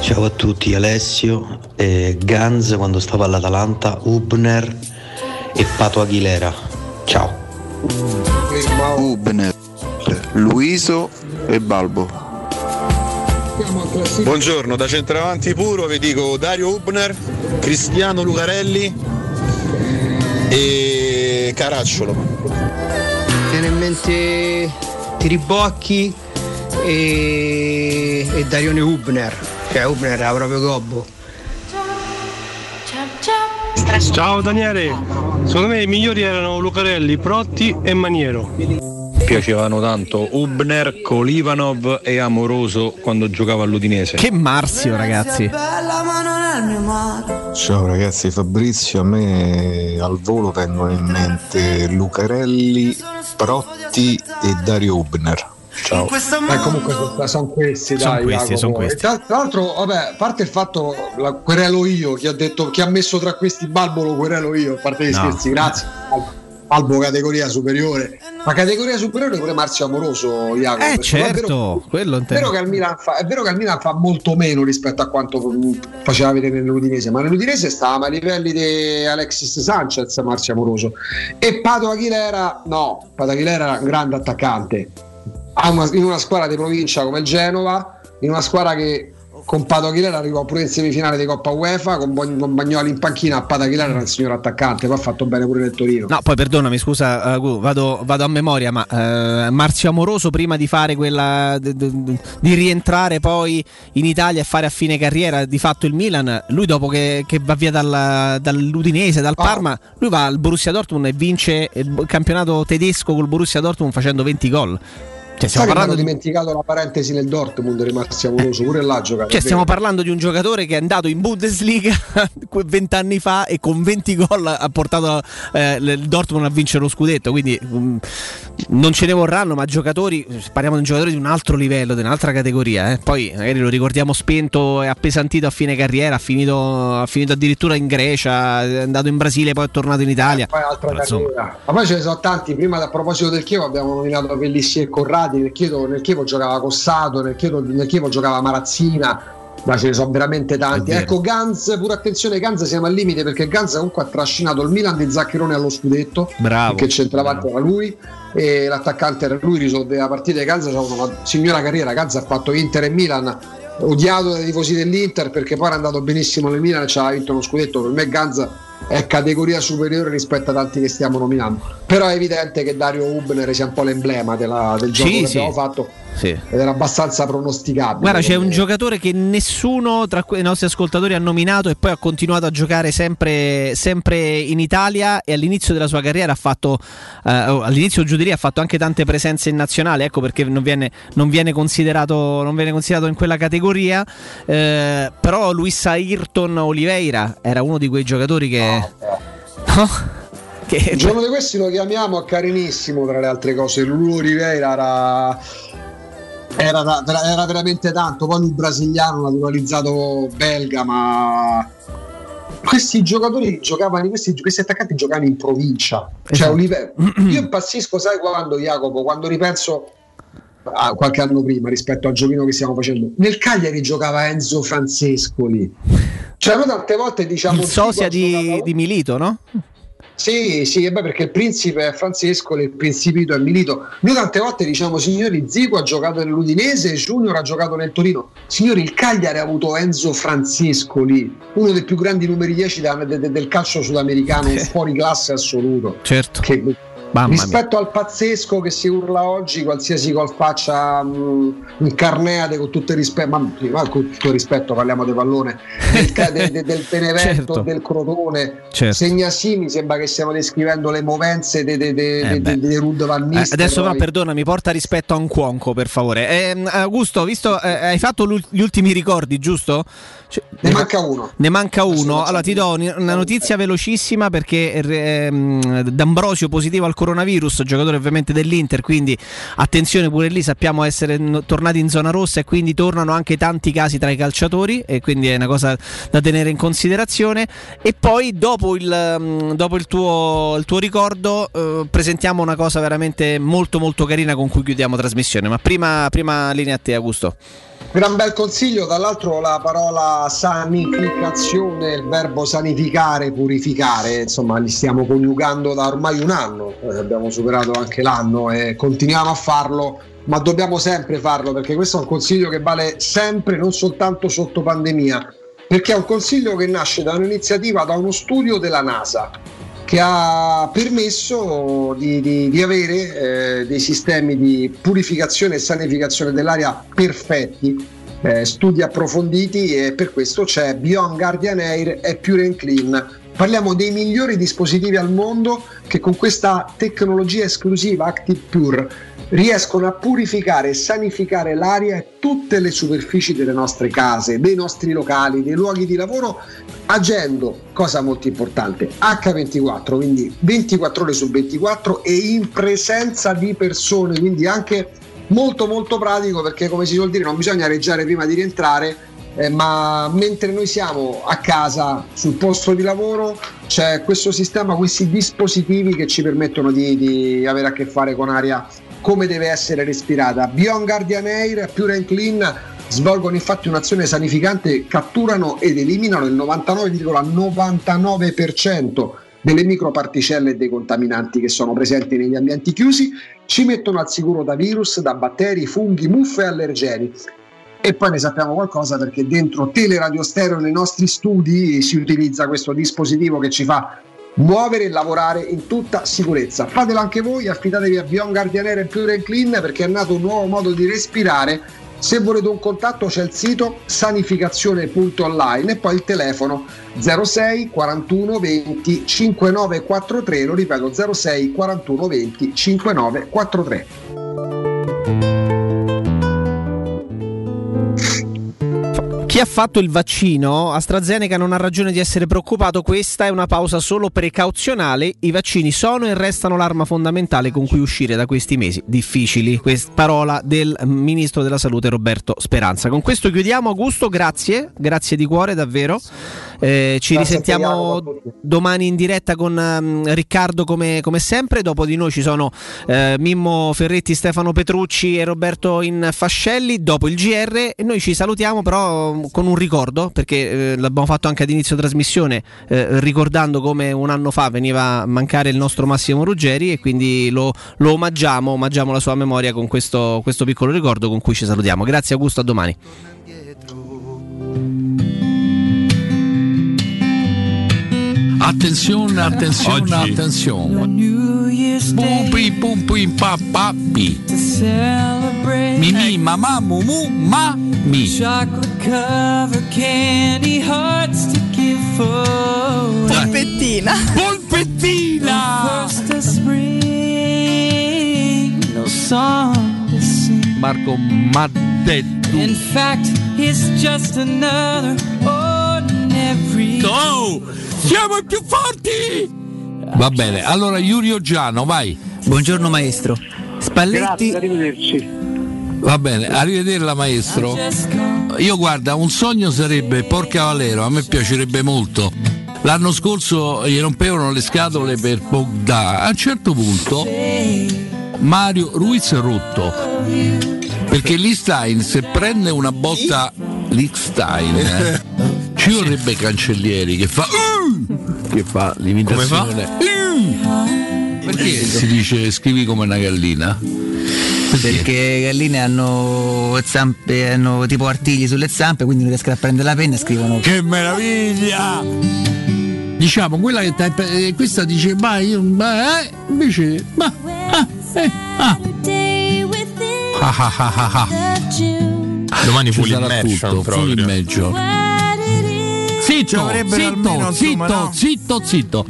Ciao a tutti, Alessio, eh, Ganz quando stava all'Atalanta, Hubner e Pato Aguilera. Ciao. Ubner, Luiso e Balbo. Buongiorno, da centravanti puro vi dico Dario Hubner, Cristiano Lucarelli e Caracciolo. Viene in mente Tiribocchi e, e Darione Hubner. Cioè Hubner era proprio gobbo. Ciao Daniele, secondo me i migliori erano Lucarelli, Protti e Maniero. Piacevano tanto Ubner, Kolivanov e Amoroso quando giocava all'Udinese. Che Marzio, ragazzi. Ciao ragazzi, Fabrizio, a me al volo vengono in mente Lucarelli, Protti e Dario Hubner. Ciao. Eh, comunque sono, questi, Sono dai, questi, sono questi. E Tra, tra l'altro, vabbè, a parte il fatto, la querelo io, chi ha detto chi ha messo tra questi Balbo lo querelo io, a parte gli No. scherzi, grazie. Balbo categoria superiore. Ma categoria superiore pure Marzio Amoroso, Jacopo. Eh, perché è vero- certo, quello È vero, che al Milan fa, è vero che al Milan fa molto meno rispetto a quanto mm, faceva vedere nell'Udinese, ma nell'Udinese stavamo a livelli di Alexis Sanchez, Marzio Amoroso. E Pato Aguilera, no, Pato Aguilera era un grande attaccante. Una- in una squadra di provincia come il Genova, in una squadra che con Pato Aguilera arrivò pure in semifinale di Coppa UEFA, con, con Bagnoli in panchina, Pato Aguilera era un signor attaccante, poi ha fatto bene pure nel Torino. No, poi perdonami, scusa, uh, vado, vado a memoria, ma eh, Marzio Amoroso prima di fare quella d- d- di rientrare poi in Italia e fare a fine carriera di fatto il Milan, lui dopo che, che va via dal- dall'Udinese, dal Parma, lui va al Borussia Dortmund e vince il campionato tedesco col Borussia Dortmund facendo 20 gol. Cioè, Sai stiamo mi parlando di dimenticato la parentesi nel Dortmund, è rimasto amoroso pure là giocare. Cioè, stiamo parlando di un giocatore che è andato in Bundesliga vent'anni fa e con 20 gol ha portato eh, il Dortmund a vincere lo scudetto. Quindi mm, non ce ne vorranno, ma giocatori, parliamo di un giocatore di un altro livello, di un'altra categoria. eh. Poi magari lo ricordiamo spento e appesantito a fine carriera, ha finito, ha finito addirittura in Grecia, è andato in Brasile, poi è tornato in Italia. Poi altra Ma. Ma poi ce ne sono tanti. Prima, a proposito del Chievo, abbiamo nominato Pellissi e Corradi. Nel Chievo, nel Chievo giocava Cossato, nel Chievo, nel Chievo giocava Marazzina. Ma ce ne sono veramente tanti. Ecco, Ganz, pure attenzione, Ganz siamo al limite perché Ganz comunque ha trascinato il Milan di Zaccherone allo scudetto. Bravo. Perché il centravanti era lui e l'attaccante era lui, risolve la partita. Ganz ha avuto una signora carriera. Ganz ha fatto Inter e Milan. Odiato dai tifosi dell'Inter perché poi era andato benissimo nel Milan e ci aveva vinto uno scudetto. Per me Ganz è categoria superiore rispetto a tanti che stiamo nominando. Però è evidente che Dario Hubner sia un po' l'emblema della- del gioco Sì, che sì. abbiamo fatto sì. ed era abbastanza pronosticabile. Guarda, c'è un Come- giocatore che nessuno tra i nostri ascoltatori ha nominato e poi ha continuato a giocare sempre, sempre in Italia e all'inizio della sua carriera ha fatto, eh, oh, all'inizio giù di lì ha fatto anche tante presenze in nazionale, ecco perché non viene, non viene, considerato, non viene considerato in quella categoria, eh, però Luis Ayrton Oliveira era uno di quei giocatori che... No? Che- Un giorno di questi lo chiamiamo carinissimo tra le altre cose. Lulu Oliveira era, era, era veramente tanto. Poi lui brasiliano, naturalizzato belga, ma questi giocatori giocavano, questi, questi attaccanti giocavano in provincia. Cioè, Esatto. Oliveira- io impazzisco, sai quando, Jacopo? Quando ripenso a qualche anno prima rispetto al giochino che stiamo facendo. Nel Cagliari giocava Enzo Francescoli. Cioè, noi tante volte diciamo il sosia di, di Milito, no? Sì, sì, e beh, perché il principe è Francesco, il principito è Milito. Noi tante volte diciamo, signori, Zico ha giocato nell'Udinese, Junior ha giocato nel Torino. Signori, il Cagliari ha avuto Enzo Francescoli, uno dei più grandi numeri 10 da- de- de- del calcio sudamericano, un fuori classe assoluto. Certo. Che, Mamma mia. rispetto al pazzesco che si urla oggi, qualsiasi gol faccia mh, un carneade con tutto il rispetto, ma, con tutto il rispetto parliamo del pallone, del, Benevento, Certo. del Crotone, Certo. Segnasì mi sembra che stiamo descrivendo le movenze di de, de, Eh, de- Rud Van Eh, Nistelrooy. adesso però perdonami, porta rispetto a un cuonco per favore. Ehm, Augusto, visto, eh, hai fatto gli ultimi ricordi, giusto? Cioè, Ne manca uno. Ne manca uno. Allora ti do una notizia velocissima perché ehm, D'Ambrosio positivo al coronavirus, giocatore ovviamente dell'Inter, quindi attenzione pure lì, sappiamo essere tornati in zona rossa e quindi tornano anche tanti casi tra i calciatori e quindi è una cosa da tenere in considerazione. E poi dopo il, mm, dopo il, tuo, il tuo ricordo eh, presentiamo una cosa veramente molto molto carina con cui chiudiamo trasmissione. Ma prima, prima linea a te Augusto. Gran bel consiglio, dall'altro la parola sanificazione, il verbo sanificare, purificare, insomma li stiamo coniugando da ormai un anno, eh, abbiamo superato anche l'anno e continuiamo a farlo, ma dobbiamo sempre farlo perché questo è un consiglio che vale sempre, non soltanto sotto pandemia, perché è un consiglio che nasce da un'iniziativa, da uno studio della NASA che ha permesso di, di- di avere eh, dei sistemi di purificazione e sanificazione dell'aria perfetti, eh, studi approfonditi e per questo c'è Beyond Guardian Air e Pure and Clean. Parliamo dei migliori dispositivi al mondo che con questa tecnologia esclusiva Active Pure riescono a purificare e sanificare l'aria e tutte le superfici delle nostre case, dei nostri locali, dei luoghi di lavoro, agendo, cosa molto importante, H24, quindi 24 ore su 24 e in presenza di persone, quindi anche molto molto pratico perché come si suol dire non bisogna reggiare prima di rientrare eh, ma mentre noi siamo a casa sul posto di lavoro c'è questo sistema, questi dispositivi che ci permettono di, di avere a che fare con aria come deve essere respirata. Beyond Guardian Air, Pure and Clean svolgono infatti un'azione sanificante, catturano ed eliminano il 99,99% delle microparticelle e dei contaminanti che sono presenti negli ambienti chiusi, ci mettono al sicuro da virus, da batteri, funghi, muffe e allergeni. E poi ne sappiamo qualcosa perché dentro Teleradio Stereo nei nostri studi si utilizza questo dispositivo che ci fa muovere e lavorare in tutta sicurezza. Fatelo anche voi, affidatevi a Beyond Guardian Air Pure and Clean perché è nato un nuovo modo di respirare. Se volete un contatto c'è il sito sanificazione.online e poi il telefono 06 41 20 5943, lo ripeto 06 41 20 5943. Ha fatto il vaccino AstraZeneca non ha ragione di essere preoccupato, questa è una pausa solo precauzionale, i vaccini sono e restano l'arma fondamentale con cui uscire da questi mesi difficili. Questa parola del Ministro della Salute Roberto Speranza. Con questo chiudiamo Augusto, grazie, grazie di cuore davvero. Eh, ci Grazie risentiamo domani in diretta con ehm, Riccardo come, come sempre, dopo di noi ci sono eh, Mimmo Ferretti, Stefano Petrucci e Roberto Infascelli, dopo il GR e noi ci salutiamo però mm, con un ricordo perché eh, l'abbiamo fatto anche ad inizio trasmissione eh, ricordando come un anno fa veniva a mancare il nostro Massimo Ruggeri e quindi lo, lo omaggiamo, omaggiamo la sua memoria con questo, questo piccolo ricordo con cui ci salutiamo. Grazie Augusto, a domani. Attenzione, attenzione, Oggi. attenzione. Pumpi, pumpi, papappi. Mimi, mamma, mumu, ma, mi. Chocolate cover candy hearts to give for Polpettina. Polpettina. First of spring, no song to sing. Marco Maddetto. In fact, it's just another ordinary. Oh, siamo i più forti! Va bene, allora Yurio Giano, vai. Buongiorno maestro. Spalletti. arrivederci. Va bene, arrivederla maestro. Io guarda, un sogno sarebbe Porca Valero, a me piacerebbe molto. L'anno scorso gli rompevano le scatole per Bogda. A un certo punto Mario Ruiz è rotto. Perché Listein se prende una botta Listein eh, ci vorrebbe Cancellieri che fa che fa l'imitazione. Perché si dice scrivi come una gallina? Perché galline hanno zampe, hanno tipo artigli sulle zampe, quindi non riescono a prendere la penna e scrivono. Che meraviglia! Diciamo, quella che t'hai- eh, questa dice ma io ma, eh, invece ma ah, eh, ah. Ah, ah, ah, ah, ah. Domani Ci full sarà immersion tutto, full proprio. immersion. Zitto, zitto, almeno, insomma, zitto, no? zitto, zitto.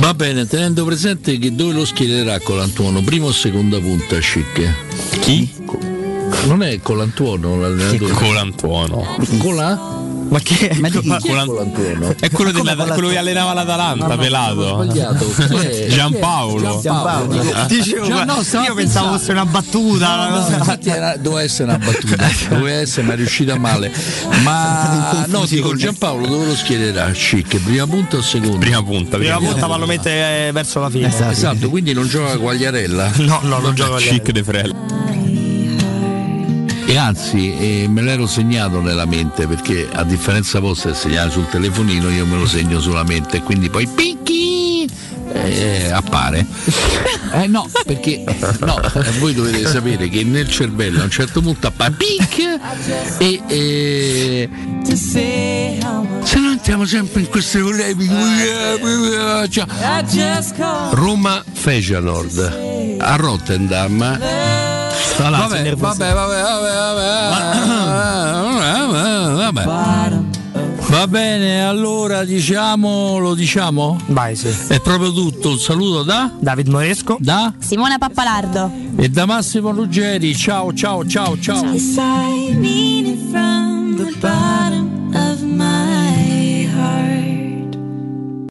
Va bene, tenendo presente che dove lo schiererà Colantuono, prima o seconda punta Scic? Chi? Non è Colantuono l'allenatore? Colantuono. Cola? Ma che Ma di chi? Ma Chi è? È quello, della- quello che allenava l'Atalanta, pelato. è? Giampaolo. Giampaolo. Dicevo, stavo io pensavo fosse una battuta. No, no, infatti era- doveva essere una battuta, doveva essere, ma è riuscita male. Ma no, dico Giampaolo dove lo schiererà? Chic, prima punta o seconda? Prima punta, prima punta, ma lo mette eh, verso la fine. Esatto, quindi non gioca Quagliarella. No, no, non gioca Chic de Frel. E anzi, eh, me l'ero segnato nella mente perché a differenza vostra del segnare sul telefonino io me lo segno solamente e quindi poi picchi eh, appare. Eh no, perché no, eh, voi dovete sapere che nel cervello a un certo punto appare pic e eh, se no entriamo sempre in queste eh, cioè. Roma Feyenoord a Rotterdam. Vabbè, vabbè, vabbè, vabbè, vabbè, vabbè, vabbè. Va bene, allora diciamo, lo diciamo? Vai, sì. È proprio tutto. Un saluto da David Moresco, da Simona Pappalardo. e da Massimo Ruggeri. Ciao, ciao, ciao, ciao.